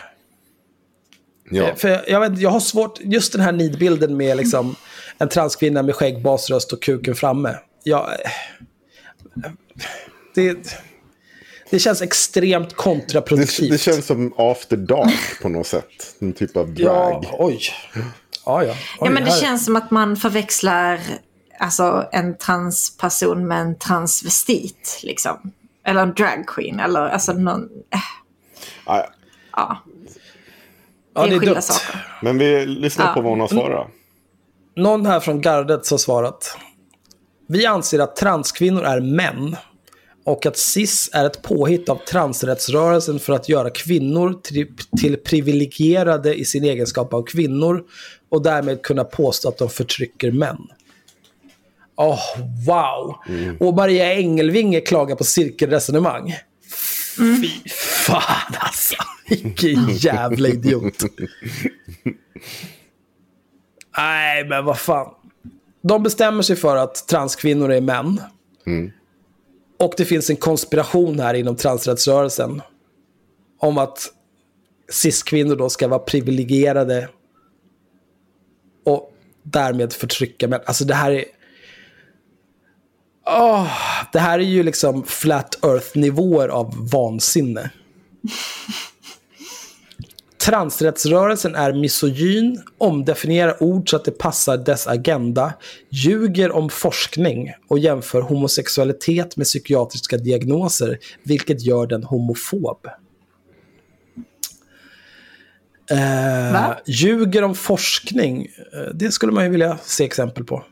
ja. För jag, vet, jag har svårt, just den här nidbilden med liksom en transkvinna med skägg, basröst och kuken framme. Jag, eh, det, det känns extremt Det, kontraproduktivt. det känns som after dark på något sätt. En typ av drag. Ja, oj. Ja, ja. Oj, Ja, men det här- känns som att man förväxlar alltså, en transperson med en transvestit. Liksom. Eller en dragqueen. Eller alltså någon... Äh, Ja, ja. ja, det är skilda saker. men vi lyssnar Ja. på vad hon har svarat. Någon här från gardet har svarat. Vi anser att transkvinnor är män. Och att cis är ett påhitt av transrättsrörelsen för att göra kvinnor till, till privilegierade i sin egenskap av kvinnor. Och därmed kunna påstå att de förtrycker män. Åh, wow! Och Maria Engelvinge klagar på cirkelresonemang. Fy fan alltså. Vilken jävla idiot. Nej, men vad fan. De bestämmer sig för att transkvinnor är män. Och det finns en konspiration här inom transrättsrörelsen. Om att cis-kvinnor då ska vara privilegierade. Och därmed förtrycka män. Alltså det här är... Åh, det här är ju liksom flat earth-nivåer av vansinne. Transrättsrörelsen är misogyn, omdefinierar ord så att det passar dess agenda, ljuger om forskning och jämför homosexualitet med psykiatriska diagnoser, vilket gör den homofob. Eh, ljuger om forskning, eh, det skulle man ju vilja se exempel på.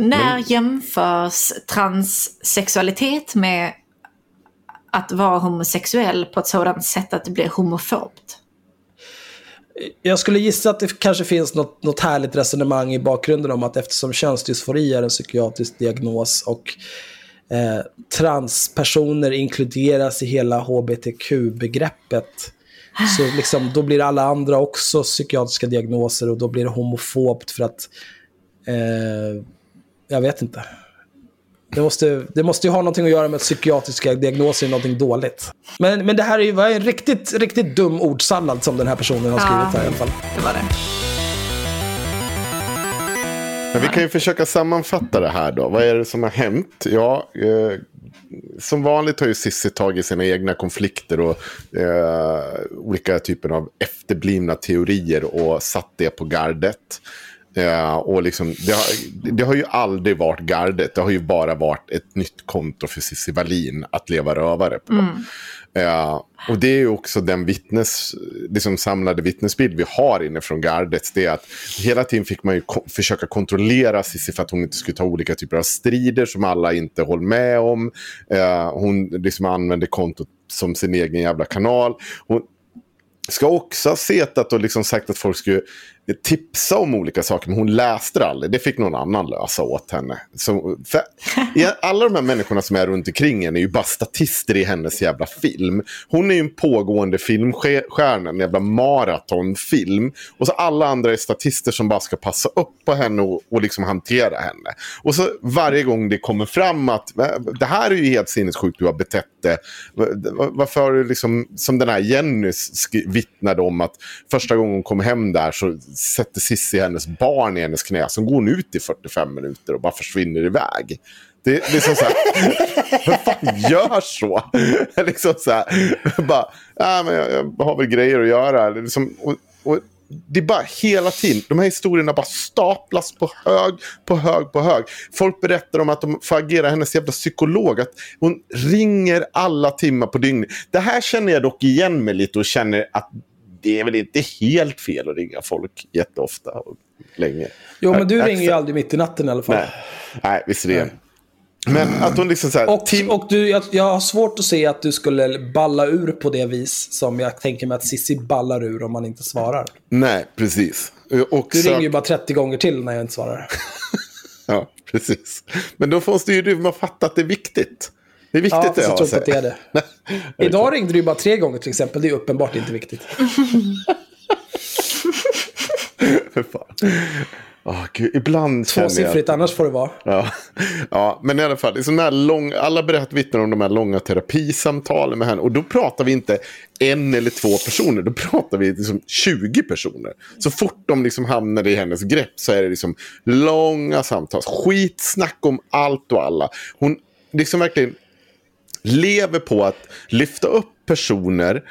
När jämförs transsexualitet med att vara homosexuell på ett sådant sätt att det blir homofobt? Jag skulle gissa att det kanske finns något, något härligt resonemang i bakgrunden om att eftersom könsdysfori är en psykiatrisk diagnos och eh, transpersoner inkluderas i hela hbtq-begreppet så liksom, då blir alla andra också psykiatriska diagnoser och då blir det homofobt för att eh, jag vet inte. Det måste, det måste ju ha någonting att göra med att psykiatriska diagnoser är någonting dåligt. Men, men det här är ju en riktigt, riktigt dum ordsallad som den här personen har skrivit här i alla fall. Det var det. Men vi kan ju försöka sammanfatta det här då. Vad är det som har hänt? Ja, eh, som vanligt har ju Cissi tagit sina egna konflikter och eh, olika typer av efterblivna teorier och satt det på gardet. Eh, och liksom, det, har, det har ju aldrig varit gardet. Det har ju bara varit ett nytt konto för Cissi Wallin att leva rövare på. Eh, och det är ju också den vittnes, liksom samlade vittnesbild vi har inifrån gardet. Det är att hela tiden fick man ju ko- försöka kontrollera Cissi för att hon inte skulle ta olika typer av strider som alla inte höll med om. Eh, hon liksom använde kontot som sin egen jävla kanal. Hon, ska också ha setat och liksom sagt att folk skulle tipsa om olika saker, men hon läste det aldrig. Det fick någon annan lösa åt henne. Så, för, alla de här människorna som är runt omkring henne är ju bara statister i hennes jävla film. Hon är ju en pågående filmstjärna, en jävla maratonfilm. Och så alla andra är statister som bara ska passa upp på henne och, och liksom hantera henne. Och så varje gång det kommer fram att "Äh, det här är ju helt sinnessjukt du har betett det. Va- Varför har du liksom, som den här Jenny vittnade om att första gången hon kom hem där så sätter Sissi hennes barn i hennes knä. sen går hon ut i 45 minuter och bara försvinner iväg. Det, det är som så här, vem fan gör så? liksom så här, bara, äh, men jag, jag har väl grejer att göra. Liksom, och, och det är bara hela tiden, de här historierna bara staplas på hög, på hög, på hög. Folk berättar om att de får agera hennes jävla psykolog. Att hon ringer alla timmar på dygnet. Det här känner jag dock igen mig lite och känner att det är väl inte helt fel att ringa folk jätteofta och länge. Jo, men du ringer ju aldrig mitt i natten i alla fall. Nej, Nej visserligen. Men att hon liksom så här... Och, Tim- och du, jag, jag har svårt att se att du skulle balla ur på det vis som jag tänker mig att Sissi ballar ur om man inte svarar. Nej, precis. Och Du ringer ju bara 30 gånger till när jag inte svarar. Ja, precis. Men då måste ju du fatta att det är viktigt. Det är viktigt Ja, det jag jag tror inte att det är det. det. Idag ringde du ju bara tre gånger till exempel. Det är uppenbart inte viktigt. För fan. Åh, gud, ibland känner jag... Tvåsiffrigt, annars får det vara. Ja. ja, men i alla fall, sån här lång, alla berättar vittnar om de här långa terapisamtalen med henne. Och då pratar vi inte en eller två personer, då pratar vi liksom 20 personer. Så fort de liksom hamnar i hennes grepp så är det liksom långa samtal. Skitsnack om allt och alla. Hon liksom verkligen lever på att lyfta upp personer,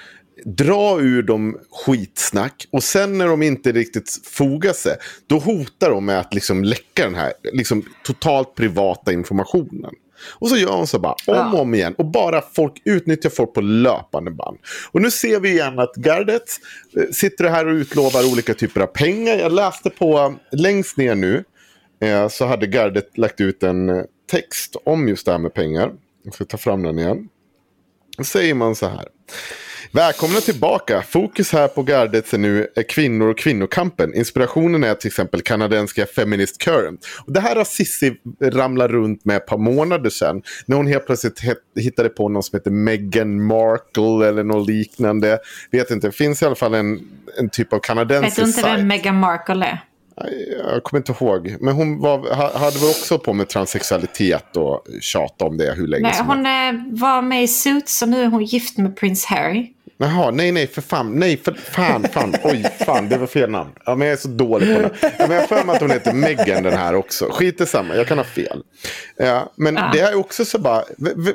dra ur dem skitsnack och sen när de inte riktigt fogar sig, då hotar de med att liksom läcka den här liksom, totalt privata informationen. Och så gör hon så bara om och om igen. Och bara folk utnyttjar folk på löpande band. Och nu ser vi igen att gardet eh, sitter här och utlovar olika typer av pengar. Jag läste på längst ner nu eh, så hade gardet lagt ut en eh, text om just det här med pengar. Jag ska ta fram den igen. Då säger man så här. Välkomna tillbaka. Fokus här på gardet är nu är kvinnor och kvinnokampen. Inspirationen är till exempel kanadensiska Feminist Current. Och det här har Sissi ramlat runt med ett par månader sedan. När hon helt plötsligt hittade på någon som heter Meghan Markle eller något liknande. Vet inte, det finns i alla fall en, en typ av Vet kanadensisk du inte vem sajt. Meghan Markle är? Jag kommer inte ihåg. Men hon var, ha- hade väl också på med transsexualitet och tjata om det hur länge Nej, som hon eh, var med i Suits och nu är hon gift med prins Harry. Jaha, nej, nej, för fan. Nej, för fan, fan. Oj, fan, det var fel namn. Ja, men jag är så dålig på det. Ja, men jag har för mig att hon heter Megan den här också. Skit i samma, jag kan ha fel. Ja, men det är också så bara,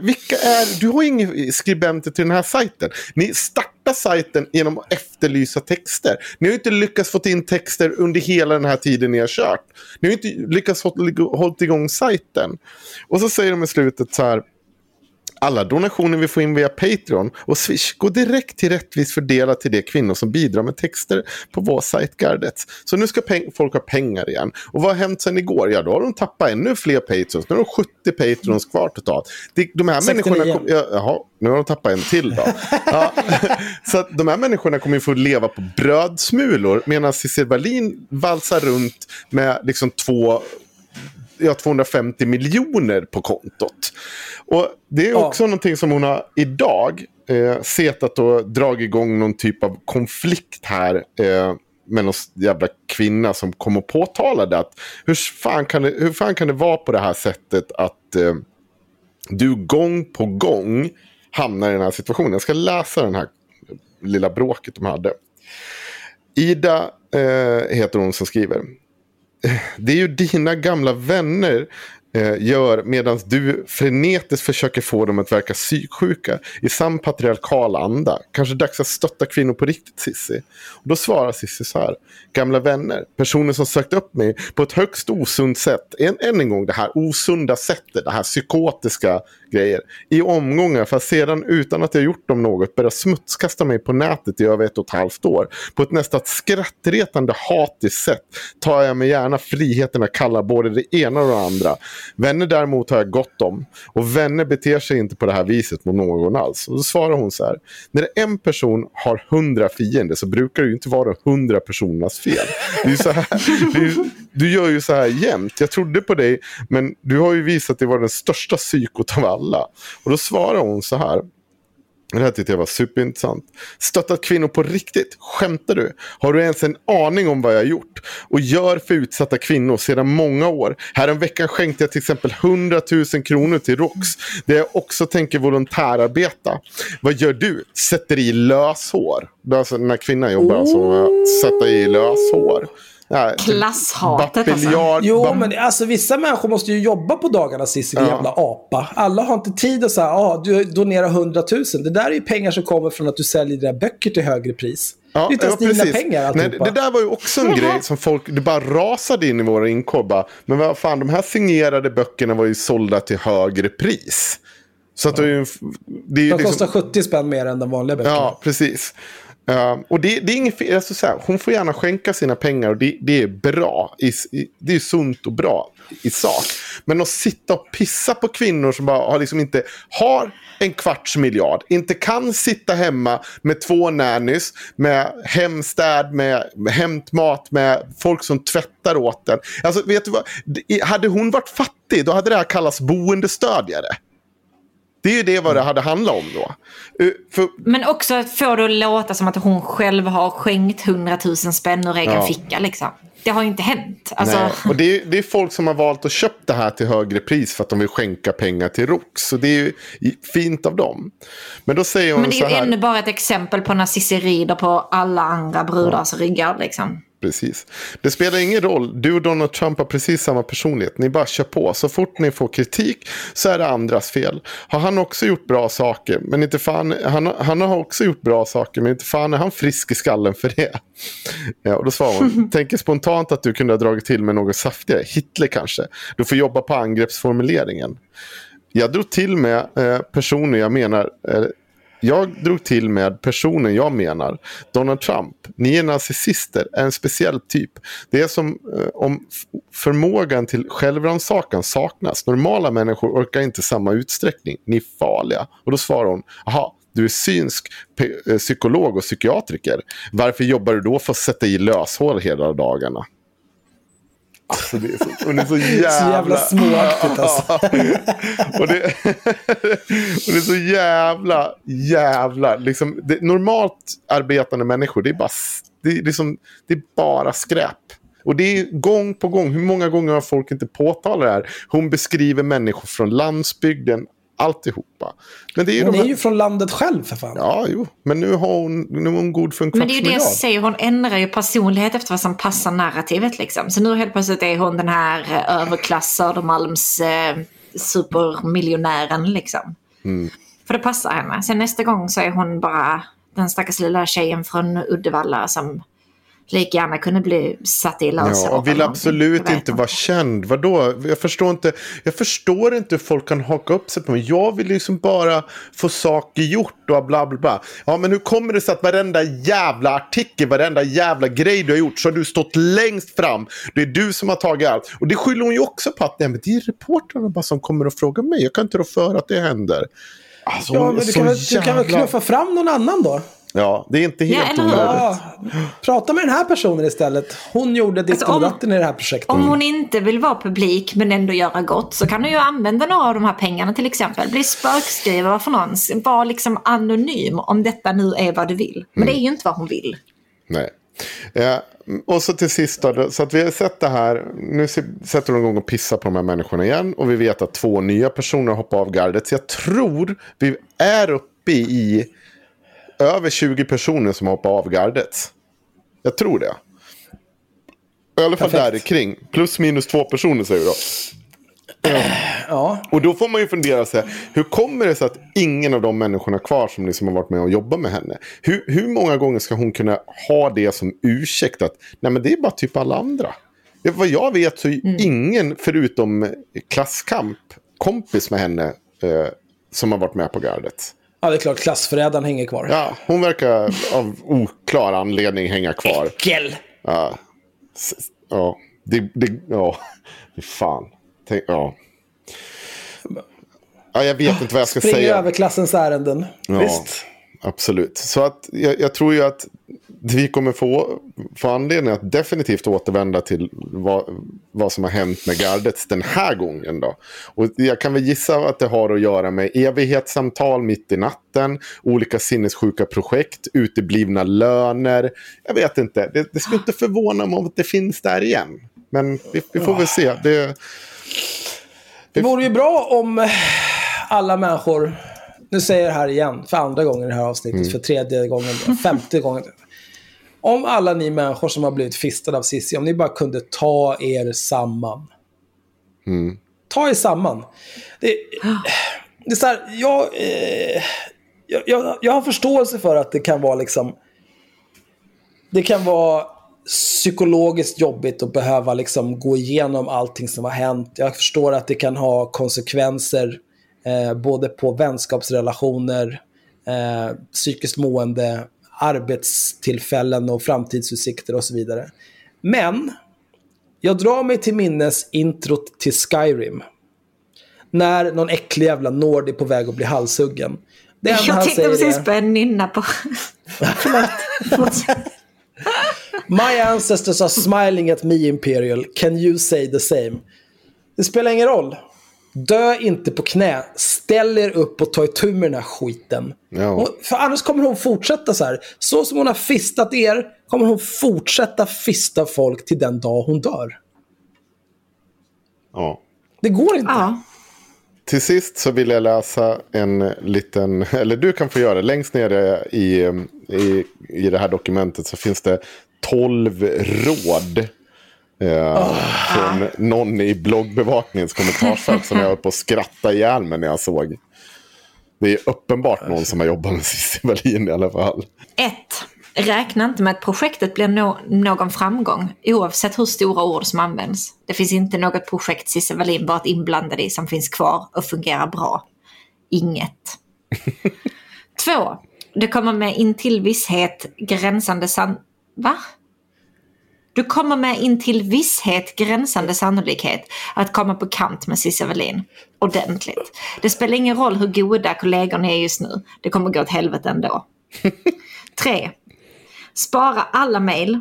vilka är, du har inga skribenter till den här sajten. Ni startar sajten genom att efterlysa texter. Ni har inte lyckats få in texter under hela den här tiden ni har kört. Ni har inte lyckats hålla igång sajten. Och så säger de i slutet så här, alla donationer vi får in via Patreon och Swish går direkt till rättvist fördelat till de kvinnor som bidrar med texter på vår sajt Gardets. Så nu ska folk ha pengar igen. Och vad har hänt sedan igår? Ja, då har de tappat ännu fler Patreons. Nu har de 70 Patreons kvar totalt. De, de här 69. människorna... Kom, ja, jaha, nu har de tappat en till då. Ja, så de här människorna kommer ju få leva på brödsmulor medan Cissi Wallin valsar runt med liksom två ja, 250 miljoner på kontot. Och det är Ja. också någonting som hon har idag eh, setat och dragit igång någon typ av konflikt här eh, med någon jävla kvinna som kom och påtalade att hur fan kan det, hur fan kan det vara på det här sättet att eh, du gång på gång hamnar i den här situationen. Jag ska läsa den här lilla bråket de hade. Ida eh, heter hon som skriver. Det är ju dina gamla vänner eh, gör medan du frenetiskt försöker få dem att verka psyksjuka i sann patriarkal anda. Kanske dags att stötta kvinnor på riktigt Sissi. Och då svarar Sissi så här. Gamla vänner, personer som sökt upp mig på ett högst osunt sätt. Än, än en gång det här osunda sättet, det här psykotiska grejer. I omgångar för att sedan utan att jag gjort dem något börja smutskasta mig på nätet i över ett och ett halvt år. På ett nästan skrattretande hatiskt sätt tar jag mig gärna friheten att kalla både det ena och det andra. Vänner däremot har jag gott om. Och vänner beter sig inte på det här viset mot någon alls. Och då svarar hon så här. När en person har hundra fiender så brukar det ju inte vara hundra personernas fel. Det är så här, det är du gör ju så här jämt. Jag trodde på dig men du har ju visat dig vara den största psykot av alla. Och då svarar hon så här. Det här tyckte jag var superintressant. Stöttat kvinnor på riktigt? Skämtar du? Har du ens en aning om vad jag har gjort? Och gör för utsatta kvinnor sedan många år. Häromveckan skänkte jag till exempel 100 000 kronor till ROX. Där jag också tänker volontärarbeta. Vad gör du? Sätter i löshår. Alltså den här kvinnan jobbar alltså med att sätta i löshår. Ja, Klasshatet alltså. Jo, men alltså vissa människor måste ju jobba på dagarna Cissi, Ja. jävla apa. Alla har inte tid att säga, ah, du donerar 100 000. Det där är ju pengar som kommer från att du säljer dina böcker till högre pris. det är inte ens dina pengar Nej, alltihopa. det där var ju också en grej som folk, det bara rasade in i våra inkorg. bara, Men vad fan, de här signerade böckerna var ju sålda till högre pris. Så att det är ju... Det är ju De liksom, kostar 70 spänn mer än de vanliga böckerna. Ja, precis. Uh, och det, det är inget fel, alltså så här, hon får gärna skänka sina pengar och det, det är bra. I, i, det är sunt och bra i sak. Men att sitta och pissa på kvinnor som bara har liksom inte har en kvarts miljard, inte kan sitta hemma med två nannys, med hemstäd, med, med hämtmat, med folk som tvättar åt den. Alltså, vet du vad? Hade hon varit fattig, då hade det här kallats boendestödjare. Det är ju det vad det hade handlat om då. Uh, för... Men också att få det att låta som att hon själv har skänkt hundratusen spänn ur egen ja. ficka liksom. Det har ju inte hänt. Alltså... Nej. Och det är, det är folk som har valt att köpa det här till högre pris för att de vill skänka pengar till ROX. Så det är ju fint av dem. Men då säger hon Men det är ju ännu bara ett exempel på när Cissi rider på alla andra brudars ja. ryggar liksom. Precis. Det spelar ingen roll. Du och Donald Trump har precis samma personlighet. Ni bara kör på. Så fort ni får kritik så är det andras fel. Har han också gjort bra saker? Men inte fan, han, han har också gjort bra saker. Men inte fan är han frisk i skallen för det. Ja, och då svarar hon. Tänker spontant att du kunde ha dragit till med något saftigare. Hitler kanske. Du får jobba på angreppsformuleringen. Jag drog till med eh, personer jag menar eh, jag drog till med personen jag menar. Donald Trump. Ni är narcissister, är en speciell typ. Det är som eh, om förmågan till självrannsakan saknas. Normala människor orkar inte samma utsträckning. Ni är farliga. Och då svarar hon, jaha, du är synsk eh, psykolog och psykiatriker. Varför jobbar du då för att sätta i löshål hela dagarna? Alltså det är så, hon är så jävla... så jävla småaktigt alltså. och, det, och det är så jävla, jävla... Liksom, det, normalt arbetande människor, det är, bara, det, är liksom, det är bara skräp. Och det är gång på gång. Hur många gånger har folk inte påtalat det här? Hon beskriver människor från landsbygden alltihopa. Men det är hon är ju från landet själv för fan. Ja, jo. Men nu har hon, nu har hon god för en Men det är ju det jag säger, hon ändrar ju personlighet efter vad som passar narrativet liksom. Så nu helt plötsligt är hon den här eh, överklass Södermalms eh, supermiljonären liksom. Mm. För det passar henne. Sen nästa gång så är hon bara den stackars lilla tjejen från Uddevalla som lika gärna kunde bli satt i lösa. Ja, och vill absolut inte vara känd. Vadå? Jag förstår, inte, jag förstår inte hur folk kan haka upp sig på mig. Jag vill liksom bara få saker gjort och bla bla bla. Ja, men hur kommer det sig att varenda jävla artikel, varenda jävla grej du har gjort så har du stått längst fram. Det är du som har tagit allt. Och det skyller hon ju också på att nej, men det är reportrarna bara som kommer och frågar mig. Jag kan inte rå för att det händer. Alltså, ja, men du kan, väl, jävla... du kan väl knuffa fram någon annan då? Ja, det är inte helt ja. Ja, prata med den här personen istället. Hon gjorde ditt alltså, om, i det här projektet. Om hon inte vill vara publik men ändå göra gott så kan hon ju använda några av de här pengarna till exempel. Bli spökskrivare för någon. Var liksom anonym om detta nu är vad du vill. Men mm. det är ju inte vad hon vill. Nej. Ja, och så till sist då, så att vi har sett det här. Nu sätter de igång och pissar på de här människorna igen. Och vi vet att två nya personer hoppar av gardet. Så jag tror vi är uppe i över 20 personer som hoppar av gardet. Jag tror det. I alla fall Perfekt. där kring. Plus minus två personer säger vi då. Ja. Och då får man ju fundera sig. Hur kommer det sig att ingen av de människorna kvar som liksom har varit med och jobbat med henne. Hur, hur många gånger ska hon kunna ha det som ursäkt att nej men det är bara typ alla andra. Vad jag vet så är mm. ingen förutom klasskamp kompis med henne eh, som har varit med på gardet. Ja, det är klart. Klassförrädaren hänger kvar. Ja, hon verkar av oklar anledning hänga kvar. Äckel! Ja. Ja. Det, det, ja. Fan. Tänk, ja. Ja, jag vet inte vad jag ska Springer säga. Springer över klassens ärenden. Ja, Visst. Absolut. Så att jag, jag tror ju att vi kommer få, få anledning att definitivt återvända till vad, vad som har hänt med gardet den här gången. Då. Och jag kan väl gissa att det har att göra med evighetssamtal mitt i natten, olika sinnessjuka projekt, uteblivna löner. Jag vet inte, det, det skulle inte förvåna mig om det finns där igen. Men vi, vi får väl se. Det, det vore ju bra om alla människor nu säger jag det här igen, för andra gången i det här avsnittet, mm. för tredje gången, femte gången. Om alla ni människor som har blivit fistade av Cissi, om ni bara kunde ta er samman. Mm. Ta er samman. Det, det är så här, jag, eh, jag, jag, jag har förståelse för att det kan vara liksom... Det kan vara psykologiskt jobbigt att behöva liksom gå igenom allting som har hänt. Jag förstår att det kan ha konsekvenser eh, både på vänskapsrelationer, eh, psykiskt mående, arbetstillfällen och framtidsutsikter och så vidare. Men jag drar mig till minnes introt till Skyrim. När någon äcklig jävla Nord är på väg att bli halshuggen. Det Jag han tänkte säger precis är, börja nynna på... My ancestors are smiling at me Imperial, can you say the same? Det spelar ingen roll. Dö inte på knä, ställ er upp och ta itu med den här skiten. Ja. För annars kommer hon fortsätta så här. Så som hon har fistat er kommer hon fortsätta fista folk till den dag hon dör. Ja. Det går inte. Ja. Till sist så vill jag läsa en liten, eller du kan få göra det. Längst nere i, i, i det här dokumentet så finns det 12 råd. Eh, Från någon i bloggbevakningens kommentarsfält som jag höll på att skratta ihjäl mig när jag såg. Det är uppenbart någon som har jobbat med Cissi Wallin i alla fall. 1. Räkna inte med att projektet blir nå- någon framgång oavsett hur stora ord som används. Det finns inte något projekt Cissi Wallin varit inblandad i som finns kvar och fungerar bra. Inget. 2. Det kommer med in till visshet gränsande san... Va? Du kommer med in till visshet gränsande sannolikhet att komma på kant med Cissi Wallin. Ordentligt. Det spelar ingen roll hur goda kollegorna är just nu. Det kommer gå åt helvete ändå. 3. Spara alla mejl.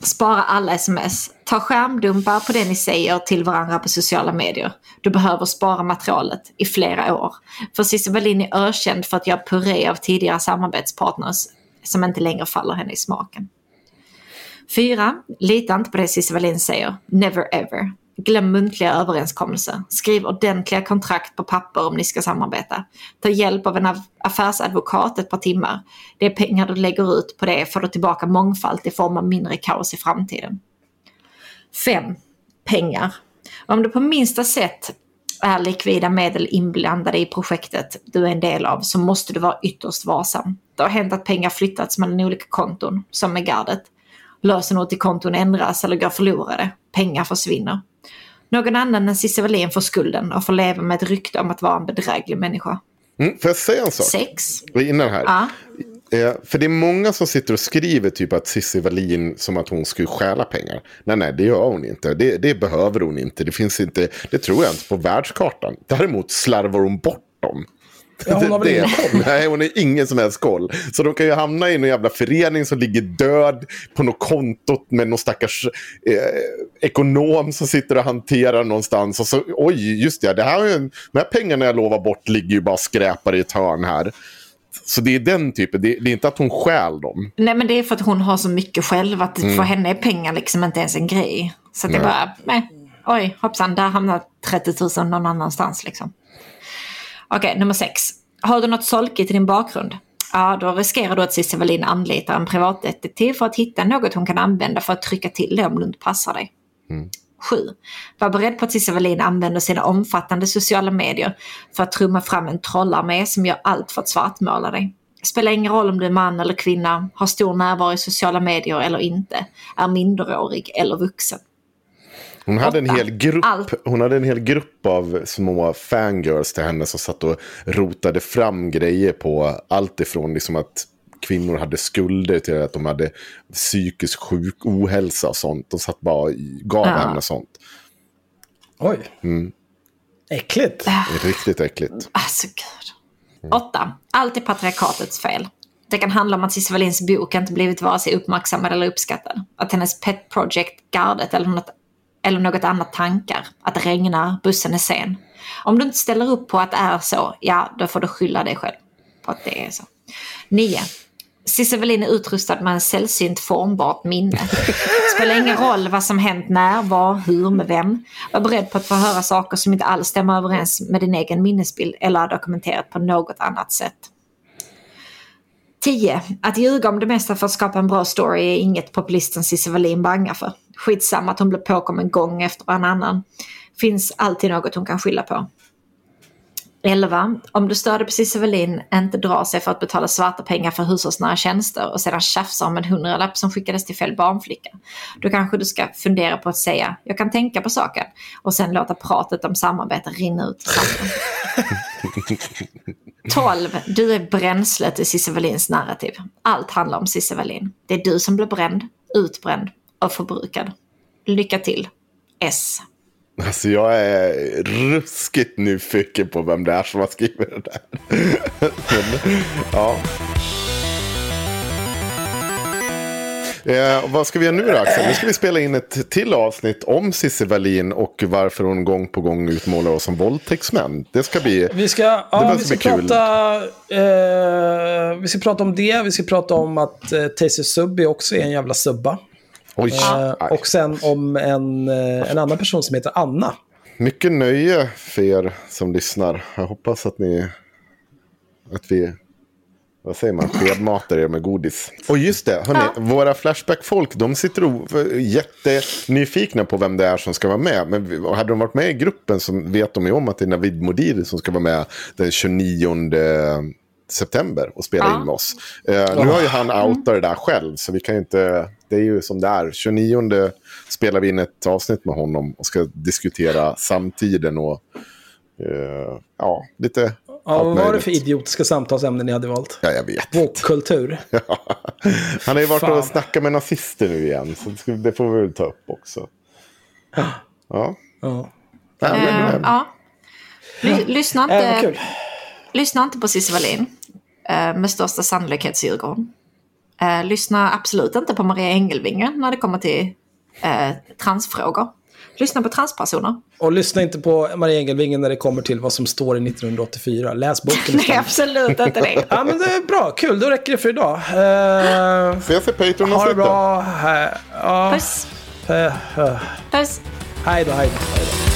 Spara alla sms. Ta skärmdumpar på det ni säger till varandra på sociala medier. Du behöver spara materialet i flera år. För Cissi Wallin är ökänd för att göra puré av tidigare samarbetspartners som inte längre faller henne i smaken. 4. Lita inte på det Cissi Wallin säger. Never ever. Glöm muntliga överenskommelser. Skriv ordentliga kontrakt på papper om ni ska samarbeta. Ta hjälp av en affärsadvokat ett par timmar. Det är pengar du lägger ut på det får du tillbaka mångfalt i form av mindre kaos i framtiden. 5. Pengar. Om du på minsta sätt är likvida medel inblandade i projektet du är en del av så måste du vara ytterst varsam. Det har hänt att pengar flyttats mellan olika konton, som med gardet. Lösenord till konton ändras eller går förlorade. Pengar försvinner. Någon annan än Cissi Wallin får skulden och får leva med ett rykte om att vara en bedräglig människa. Mm, får jag säga en sak? 6. Innan här. Ja. Eh, för det är många som sitter och skriver typ att Cissi Wallin som att hon skulle stjäla pengar. Nej, nej, det gör hon inte. Det, det behöver hon inte. Det finns inte, det tror jag inte på världskartan. Däremot slarvar hon bort dem. Ja, hon har väl Det- ingen koll. Nej, hon har ingen som helst koll. Så de kan ju hamna i någon jävla förening som ligger död på något kontot med någon stackars eh, ekonom som sitter och hanterar någonstans. Och så, oj, just det, det här, är ju en- de här pengarna jag lovar bort ligger ju bara och skräpar i ett hörn här. Så det är den typen, det, det är inte att hon stjäl dem. Nej men det är för att hon har så mycket själv att för henne är pengar liksom inte ens en grej. Så att det Nej. bara, nej, oj hoppsan, där hamnar 30 000 någon annanstans liksom. Okej, nummer sex. Har du något solkigt i din bakgrund? Ja, då riskerar du att Cissi Wallin anlitar en privatdetektiv för att hitta något hon kan använda för att trycka till det om det inte passar dig. 7. Var beredd på att Cissi Wallin använder sina omfattande sociala medier för att trumma fram en trollarmé som gör allt för att svartmåla dig. Spelar ingen roll om du är man eller kvinna, har stor närvaro i sociala medier eller inte, är minderårig eller vuxen. Hon hade, en Åtta. hel grupp, Allt. hon hade en hel grupp av små fangirls till henne som satt och rotade fram grejer på allt ifrån liksom att kvinnor hade skulder till att de hade psykisk sjuk ohälsa och sånt. De satt bara och gav Ja. henne sånt. Oj. Mm. Äckligt. Är riktigt äckligt. Alltså gud. 8. Allt är patriarkatets fel. Det kan handla om att Cissi Wallins bok inte blivit vare sig uppmärksammad eller uppskattad. Att hennes pet project Gardet eller något, eller något annat tankar. Att det regnar, bussen är sen. Om du inte ställer upp på att det är så, ja då får du skylla dig själv på att det är så. 9. Cissi Wallin är utrustad med en sällsynt formbart minne. Spelar ingen roll vad som hänt när, var, hur, med vem. Var beredd på att få höra saker som inte alls stämmer överens med din egen minnesbild eller är dokumenterat på något annat sätt. 10. Att ljuga om det mesta för att skapa en bra story är inget populisten Cissi Wallin bangar för. Skitsamma att hon blev påkommen gång efter en annan. Finns alltid något hon kan skylla på. 11. Om du störde Cissi Wallin inte drar sig för att betala svarta pengar för hushållsnära tjänster och sedan tjafsar om en hundralapp som skickades till fel barnflicka. Då kanske du ska fundera på att säga jag kan tänka på saken och sen låta pratet om samarbete rinna ut i sanden. 12. Du är bränslet i Cissi Wallins narrativ. Allt handlar om Cissi Wallin. Det är du som blir bränd, utbränd och förbrukad. Lycka till. S. Alltså jag är ruskigt nyfiken på vem det är som har skrivit det där. Men, ja. Eh, vad ska vi göra nu då Axel? Nu ska vi spela in ett till avsnitt om Cissi Wallin och varför hon gång på gång utmålar oss som våldtäktsmän. Det ska bli, Vi ska, ja, vi ska, prata, eh, vi ska prata om det. Vi ska prata om att eh, Taser Subby också är en jävla subba. Oj, Eh, och sen om en, eh, en annan person som heter Anna. Mycket nöje för er som lyssnar. Jag hoppas att ni... Att vi... Vad säger man? Skedmatar er med godis. Och just det, hörni, våra Flashback-folk, de sitter och är jättenyfikna på vem det är som ska vara med. Men hade de varit med i gruppen så vet de ju om att det är Navid Modiri som ska vara med den 29 september och spela Ja. in med oss. Eh, nu har ju han outat det där själv, så vi kan ju inte... Det är ju som det är. 29 spelar vi in ett avsnitt med honom och ska diskutera samtiden och eh, ja, lite Ja, allt vad var det för idiotiska samtalsämnen ni hade valt? Ja, jag vet. Woke-kultur. Han har ju varit Fan. och snackat med nazister nu igen, så det får vi väl ta upp också. Ja. Ja. ja men, eh, ja. Ly- lyssna, Äh, inte, kul. lyssna inte på Cissi Wallin. Eh, med största sannolikhet så ljuger hon. Eh, lyssna absolut inte på Maria Engelvinge när det kommer till eh, transfrågor. Lyssna på transpersoner. Och lyssna inte på Maria Engelvinge när det kommer till vad som står i 1984. Läs boken Nej, absolut inte det. Ja, men det är bra. Kul, då räcker det för idag. Uh, ses i patreon ha det bra. Uh, ja, Puss. Puss. hej då, hej då. Hej då.